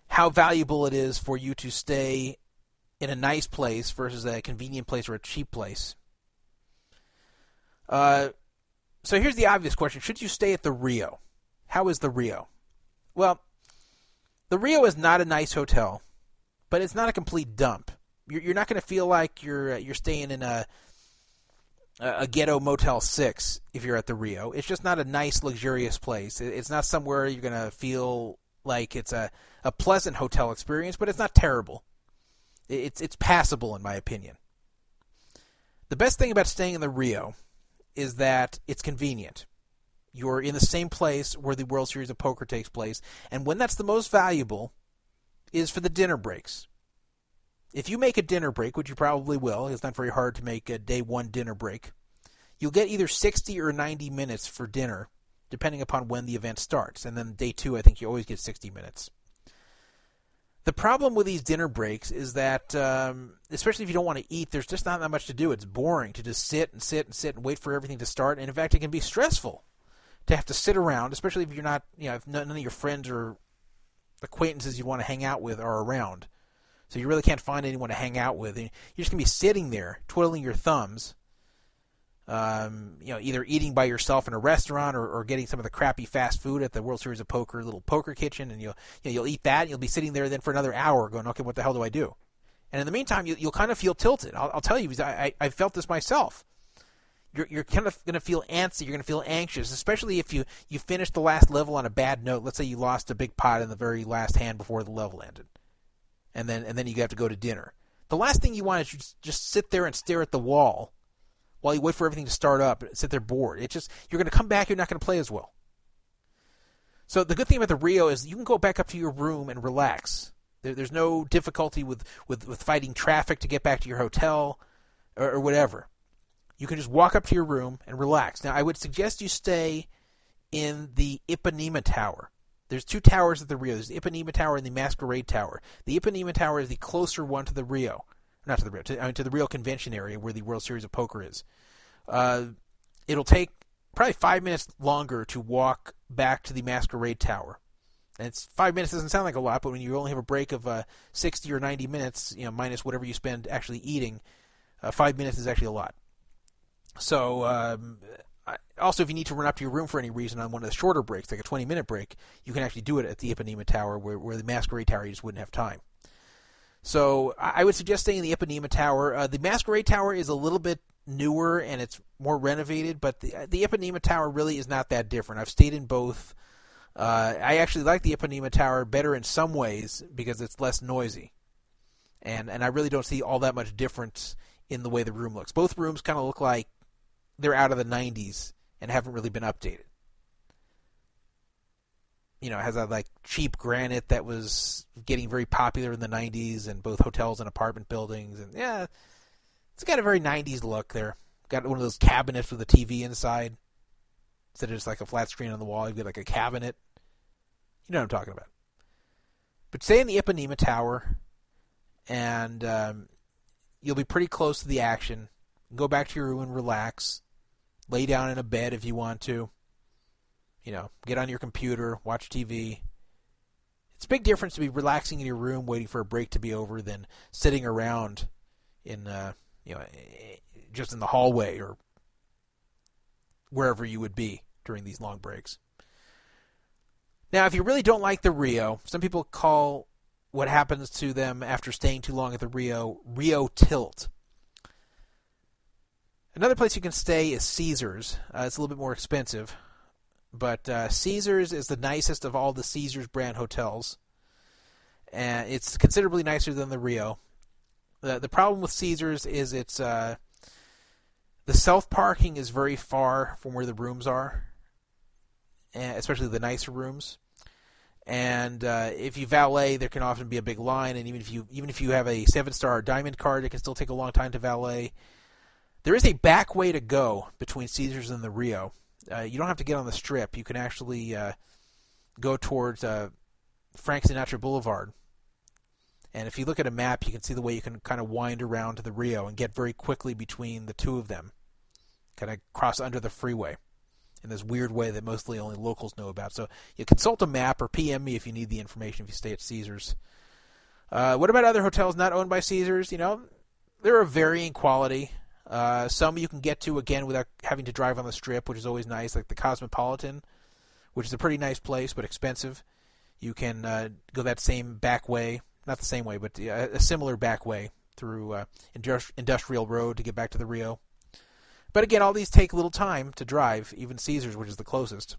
how valuable it is for you to stay in a nice place versus a convenient place or a cheap place. Uh, so here's the obvious question: Should you stay at the Rio? How is the Rio? Well, the Rio is not a nice hotel, but it's not a complete dump. You're, you're not going to feel like you're uh, you're staying in a a ghetto Motel Six if you're at the Rio. It's just not a nice, luxurious place. It's not somewhere you're going to feel like it's a, a pleasant hotel experience, but it's not terrible. It's it's passable in my opinion. The best thing about staying in the Rio is that it's convenient. You're in the same place where the World Series of Poker takes place, and when that's the most valuable is for the dinner breaks. If you make a dinner break, which you probably will, it's not very hard to make a day one dinner break, you'll get either 60 or 90 minutes for dinner, depending upon when the event starts. And then day two, I think you always get 60 minutes. The problem with these dinner breaks is that, um, especially if you don't want to eat, there's just not that much to do. It's boring to just sit and sit and sit and wait for everything to start. And in fact, it can be stressful to have to sit around, especially if you're not, you know, if none of your friends or acquaintances you want to hang out with are around. So you really can't find anyone to hang out with. And You're just gonna be sitting there twiddling your thumbs, um, you know, either eating by yourself in a restaurant or, or getting some of the crappy fast food at the World Series of Poker little poker kitchen, and you'll you know, you'll eat that. And you'll be sitting there then for another hour, going, okay, what the hell do I do? And in the meantime, you, will kind of feel tilted. I'll, I'll tell you, because I, I, I felt this myself. You're, you're kind of going to feel antsy. You're going to feel anxious, especially if you, you finish the last level on a bad note. Let's say you lost a big pot in the very last hand before the level ended, and then and then you have to go to dinner. The last thing you want is just, just sit there and stare at the wall while you wait for everything to start up and sit there bored. It's just you're going to come back, you're not going to play as well. So the good thing about the Rio is you can go back up to your room and relax. There, there's no difficulty with, with, with fighting traffic to get back to your hotel or, or whatever. You can just walk up to your room and relax. Now, I would suggest you stay in the Ipanema Tower. There's two towers at the Rio. There's the Ipanema Tower and the Masquerade Tower. The Ipanema Tower is the closer one to the Rio not to the to, I mean, to the Rio Convention area where the World Series of Poker is. Uh, it'll take probably five minutes longer to walk back to the Masquerade Tower. And it's five minutes doesn't sound like a lot, but when you only have a break of uh, 60 or 90 minutes, you know, minus whatever you spend actually eating, uh, five minutes is actually a lot. So, um, also, if you need to run up to your room for any reason on one of the shorter breaks, like a 20 minute break, you can actually do it at the Ipanema Tower, where, where the Masquerade Tower you just wouldn't have time. So I would suggest staying in the Ipanema Tower. Uh, the Masquerade Tower is a little bit newer and it's more renovated, but the the Ipanema Tower really is not that different. I've stayed in both. Uh, I actually like the Ipanema Tower better in some ways because it's less noisy, and and I really don't see all that much difference in the way the room looks. Both rooms kind of look like they're out of the '90s and haven't really been updated you know, has a like cheap granite that was getting very popular in the 90s in both hotels and apartment buildings. And yeah, it's got a very 90s look there. Got one of those cabinets with a TV inside. Instead of just like a flat screen on the wall, you've got like a cabinet. You know what I'm talking about. But stay in the Ipanema Tower and um, you'll be pretty close to the action. Go back to your room and relax. Lay down in a bed if you want to. You know, get on your computer, watch TV. It's a big difference to be relaxing in your room, waiting for a break to be over, than sitting around in, uh, you know, just in the hallway or wherever you would be during these long breaks. Now, if you really don't like the Rio, some people call what happens to them after staying too long at the Rio Rio tilt. Another place you can stay is Caesars. Uh, it's a little bit more expensive, but uh, Caesars is the nicest of all the Caesars brand hotels, and it's considerably nicer than the Rio. The the problem with Caesars is it's uh, the self parking is very far from where the rooms are, especially the nicer rooms. And uh, if you valet, there can often be a big line, and even if you even if you have a seven star diamond card, it can still take a long time to valet. There is a back way to go between Caesars and the Rio. Uh, you don't have to get on the strip. You can actually uh, go towards uh, Frank Sinatra Boulevard. And if you look at a map, you can see the way you can kind of wind around to the Rio and get very quickly between the two of them. Kind of cross under the freeway in this weird way that mostly only locals know about. So you consult a map or PM me if you need the information if you stay at Caesars. Uh, what about other hotels not owned by Caesars? You know, they're of varying quality. Uh, some you can get to again without having to drive on the strip, which is always nice, like the Cosmopolitan, which is a pretty nice place but expensive. You can uh, go that same back way, not the same way, but a similar back way through uh, Industrial Road to get back to the Rio. But again, all these take a little time to drive, even Caesars, which is the closest.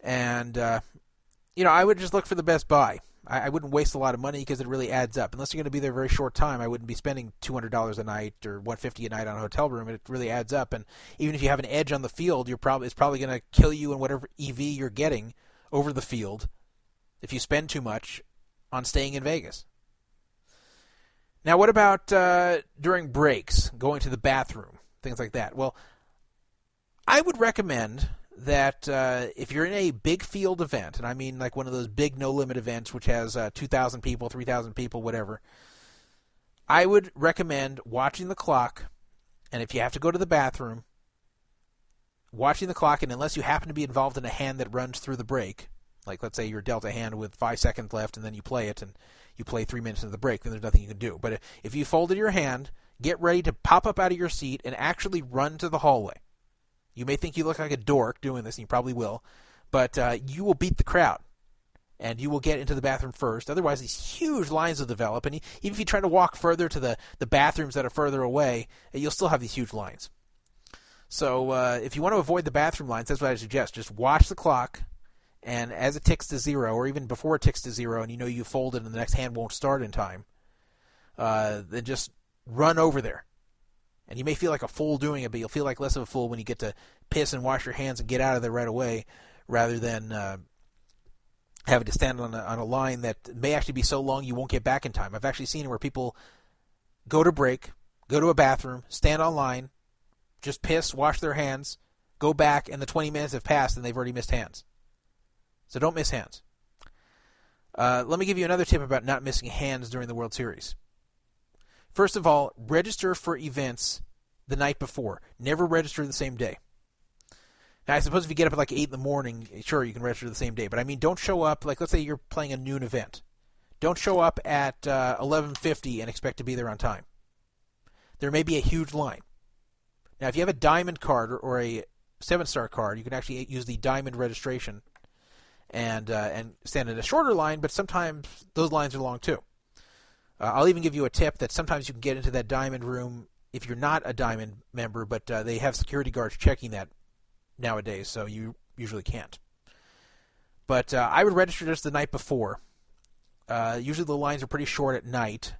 And uh, you know, I would just look for the best buy. I, I wouldn't waste a lot of money because it really adds up. Unless you're going to be there a very short time, I wouldn't be spending two hundred dollars a night or one fifty a night on a hotel room. It really adds up. And even if you have an edge on the field, you're probably it's probably going to kill you in whatever EV you're getting over the field if you spend too much on staying in Vegas. Now, what about uh, during breaks, going to the bathroom, things like that? Well, I would recommend that uh, if you're in a big field event, and I mean like one of those big no limit events which has uh, 2,000 people, 3,000 people, whatever, I would recommend watching the clock, and if you have to go to the bathroom, watching the clock, and unless you happen to be involved in a hand that runs through the break, like let's say you're dealt a hand with five seconds left, and then you play it, and you play three minutes into the break, then there's nothing you can do. But if you folded your hand, get ready to pop up out of your seat and actually run to the hallway. You may think you look like a dork doing this, and you probably will, but uh, you will beat the crowd. And you will get into the bathroom first. Otherwise, these huge lines will develop. And even if you try to walk further to the, the bathrooms that are further away, you'll still have these huge lines. So uh, if you want to avoid the bathroom lines, that's what I suggest. Just watch the clock, and as it ticks to zero, or even before it ticks to zero, and you know you folded and the next hand won't start in time, uh, then just run over there and you may feel like a fool doing it, but you'll feel like less of a fool when you get to piss and wash your hands and get out of there right away, rather than uh, having to stand on a, on a line that may actually be so long you won't get back in time. I've actually seen where people go to break, go to a bathroom, stand on line, just piss, wash their hands, go back, and the 20 minutes have passed and they've already missed hands. So don't miss hands. Uh, let me give you another tip about not missing hands during the World Series. First of all, register for events the night before. Never register the same day. Now, I suppose if you get up at like 8 in the morning, sure, you can register the same day. But I mean, don't show up, like, let's say you're playing a noon event. Don't show up at uh, 11.50 and expect to be there on time. There may be a huge line. Now, if you have a diamond card or, a seven-star card, you can actually use the diamond registration and uh, and stand in a shorter line, but sometimes those lines are long too. Uh, I'll even give you a tip that sometimes you can get into that diamond room if you're not a diamond member, but uh, they have security guards checking that nowadays, so you usually can't. But uh, I would register just the night before. Uh, usually the lines are pretty short at night,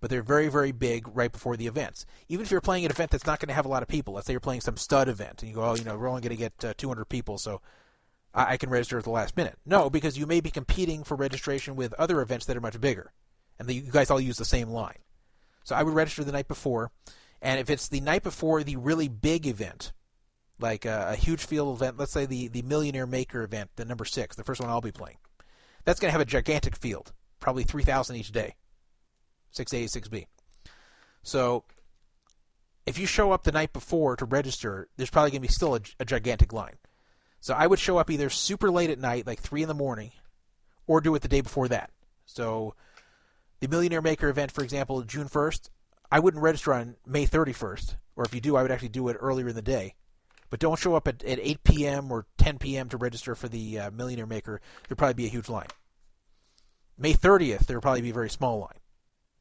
but they're very, very big right before the events. Even if you're playing an event that's not going to have a lot of people, let's say you're playing some stud event, and you go, oh, you know, we're only going to get uh, 200 people, so I-, I can register at the last minute. No, because you may be competing for registration with other events that are much bigger and the, you guys all use the same line. So I would register the night before, and if it's the night before the really big event, like a, a huge field event, let's say the the Millionaire Maker event, the number six, the first one I'll be playing, that's going to have a gigantic field. probably 3,000 each day. 6A, 6B. So if you show up the night before to register, there's probably going to be still a, a, gigantic line. So I would show up either super late at night, like 3 in the morning, or do it the day before that. So the Millionaire Maker event, for example, June 1st, I wouldn't register on May 31st, or if you do, I would actually do it earlier in the day. But don't show up at, at 8 p.m. or 10 p.m. to register for the uh, Millionaire Maker. There'll probably be a huge line. May 30th, there'll probably be a very small line.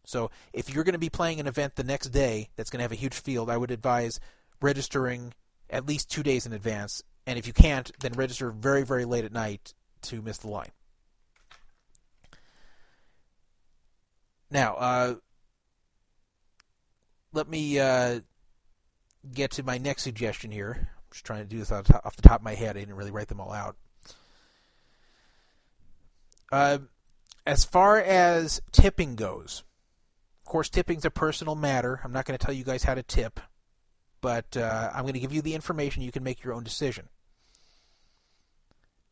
So if you're going to be playing an event the next day that's going to have a huge field, I would advise registering at least two days in advance. And if you can't, then register very, very late at night to miss the line. Now, uh, let me uh, get to my next suggestion here. I'm just trying to do this off the top of my head. I didn't really write them all out. Uh, as far as tipping goes, of course, tipping's a personal matter. I'm not going to tell you guys how to tip, but uh, I'm going to give you the information. You can make your own decision.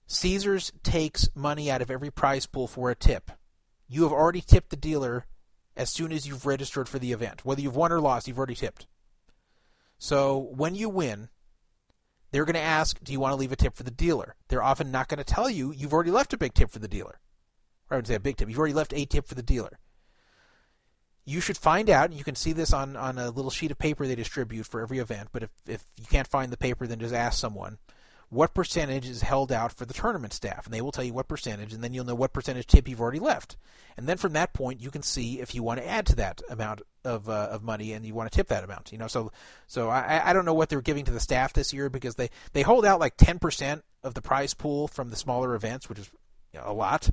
Caesars takes money out of every prize pool for a tip. You have already tipped the dealer as soon as you've registered for the event. Whether you've won or lost, you've already tipped. So when you win, they're going to ask, Do you want to leave a tip for the dealer? They're often not going to tell you you've already left a big tip for the dealer. Or I would say a big tip. You've already left a tip for the dealer. You should find out, and you can see this on, on a little sheet of paper they distribute for every event, but if, if you can't find the paper, then just ask someone what percentage is held out for the tournament staff, and they will tell you what percentage, and then you'll know what percentage tip you've already left. And then from that point, you can see if you want to add to that amount of uh, of money and you want to tip that amount. You know, so so I, I don't know what they're giving to the staff this year because they they hold out like ten percent of the prize pool from the smaller events, which is you know, a lot.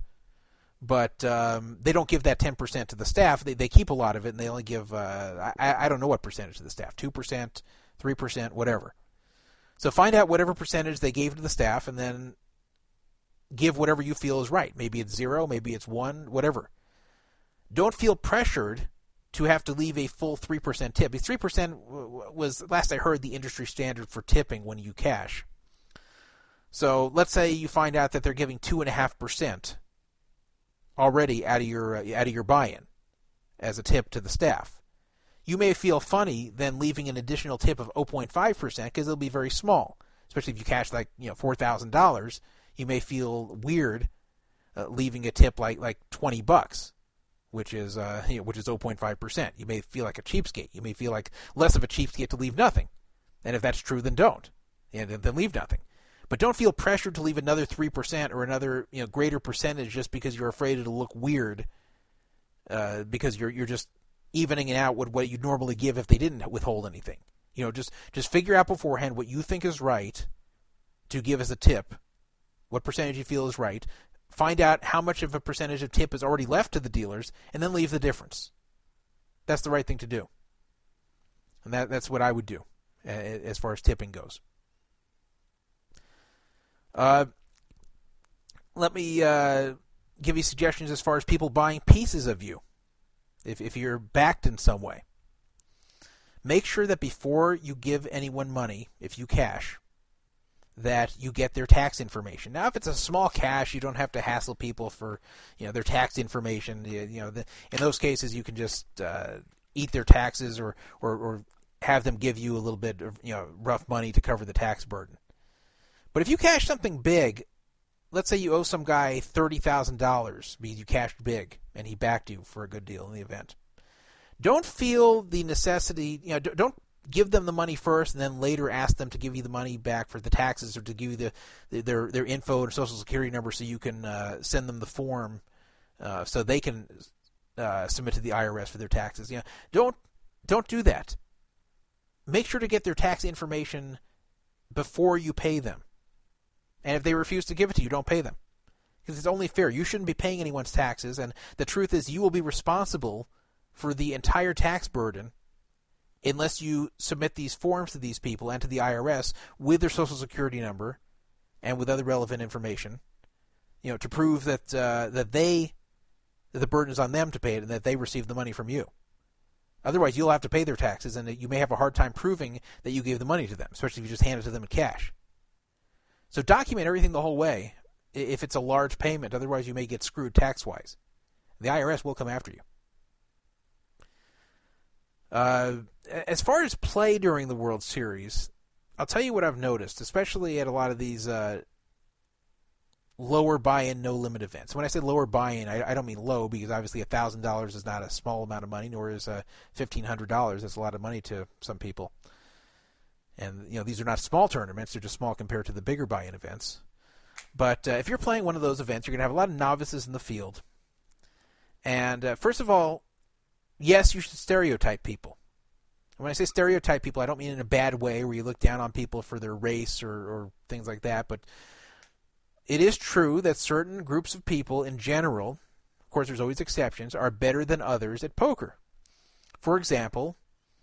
But um, they don't give that ten percent to the staff. They they keep a lot of it, and they only give uh, I I don't know what percentage to the staff, two percent, three percent, whatever. So find out whatever percentage they gave to the staff, and then give whatever you feel is right. Maybe it's zero, maybe it's one, whatever. Don't feel pressured to have to leave a full 3% tip. 3% was, last I heard, the industry standard for tipping when you cash. So let's say you find out that they're giving 2.5% already out of your, out of your buy in as a tip to the staff you may feel funny then leaving an additional tip of 0.5% because it'll be very small. Especially if you cash like you know four thousand dollars, you may feel weird uh, leaving a tip like like 20 bucks, which is uh, [LAUGHS] you know, which is 0.5%. You may feel like a cheapskate. You may feel like less of a cheapskate to leave nothing. And if that's true, then don't. And then leave nothing. But don't feel pressured to leave another 3% or another you know greater percentage just because you're afraid it'll look weird. Uh, because you're you're just evening it out with what you'd normally give if they didn't withhold anything. You know, just just figure out beforehand what you think is right to give as a tip, what percentage you feel is right. Find out how much of a percentage of tip is already left to the dealers, and then leave the difference. That's the right thing to do, and that that's what I would do as far as tipping goes. Uh, let me uh, give you suggestions as far as people buying pieces of you if, if you're backed in some way, make sure that before you give anyone money, if you cash, that you get their tax information. Now, if it's a small cash, you don't have to hassle people for you know their tax information. You, you know, the, in those cases, you can just uh, eat their taxes or, or or have them give you a little bit of you know rough money to cover the tax burden. But if you cash something big, let's say you owe some guy thirty thousand dollars because you cashed big and he backed you for a good deal in the event. Don't feel the necessity, you know, don't give them the money first and then later ask them to give you the money back for the taxes or to give you the, the their their info and social security number so you can uh, send them the form uh, so they can uh, submit to the IRS for their taxes. You know, don't don't do that. Make sure to get their tax information before you pay them. And if they refuse to give it to you, don't pay them. Because it's only fair. You shouldn't be paying anyone's taxes, and the truth is, you will be responsible for the entire tax burden unless you submit these forms to these people and to the IRS with their social security number and with other relevant information, you know, to prove that uh, that they that the burden is on them to pay it and that they receive the money from you. Otherwise, you'll have to pay their taxes, and you may have a hard time proving that you gave the money to them, especially if you just hand it to them in cash. So document everything the whole way if it's a large payment. Otherwise, you may get screwed tax wise. The IRS will come after you. Uh, as far as play during the World Series, I'll tell you what I've noticed, especially at a lot of these uh, lower buy-in, no limit events. When I say lower buy-in, I, I don't mean low because obviously thousand dollars is not a small amount of money, nor is uh, fifteen hundred dollars. That's a lot of money to some people. And you know these are not small tournaments; they're just small compared to the bigger buy-in events. But uh, if you're playing one of those events, you're going to have a lot of novices in the field. And uh, first of all, yes, you should stereotype people. when I say stereotype people, I don't mean in a bad way where you look down on people for their race or, or things like that. But it is true that certain groups of people in general, of course, there's always exceptions, are better than others at poker. For example,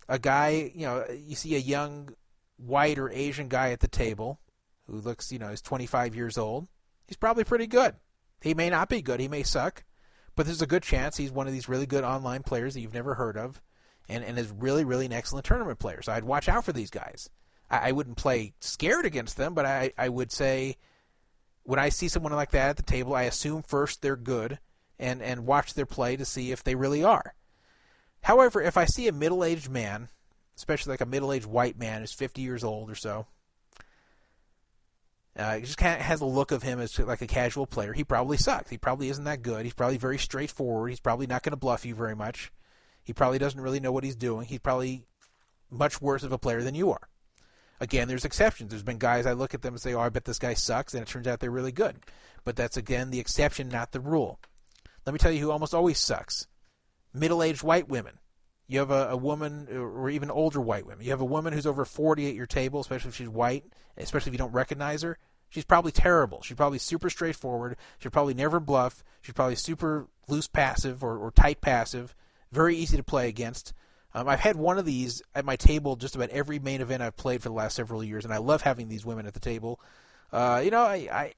a guy, you know, you see a young white or Asian guy at the table who looks, you know, is 25 years old. He's probably pretty good. He may not be good. He may suck. But there's a good chance he's one of these really good online players that you've never heard of and, and is really, really an excellent tournament player. So I'd watch out for these guys. I, I wouldn't play scared against them, but I, I would say when I see someone like that at the table, I assume first they're good and, and watch their play to see if they really are. However, if I see a middle aged man, especially like a middle aged white man who's 50 years old or so, uh, he just kind of has a look of him as like a casual player. He probably sucks. He probably isn't that good. He's probably very straightforward. He's probably not going to bluff you very much. He probably doesn't really know what he's doing. He's probably much worse of a player than you are. Again, there's exceptions. There's been guys I look at them and say, "Oh, I bet this guy sucks," and it turns out they're really good. But that's again the exception, not the rule. Let me tell you who almost always sucks: middle-aged white women. You have a, a woman, or even older white women. You have a woman who's over 40 at your table, especially if she's white, especially if you don't recognize her. She's probably terrible. She's probably super straightforward. She'll probably never bluff. She's probably super loose passive or, or tight passive. Very easy to play against. Um, I've had one of these at my table just about every main event I've played for the last several years, and I love having these women at the table. Uh, you know, I, I,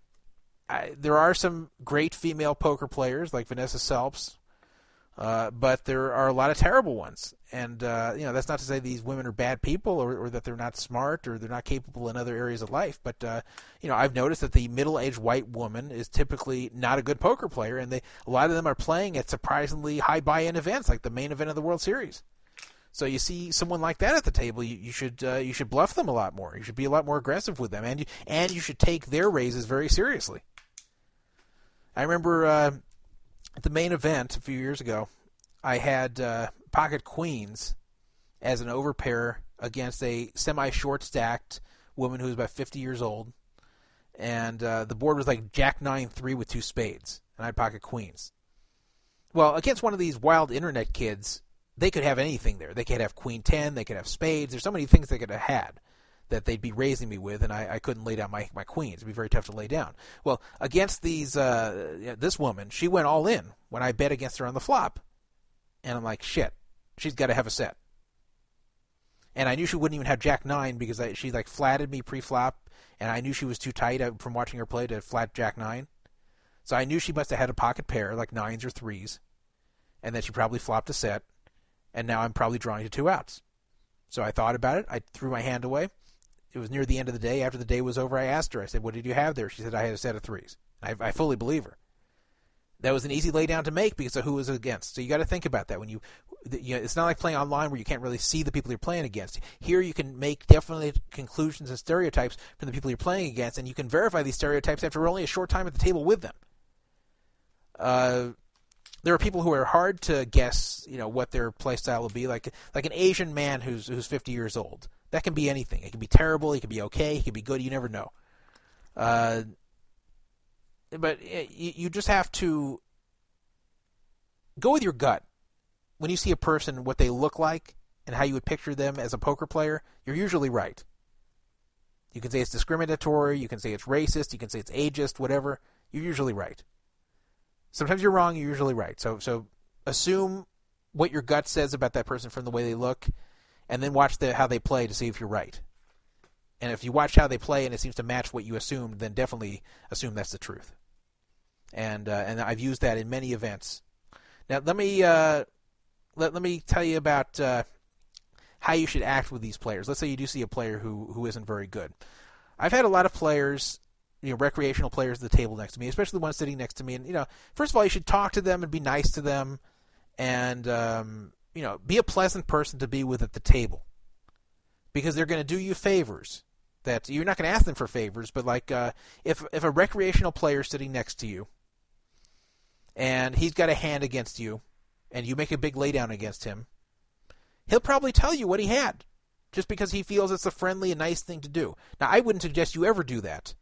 I, there are some great female poker players like Vanessa Selbst, uh, but there are a lot of terrible ones, and uh, you know that's not to say these women are bad people or, or, that they're not smart or they're not capable in other areas of life. But uh, you know I've noticed that the middle-aged white woman is typically not a good poker player, and they a lot of them are playing at surprisingly high buy-in events like the main event of the World Series. So you see someone like that at the table, you, you should uh, you should bluff them a lot more. You should be a lot more aggressive with them, and you, and you should take their raises very seriously. I remember uh, the main event a few years ago, I had uh, pocket queens as an overpair against a semi-short stacked woman who was about 50 years old, and uh, the board was like Jack nine three with two spades, and I had pocket queens. Well, against one of these wild internet kids, they could have anything there. They could have queen ten, they could have spades. There's so many things they could have had that they'd be raising me with, and I, I couldn't lay down my, my queens. It'd be very tough to lay down. Well, against these uh, this woman, she went all in when I bet against her on the flop, and I'm like, shit, she's got to have a set. And I knew she wouldn't even have Jack nine because I, she like flatted me pre-flop, and I knew she was too tight uh, from watching her play to flat Jack nine. So I knew she must have had a pocket pair like nines or threes, and that she probably flopped a set, and now I'm probably drawing to two outs. So I thought about it. I threw my hand away. It was near the end of the day. After the day was over, I asked her. I said, "What did you have there?" She said, "I had a set of threes. I, I fully believe her. That was an easy laydown to make because of who was against. So you got to think about that when you, you know, it's not like playing online where you can't really see the people you're playing against. Here you can make definite conclusions and stereotypes from the people you're playing against, and you can verify these stereotypes after only a short time at the table with them. Uh, there are people who are hard to guess, you know, what their play style will be. Like like an Asian man who's who's 50 years old. That can be anything. It can be terrible. It can be okay. It can be good. You never know. Uh, but it, you just have to go with your gut. When you see a person, what they look like, and how you would picture them as a poker player, you're usually right. You can say it's discriminatory. You can say it's racist. You can say it's ageist. Whatever. You're usually right. Sometimes you're wrong. You're usually right. So so assume what your gut says about that person from the way they look, and then watch the, how they play to see if you're right. And if you watch how they play and it seems to match what you assumed, then definitely assume that's the truth. And uh, and I've used that in many events. Now let me uh, let let me tell you about uh, how you should act with these players. Let's say you do see a player who who isn't very good. I've had a lot of players you know recreational players at the table next to me, especially the ones sitting next to me. And you know, first of all, you should talk to them and be nice to them, and um, you know, be a pleasant person to be with at the table, because they're going to do you favors. That you're not going to ask them for favors, but like uh, if if a recreational player is sitting next to you, and he's got a hand against you, and you make a big laydown against him, he'll probably tell you what he had, just because he feels it's a friendly and nice thing to do. Now, I wouldn't suggest you ever do that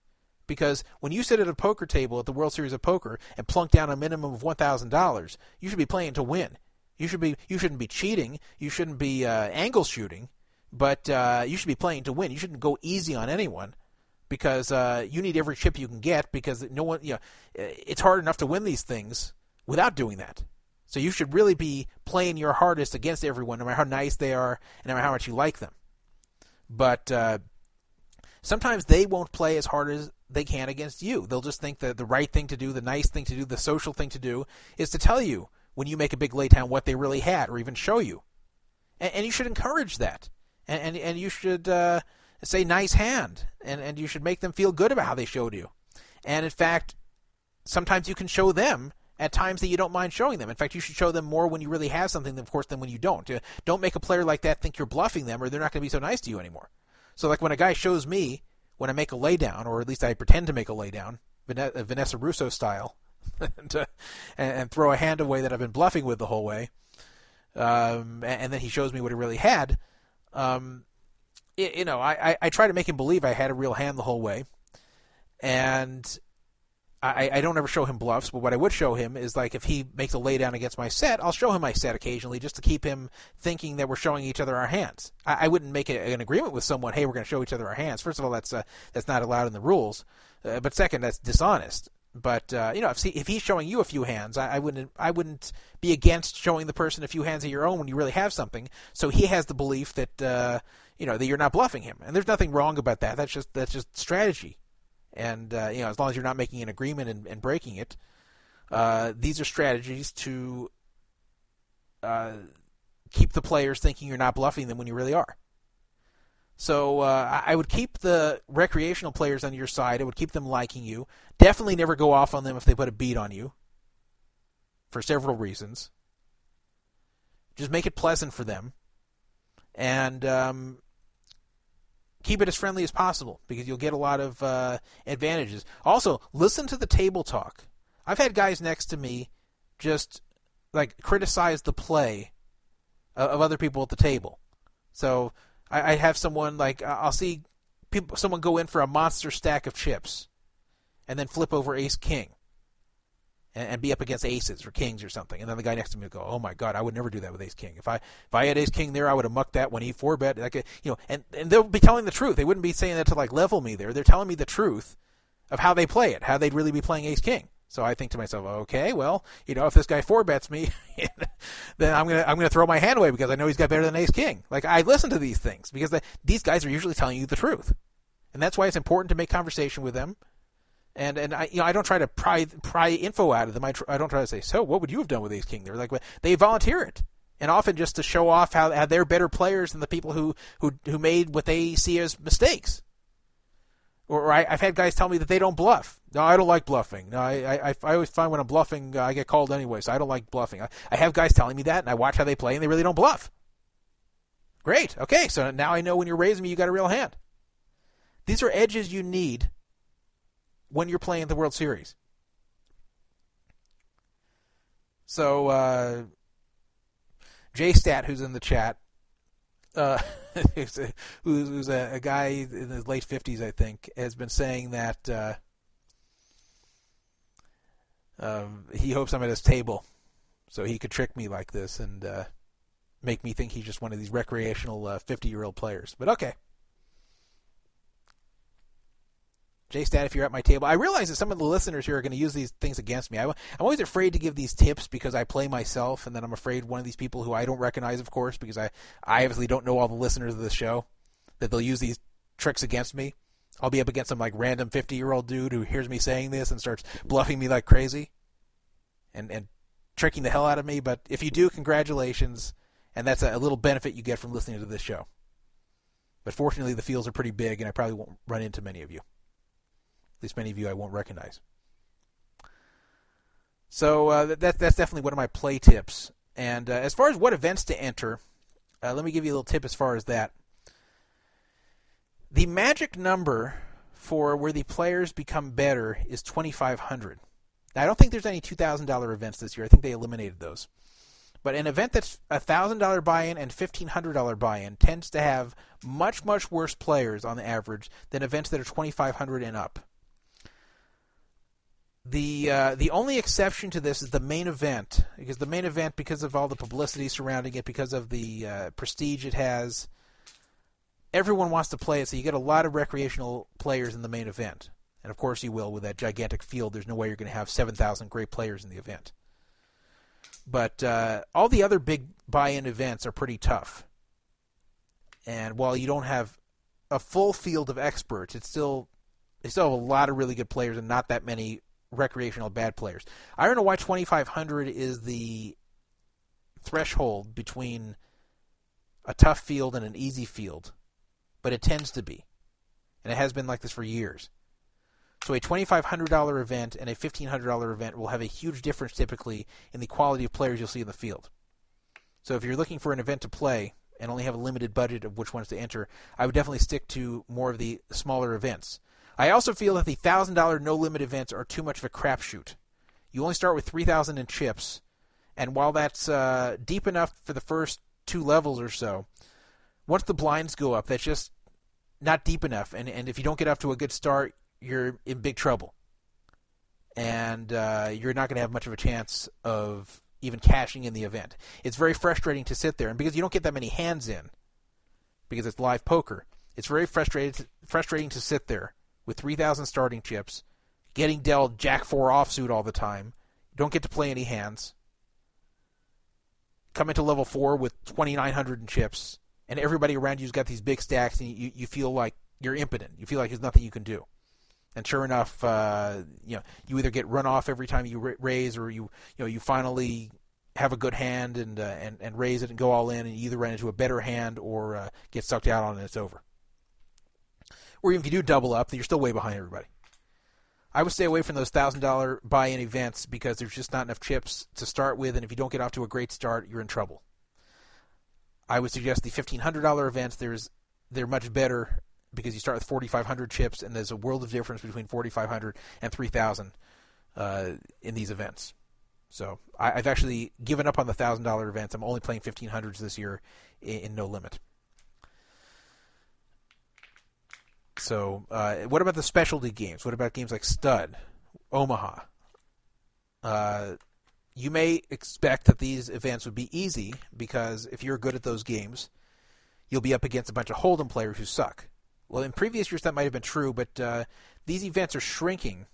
because when you sit at a poker table at the World Series of Poker and plunk down a minimum of one thousand dollars, you should be playing to win. You should be you shouldn't be cheating. You shouldn't be uh, angle shooting, but uh, you should be playing to win. You shouldn't go easy on anyone because uh, you need every chip you can get because no one you know it's hard enough to win these things without doing that. So you should really be playing your hardest against everyone, no matter how nice they are and no matter how much you like them. But uh, sometimes they won't play as hard as they can against you. They'll just think that the right thing to do, the nice thing to do, the social thing to do is to tell you when you make a big laydown what they really had, or even show you. And, and you should encourage that, and and, and you should uh, say nice hand, and and you should make them feel good about how they showed you. And in fact, sometimes you can show them at times that you don't mind showing them. In fact, you should show them more when you really have something, of course, than when you don't. Don't make a player like that think you're bluffing them, or they're not going to be so nice to you anymore. So, like when a guy shows me when I make a laydown, or at least I pretend to make a laydown, Vanessa Russo style, and, uh, and, throw a hand away that I've been bluffing with the whole way, um, and then he shows me what he really had. Um, it, you know, I, I, I try to make him believe I had a real hand the whole way, and I, I don't ever show him bluffs, but what I would show him is like if he makes a laydown against my set, I'll show him my set occasionally just to keep him thinking that we're showing each other our hands. I, I wouldn't make an agreement with someone, hey, we're going to show each other our hands. First of all, that's uh, that's not allowed in the rules, uh, but second, that's dishonest. But uh, you know, if, if he's showing you a few hands, I, I wouldn't I wouldn't be against showing the person a few hands of your own when you really have something. So he has the belief that uh, you know that you're not bluffing him, and there's nothing wrong about that. That's just that's just strategy. And uh, you know, as long as you're not making an agreement and, and breaking it, uh, these are strategies to uh, keep the players thinking you're not bluffing them when you really are. So uh, I would keep the recreational players on your side. I would keep them liking you. Definitely never go off on them if they put a beat on you. For several reasons. Just make it pleasant for them, and um, keep it as friendly as possible because you'll get a lot of uh, advantages. Also, listen to the table talk. I've had guys next to me just like criticize the play of other people at the table. So I, I have someone like I'll see people, someone go in for a monster stack of chips, and then flip over ace king, and, and, be up against aces or kings or something. And then the guy next to me would go, "Oh my god, I would never do that with ace king. If I if I had ace king there, I would have mucked that when he four bet. Like uh, you know, and and they'll be telling the truth. They wouldn't be saying that to like level me there. They're telling me the truth of how they play it, how they'd really be playing ace king. So I think to myself, okay, well, you know, if this guy four bets me, [LAUGHS] then I'm gonna I'm gonna throw my hand away because I know he's got better than ace king. Like I listen to these things because they, these guys are usually telling you the truth, and that's why it's important to make conversation with them and and I you know I don't try to pry pry info out of them. I, tr- I don't try to say so. What would you have done with Ace King? They're like they volunteer it, and often just to show off how, how they're better players than the people who who who made what they see as mistakes. Or, I, have had guys tell me that they don't bluff. No, I don't like bluffing. No, I I, I always find when I'm bluffing, uh, I get called anyway, so I don't like bluffing. I, I have guys telling me that, and I watch how they play, and they really don't bluff. Great. Okay, so now I know when you're raising me, you got a real hand. These are edges you need when you're playing the World Series. So, uh, JStat, who's in the chat, uh, [LAUGHS] who's, who's a, a, guy in his late 50s, I think, has been saying that uh, um, he hopes I'm at his table so he could trick me like this and uh, make me think he's just one of these recreational 50 uh, year old players. But okay. JStat, if you're at my table, I realize that some of the listeners here are going to use these things against me. I, am always afraid to give these tips because I play myself, and then I'm afraid one of these people who I don't recognize, of course, because I, I obviously don't know all the listeners of the show, that they'll use these tricks against me. I'll be up against some like random 50 year old dude who hears me saying this and starts bluffing me like crazy, and and tricking the hell out of me. But if you do, congratulations, and that's a, a little benefit you get from listening to this show. But fortunately, the fields are pretty big, and I probably won't run into many of you. At least many of you I won't recognize. So uh, that that's definitely one of my play tips. And uh, as far as what events to enter, uh, let me give you a little tip as far as that. The magic number for where the players become better is 2,500. Now, I don't think there's any $2,000 events this year. I think they eliminated those. But an event that's a $1,000 buy-in and $1,500 buy-in tends to have much, much worse players on the average than events that are 2,500 and up. The uh, the only exception to this is the main event because the main event, because of all the publicity surrounding it, because of the uh, prestige it has, everyone wants to play it. So you get a lot of recreational players in the main event, and of course you will with that gigantic field. There's no way you're going to have 7,000 great players in the event. But uh, all the other big buy-in events are pretty tough, and while you don't have a full field of experts, it's still they still have a lot of really good players and not that many recreational bad players. I don't know why 2500 is the threshold between a tough field and an easy field, but it tends to be. And it has been like this for years. So a $2500 event and a $1500 event will have a huge difference typically in the quality of players you'll see in the field. So if you're looking for an event to play and only have a limited budget of which ones to enter, I would definitely stick to more of the smaller events. I also feel that the thousand dollar no limit events are too much of a crapshoot. You only start with three thousand in chips, and while that's uh, deep enough for the first two levels or so, once the blinds go up, that's just not deep enough. And and if you don't get off to a good start, you're in big trouble, and uh, you're not going to have much of a chance of even cashing in the event. It's very frustrating to sit there, and because you don't get that many hands in, because it's live poker, it's very frustrating frustrating to sit there with 3,000 starting chips, getting dealt Jack 4 offsuit all the time, don't get to play any hands, come into level 4 with 2,900 in chips, and everybody around you's got these big stacks, and you, you feel like you're impotent. You feel like there's nothing you can do. And sure enough, uh, you know, you either get run off every time you raise, or you, you know, you finally have a good hand and uh, and and raise it and go all in, and either run into a better hand or uh, get sucked out on and it's over or even if you do double up, you're still way behind everybody. I would stay away from those thousand dollar buy-in events because there's just not enough chips to start with, and if you don't get off to a great start, you're in trouble. I would suggest the fifteen hundred dollar events. There's they're much better because you start with forty five hundred chips, and there's a world of difference between forty five hundred and three thousand uh, in these events. So I, have actually given up on the thousand dollar events. I'm only playing fifteen hundreds this year in, in no limit. So, uh, what about the specialty games? What about games like Stud, Omaha? Uh, you may expect that these events would be easy because if you're good at those games, you'll be up against a bunch of Hold'em players who suck. Well, in previous years that might have been true, but uh, these events are shrinking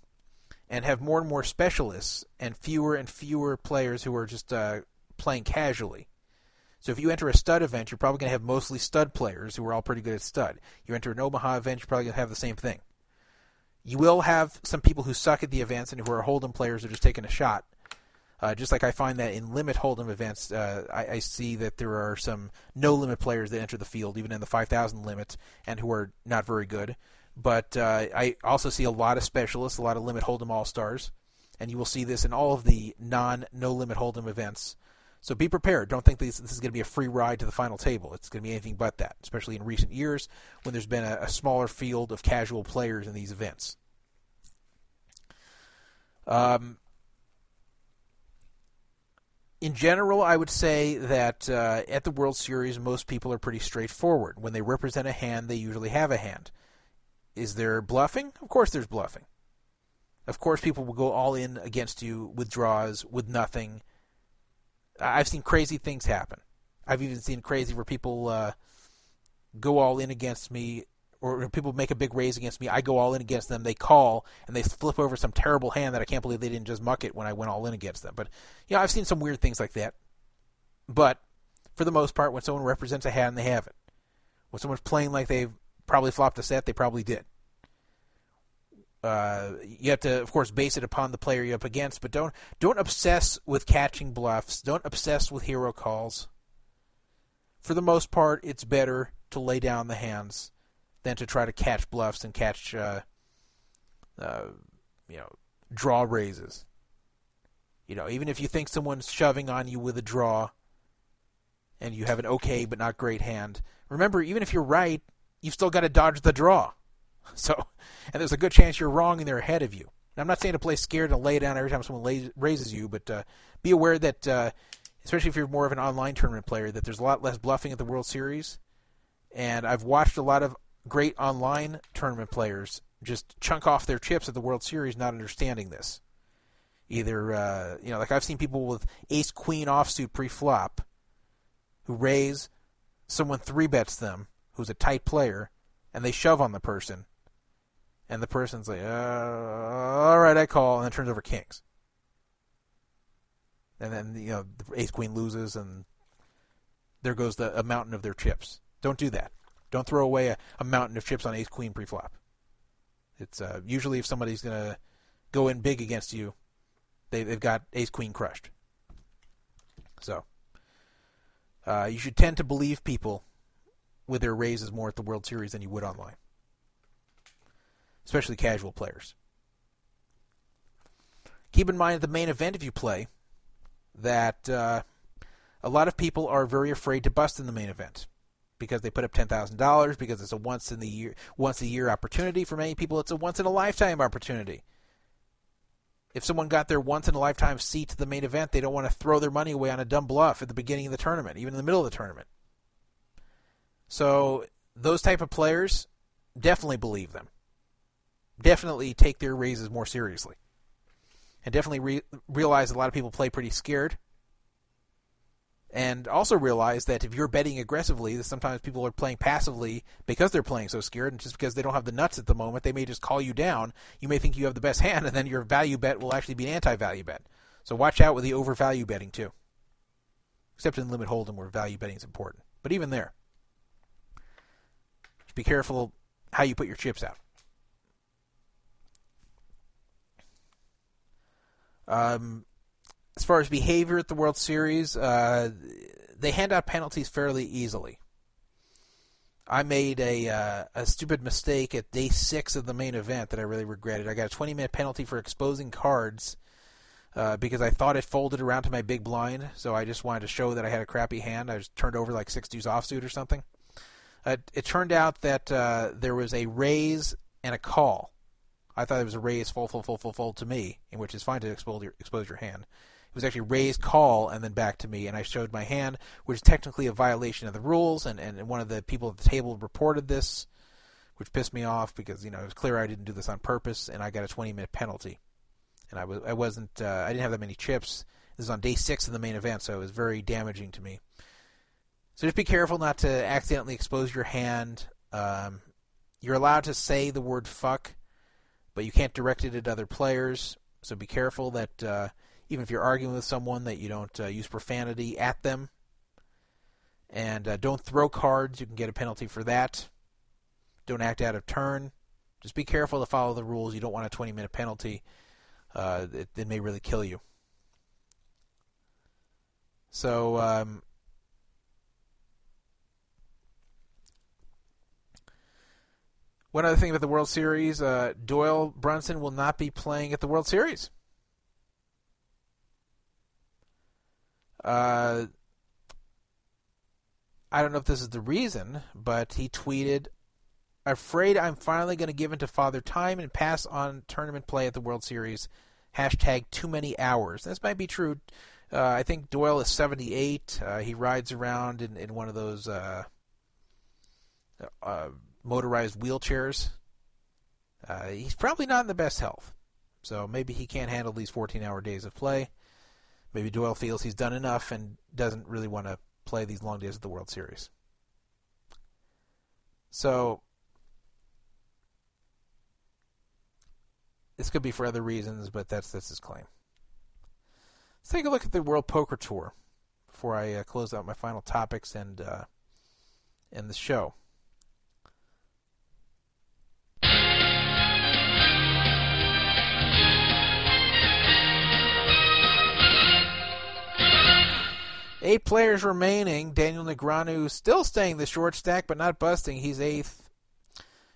and have more and more specialists and fewer and fewer players who are just uh, playing casually. So if you enter a stud event, you're probably going to have mostly stud players who are all pretty good at stud. You enter an Omaha event, you're probably going to have the same thing. You will have some people who suck at the events and who are Hold'em players who are just taking a shot. Uh, just like I find that in limit Hold'em events, uh, I, I, see that there are some no limit players that enter the field, even in the 5,000 limit, and who are not very good. But uh, I also see a lot of specialists, a lot of limit Hold'em all stars, and you will see this in all of the non no limit Hold'em events. So be prepared. Don't think this, this is going to be a free ride to the final table. It's going to be anything but that, especially in recent years when there's been a, a smaller field of casual players in these events. Um, in general, I would say that uh, at the World Series, most people are pretty straightforward. When they represent a hand, they usually have a hand. Is there bluffing? Of course, there's bluffing. Of course, people will go all in against you with draws, with nothing I've seen crazy things happen. I've even seen crazy where people uh, go all in against me, or people make a big raise against me. I go all in against them. They call and they flip over some terrible hand that I can't believe they didn't just muck it when I went all in against them. But you know, I've seen some weird things like that. But for the most part, when someone represents a hand, they have it. When someone's playing like they've probably flopped a set, they probably did. Uh, you have to, of course, base it upon the player you're up against, but don't don't obsess with catching bluffs. Don't obsess with hero calls. For the most part, it's better to lay down the hands than to try to catch bluffs and catch uh, uh, you know, draw raises. You know, even if you think someone's shoving on you with a draw, and you have an okay but not great hand, remember, even if you're right, you've still got to dodge the draw. [LAUGHS] So, and there's a good chance you're wrong and they're ahead of you. I'm not saying to play scared and lay down every time someone lays, raises you, but uh, be aware that, uh, especially if you're more of an online tournament player, that there's a lot less bluffing at the World Series. And I've watched a lot of great online tournament players just chunk off their chips at the World Series, not understanding this. Either, uh, you know, like I've seen people with Ace Queen offsuit pre-flop who raise, someone three bets them, who's a tight player, and they shove on the person and the person's like, uh, "All right, I call," and then turns over kings, and then you know the ace queen loses, and there goes the a mountain of their chips. Don't do that. Don't throw away a, a mountain of chips on ace queen pre-flop. It's uh, usually if somebody's gonna go in big against you, they they've got ace queen crushed. So uh, you should tend to believe people with their raises more at the World Series than you would online especially casual players. Keep in mind at the main event, if you play, that uh, a lot of people are very afraid to bust in the main event because they put up ten thousand dollars because it's a once in the year once a year opportunity. For many people, it's a once in a lifetime opportunity. If someone got their once in a lifetime seat to the main event, they don't want to throw their money away on a dumb bluff at the beginning of the tournament, even in the middle of the tournament. So those type of players definitely believe them definitely take their raises more seriously. And definitely re- realize a lot of people play pretty scared. And also realize that if you're betting aggressively, that sometimes people are playing passively because they're playing so scared, and just because they don't have the nuts at the moment, they may just call you down. You may think you have the best [LAUGHS] hand, and then your value bet will actually be an anti-value bet. So watch out with the overvalue betting too. Except in limit hold'em, where value betting is important. But even there, be careful how you put your chips out. Um, as far as behavior at the World Series, uh, they hand out penalties fairly easily. I made a uh, a stupid mistake at day six of the main event that I really regretted. I got a 20 minute penalty for exposing cards uh, because I thought it folded around to my big blind, so I just wanted to show that I had a crappy hand. I just turned over like six deuce offsuit or something. Uh, it turned out that uh, there was a raise and a call. I thought it was a raise full, full, full, full, full to me, in which is fine to expose your, expose your hand. It was actually raise, call, and then back to me, and I showed my hand, which is technically a violation of the rules, and, and one of the people at the table reported this, which pissed me off because, you know, it was clear I didn't do this on purpose, and I got a 20-minute penalty. And I, was, I wasn't, uh, I didn't have that many chips. This is on day six of the main event, so it was very damaging to me. So just be careful not to accidentally expose your hand. Um, you're allowed to say the word fuck but you can't direct it at other players. So be careful that uh, even if you're arguing with someone, that you don't uh, use profanity at them. And uh, don't throw cards. You can get a penalty for that. Don't act out of turn. Just be careful to follow the rules. You don't want a 20 minute penalty. Uh, it, it, may really kill you. So um, One other thing about the World Series, uh, Doyle Brunson will not be playing at the World Series. Uh, I don't know if this is the reason, but he tweeted, "Afraid I'm finally going to give into Father Time and pass on tournament play at the World Series." Hashtag too many hours. This might be true. Uh, I think Doyle is 78. Uh, he rides around in, in one of those uh, uh motorized wheelchairs. Uh, he's probably not in the best health. So maybe he can't handle these 14 hour days of play. Maybe Doyle feels he's done enough and doesn't really want to play these long days of the World Series. So this could be for other reasons, but that's that's his claim. Let's take a look at the World Poker Tour before I uh, close out my final topics and uh, end the show. Eight players remaining. Daniel Negreanu still staying the short stack, but not busting. He's eighth.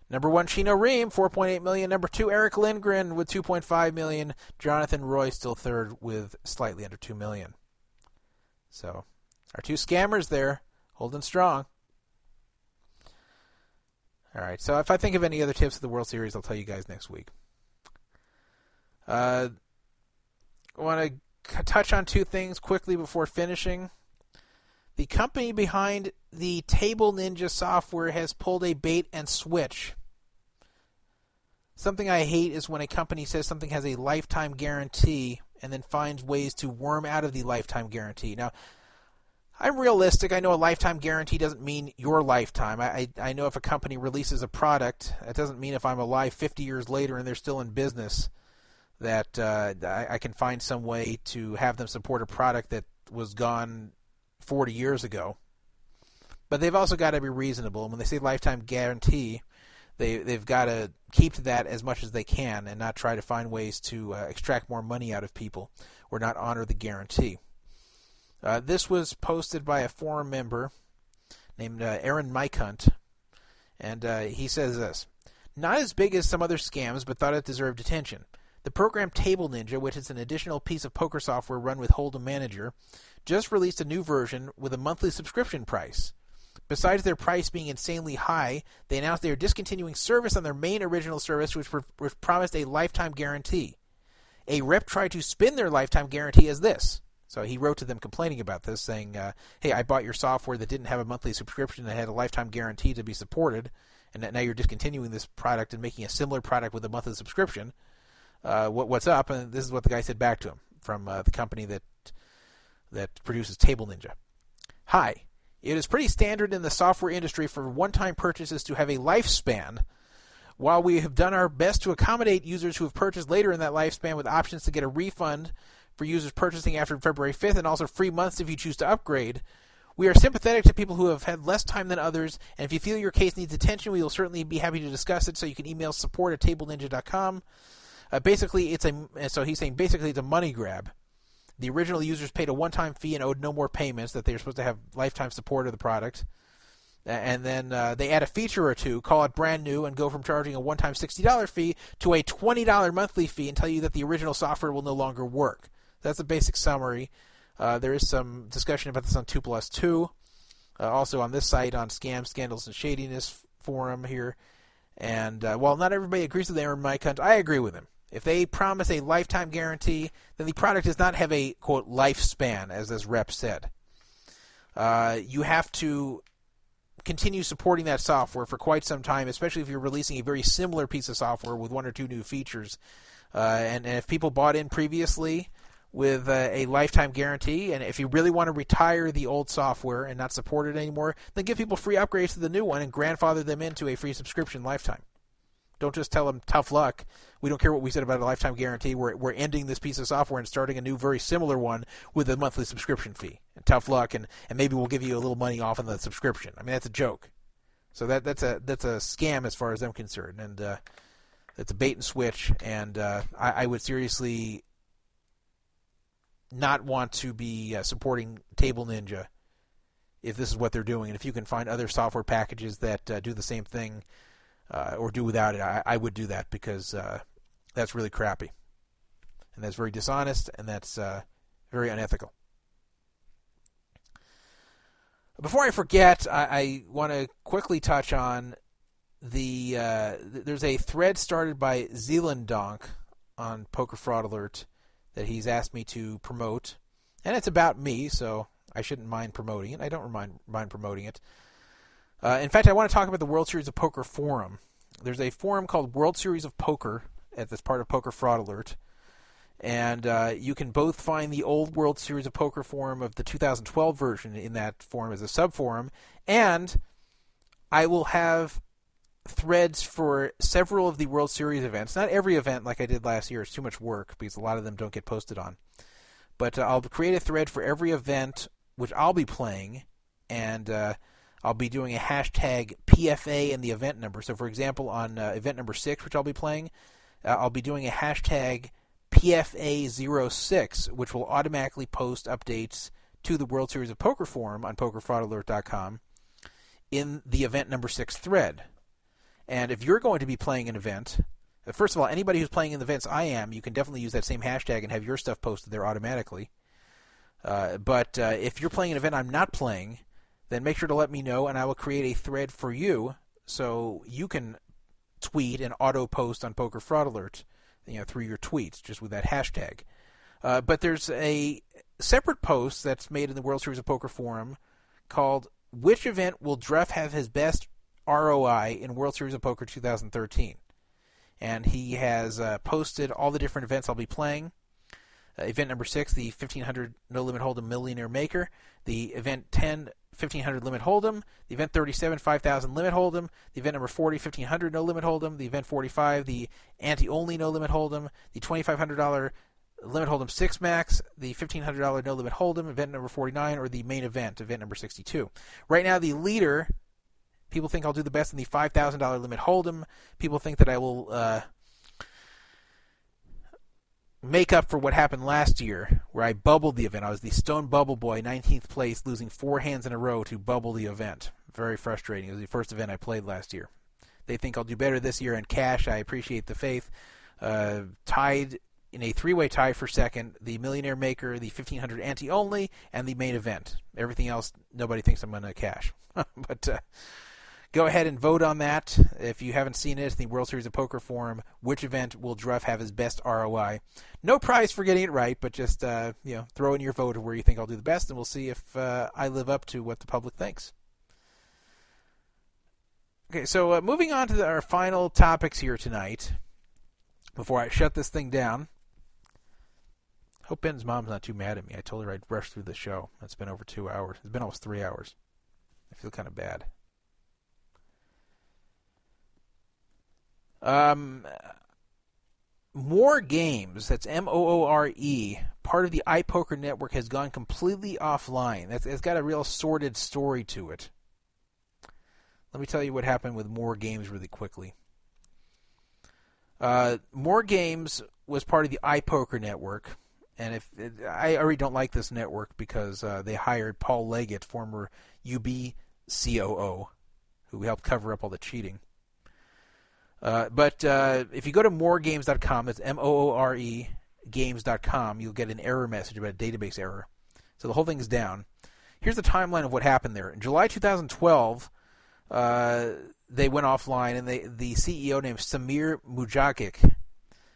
Number one, Chino Rheem, 4.8 million. Number two, Erick Lindgren with 2.5 million. Jonathan Roy still third with slightly under 2 million. So, our two scammers there, holding strong. All right. So, if I think of any other tips of the World Series, I'll tell you guys next week. Uh, I want to touch on two things quickly before finishing. The company behind the Table Ninja software has pulled a bait and switch. Something I hate is when a company says something has a lifetime guarantee and then finds ways to worm out of the lifetime guarantee. Now, I'm realistic. I know a lifetime guarantee doesn't mean your lifetime. I, I, I know if a company releases a product, that doesn't mean if I'm alive 50 years later and they're still in business that uh, I, I can find some way to have them support a product that was gone 40 years ago. But they've also got to be reasonable. And when they say lifetime guarantee, they they've got to keep to that as much as they can and not try to find ways to uh, extract more money out of people or not honor the guarantee. Uh, this was posted by a forum member named uh, Aaron Mykunt, and uh, he says this: "Not as big as some other scams, but thought it deserved attention." The program Table Ninja, which is an additional piece of poker software run with Hold'em Manager, just released a new version with a monthly subscription price. Besides their price being insanely high, they announced they are discontinuing service on their main original service, which, which promised a lifetime guarantee. A rep tried to spin their lifetime guarantee as this. So he wrote to them complaining about this, saying, uh, "Hey, I bought your software that didn't have a monthly subscription that had a lifetime guarantee to be supported, and now you're discontinuing this product and making a similar product with a monthly subscription. Uh, what, what's up?" And this is what the guy said back to him from uh, the company that that produces Table Ninja. Hi, it is pretty standard in the software industry for one-time purchases to have a lifespan. While we have done our best to accommodate users who have purchased later in that lifespan with options to get a refund for users purchasing after February 5th and also free months if you choose to upgrade. We are sympathetic to people who have had less time than others, and if you feel your case needs attention, we will certainly be happy to discuss it. So you can email support at tableninja.com. Uh, basically, it's a so he's saying basically it's a money grab. The original users paid a one-time fee and owed no more payments. That they were supposed to have lifetime support of the product, and then uh, they add a feature or two, call it brand new, and go from charging a one-time $60 fee to a $20 monthly fee, and tell you that the original software will no longer work. That's a basic summary. Uh, there is some discussion about this on 2 Plus 2. Uh, also on this site on Scam, Scandals, and Shadiness forum here. And uh, while not everybody agrees with Aaron Mykunt, I agree with him. If they promise a lifetime guarantee, then the product does not have a, quote, lifespan, as this rep said. Uh, you have to continue supporting that software for quite some time, especially if you're releasing a very similar piece of software with one or two new features. Uh, and, and, if people bought in previously, with uh, a lifetime guarantee. And if you really want to retire the old software and not support it anymore, then give people free upgrades to the new one and grandfather them into a free subscription lifetime. Don't just tell them tough luck. We don't care what we said about a lifetime guarantee. We're, we're ending this piece of software and starting a new, very similar one with a monthly subscription fee. And tough luck, and, and maybe we'll give you a little money off on the subscription. I mean, that's a joke. So that that's a that's a scam as far as I'm concerned, and uh, it's a bait and switch. And uh, I, I would seriously not want to be uh, supporting Table Ninja if this is what they're doing. And if you can find other software packages that uh, do the same thing uh, or do without it, I, I would do that because uh, that's really crappy. And that's very dishonest and that's uh, very unethical. Before I forget, I, I want to quickly touch on the. Uh, there's a thread started by Zealandonk on Poker Fraud Alert that he's asked me to promote, and it's about me, so I shouldn't mind promoting it. I don't mind mind promoting it. Uh, in fact, I want to talk about the World Series of Poker forum. There's a forum called World Series of Poker at this part of Poker Fraud Alert, and uh, you can both find the old World Series of Poker forum of the 2012 version in that forum as a sub forum, and I will have threads for several of the World Series events. Not every event like I did last year; it's too much work because a lot of them don't get posted on. But uh, I'll create a thread for every event which I'll be playing, and uh, I'll be doing a hashtag PFA and the event number. So, for example, on uh, event number six, which I'll be playing, uh, I'll be doing a hashtag PFA06, which will automatically post updates to the World Series of Poker forum on PokerFraudAlert.com in the event number six thread. And if you're going to be playing an event, uh, first of all, anybody who's playing in the events I am, you can definitely use that same hashtag and have your stuff posted there automatically. Uh, but uh, if you're playing an event I'm not playing, then make sure to let me know, and I will create a thread for you so you can tweet and auto post on Poker Fraud Alert, you know, through your tweets just with that hashtag. Uh, but there's a separate post that's made in the World Series of Poker forum called "Which event will Druff have his best ROI in World Series of Poker 2013?" And he has uh, posted all the different events I'll be playing. Uh, event number six, the 1500 No Limit Hold'em Millionaire Maker. The event 10, 1500 Limit Hold'em. The event 37, 5000 Limit Hold'em. The event number 40, 1500 No Limit Hold'em. The event 45, the ante only No Limit Hold'em. The $2,500 Limit Hold'em 6 Max. The $1,500 No Limit Hold'em. Event number 49, or the main event, event number 62. Right now, the leader. People think I'll do the best in the $5,000 Limit Hold'em. People think that I will. Uh, make up for what happened last year, where I bubbled the event. I was the Stone Bubble Boy, 19th place, losing four hands in a row to bubble the event. Very frustrating. It was the first event I played last year. They think I'll do better this year in cash. I appreciate the faith. Uh, tied in a three-way tie for second, the Millionaire Maker, the 1500 ante only, and the main event. Everything else, nobody thinks I'm going to cash. [LAUGHS] but uh, go ahead and vote on that. If you haven't seen it, the World Series of Poker Forum, which event will Druff have his best ROI? No prize for getting it right, but just uh, you know, throw in your vote of where you think I'll do the best, and we'll see if uh, I live up to what the public thinks. Okay, so uh, moving on to the, our final topics here tonight, before I shut this thing down. Hope Ben's mom's not too mad at me. I told her I'd rush through the show. It's been over two hours. It's been almost three hours. I feel kind of bad. Um, Moore Games. That's M O O R E. Part of the iPoker network has gone completely offline. That's it's got a real sordid story to it. Let me tell you what happened with Moore Games really quickly. Uh, Moore Games was part of the iPoker network, and if I already don't like this network because uh, they hired Paul Leggett, former UB COO, who helped cover up all the cheating. Uh, but uh, if you go to mooregames.com, that's M O O R E games.com, you'll get an error message about a database error. So the whole thing is down. Here's the timeline of what happened there. In July 2012, uh, they went offline, and they, the CEO named Samir Mujagic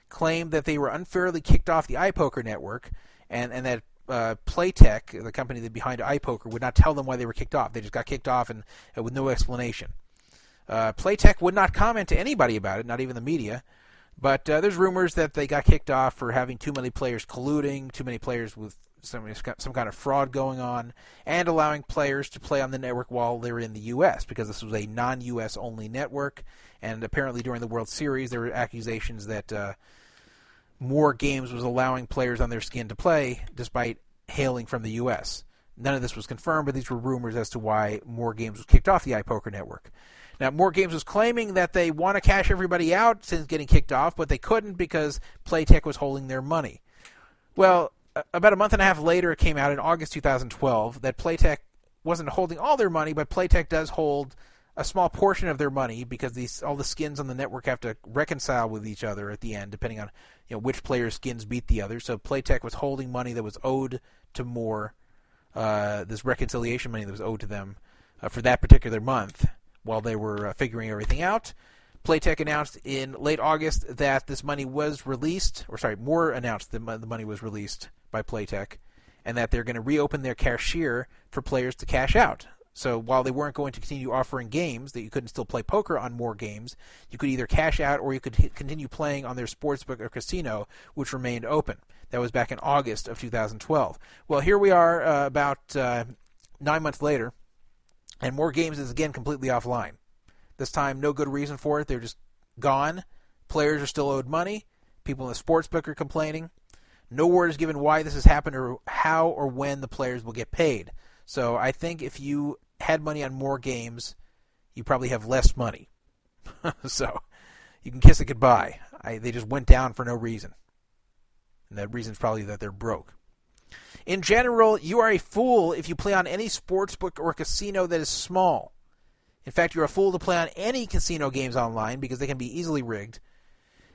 claimed that they were unfairly kicked off the iPoker network, and, and that uh, Playtech, the company that behind iPoker, would not tell them why they were kicked off. They just got kicked off and uh, with no explanation. Uh, Playtech would not comment to anybody about it, not even the media. But uh, there's rumors that they got kicked off for having too many players colluding, too many players with some some kind of fraud going on, and allowing players to play on the network while they're in the U.S. because this was a non-U.S. only network. And apparently, during the World Series, there were accusations that uh, Moore Games was allowing players on their skin to play, despite hailing from the U.S. None of this was confirmed, but these were rumors as to why Moore Games was kicked off the iPoker network. Now, Moore Games was claiming that they want to cash everybody out since getting kicked off, but they couldn't because Playtech was holding their money. Well, about a month and a half later, it came out in August 2012 that Playtech wasn't holding all their money, but Playtech does hold a small portion of their money because these all the skins on the network have to reconcile with each other at the end, depending on you know which player's skins beat the other. So Playtech was holding money that was owed to More, uh, this reconciliation money that was owed to them uh, for that particular month while they were uh, figuring everything out. Playtech announced in late August that this money was released, or sorry, Moore announced that the money was released by Playtech, and that they're going to reopen their cashier for players to cash out. So while they weren't going to continue offering games that you couldn't still play poker on Moore Games, you could either cash out or you could continue playing on their sportsbook or casino, which remained open. That was back in August of 2012. Well, here we are, uh, about uh, nine months later, and Moore Games is again completely offline. This time, no good reason for it. They're just gone. Players are still owed money. People in the sports book are complaining. No word is given why this has happened or how or when the players will get paid. So I think if you had money on Moore Games, you probably have less money. [LAUGHS] so you can kiss it goodbye. I, they just went down for no reason. And that reason is probably that they're broke. In general, you are a fool if you play on any sports book or casino that is small. In fact, you're a fool to play on any casino games online because they can be easily rigged.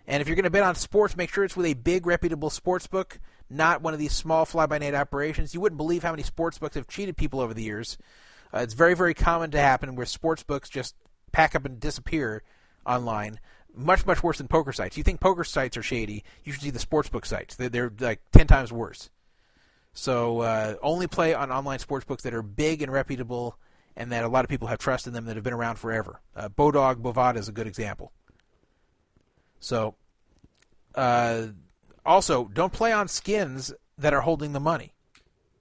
And if you're going to bet on sports, make sure it's with a big, reputable sports book, not one of these small fly-by-night operations. You wouldn't believe how many sports books have cheated people over the years. Uh, it's very, very common to happen where sports books just pack up and disappear online. Much, much worse than poker sites. You think poker sites are shady? You should see the sportsbook sites. They're, they're like ten times worse. So uh, only play on online sports books that are big and reputable, and that a lot of people have trust in them that have been around forever. Uh, Bodog Bovada is a good example. So, uh, also don't play on skins that are holding the money.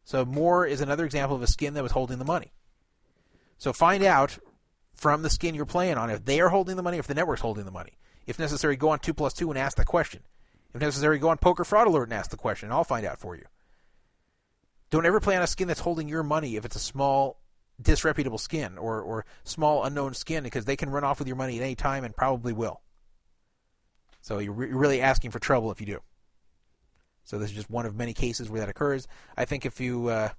So Moore is another example of a skin that was holding the money. So find out from the skin you're playing on if they are holding the money, if the network's holding the money. If necessary, go on two plus two and ask the question. If necessary, go on Poker Fraud Alert and ask the question, and I'll find out for you. Don't ever play on a skin that's holding your money if it's a small, disreputable skin or, or small unknown skin because they can run off with your money at any time and probably will. So you're, re- you're really asking for trouble if you do. So this is just one of many cases where that occurs. I think if you uh,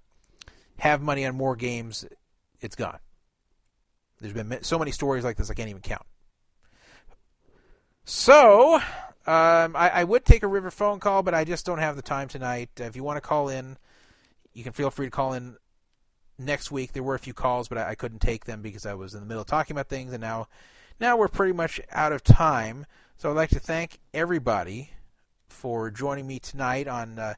have money on Moore Games, it's gone. There's been so many stories like this I can't even count. So um, I, I, would take a river phone call, but I just don't have the time tonight. if you want to call in, you can feel free to call in next week. There were a few calls, but I, I couldn't take them because I was in the middle of talking about things, and now now we're pretty much out of time. So I'd like to thank everybody for joining me tonight on uh,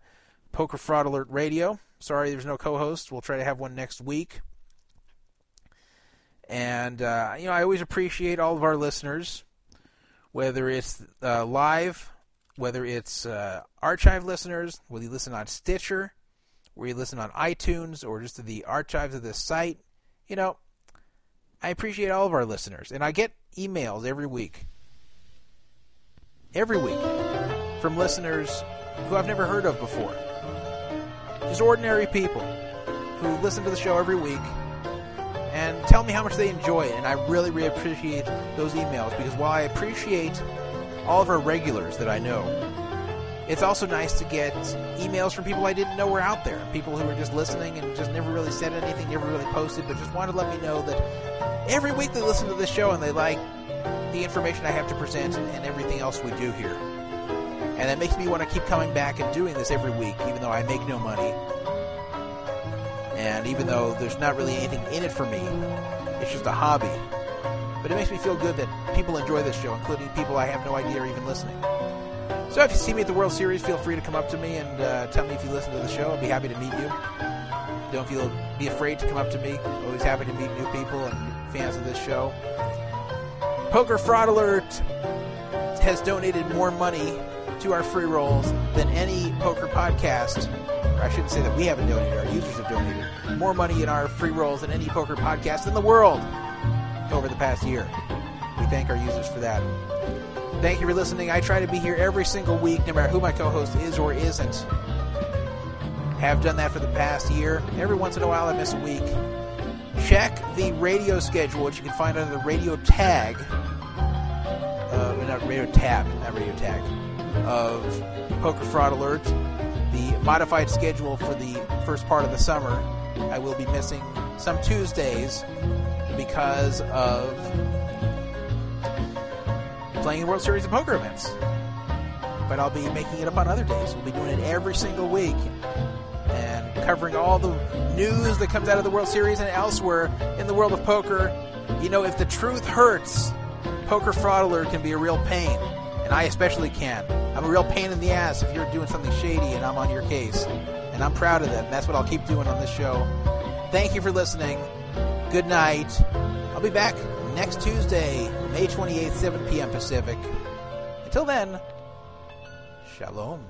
Poker Fraud Alert Radio. Sorry there's no co-host. We'll try to have one next week. And uh, you know, I always appreciate all of our listeners, whether it's uh, live, whether it's uh, archive listeners, whether you listen on Stitcher, whether you listen on iTunes, or just to the archives of this site. You know, I appreciate all of our listeners, and I get emails every week, every week, from listeners who I've never heard of before. Just ordinary people who listen to the show every week and tell me how much they enjoy it. And I really, really appreciate those emails because while I appreciate all of our regulars that I know, it's also nice to get emails from people I didn't know were out there. People who were just listening and just never really said anything, never really posted, but just wanted to let me know that every week they listen to this show and they like the information I have to present and everything else we do here. And that makes me want to keep coming back and doing this every week, even though I make no money and even though there's not really anything in it for me, it's just a hobby. But it makes me feel good that people enjoy this show, including people I have no idea are even listening. So if you see me at the World Series, feel free to come up to me and uh, tell me if you listen to the show. I'd be happy to meet you. Don't feel be afraid to come up to me. Always happy to meet new people and fans of this show. Poker Fraud Alert has donated more money to our free rolls than any poker podcast I shouldn't say that we haven't donated, our users have donated more money in our free rolls than any poker podcast in the world over the past year. We thank our users for that. Thank you for listening. I try to be here every single week, no matter who my co host is or isn't. Have done that for the past year. Every once in a while, I miss a week. Check the radio schedule, which you can find under the radio tag, uh, not radio tab, not radio tag, of Poker Fraud Alert the modified schedule for the first part of the summer, I will be missing some Tuesdays because of playing World Series of Poker events. But I'll be making it up on other days. We'll be doing it every single week and covering all the news that comes out of the World Series and elsewhere in the world of poker. You know, if the truth hurts, Poker Fraud Alert can be a real pain, and I especially can. I'm a real pain in the ass if you're doing something shady and I'm on your case. And I'm proud of that. That's what I'll keep doing on this show. Thank you for listening. Good night. I'll be back next Tuesday, May 28th, 7 p.m. Pacific. Until then, shalom.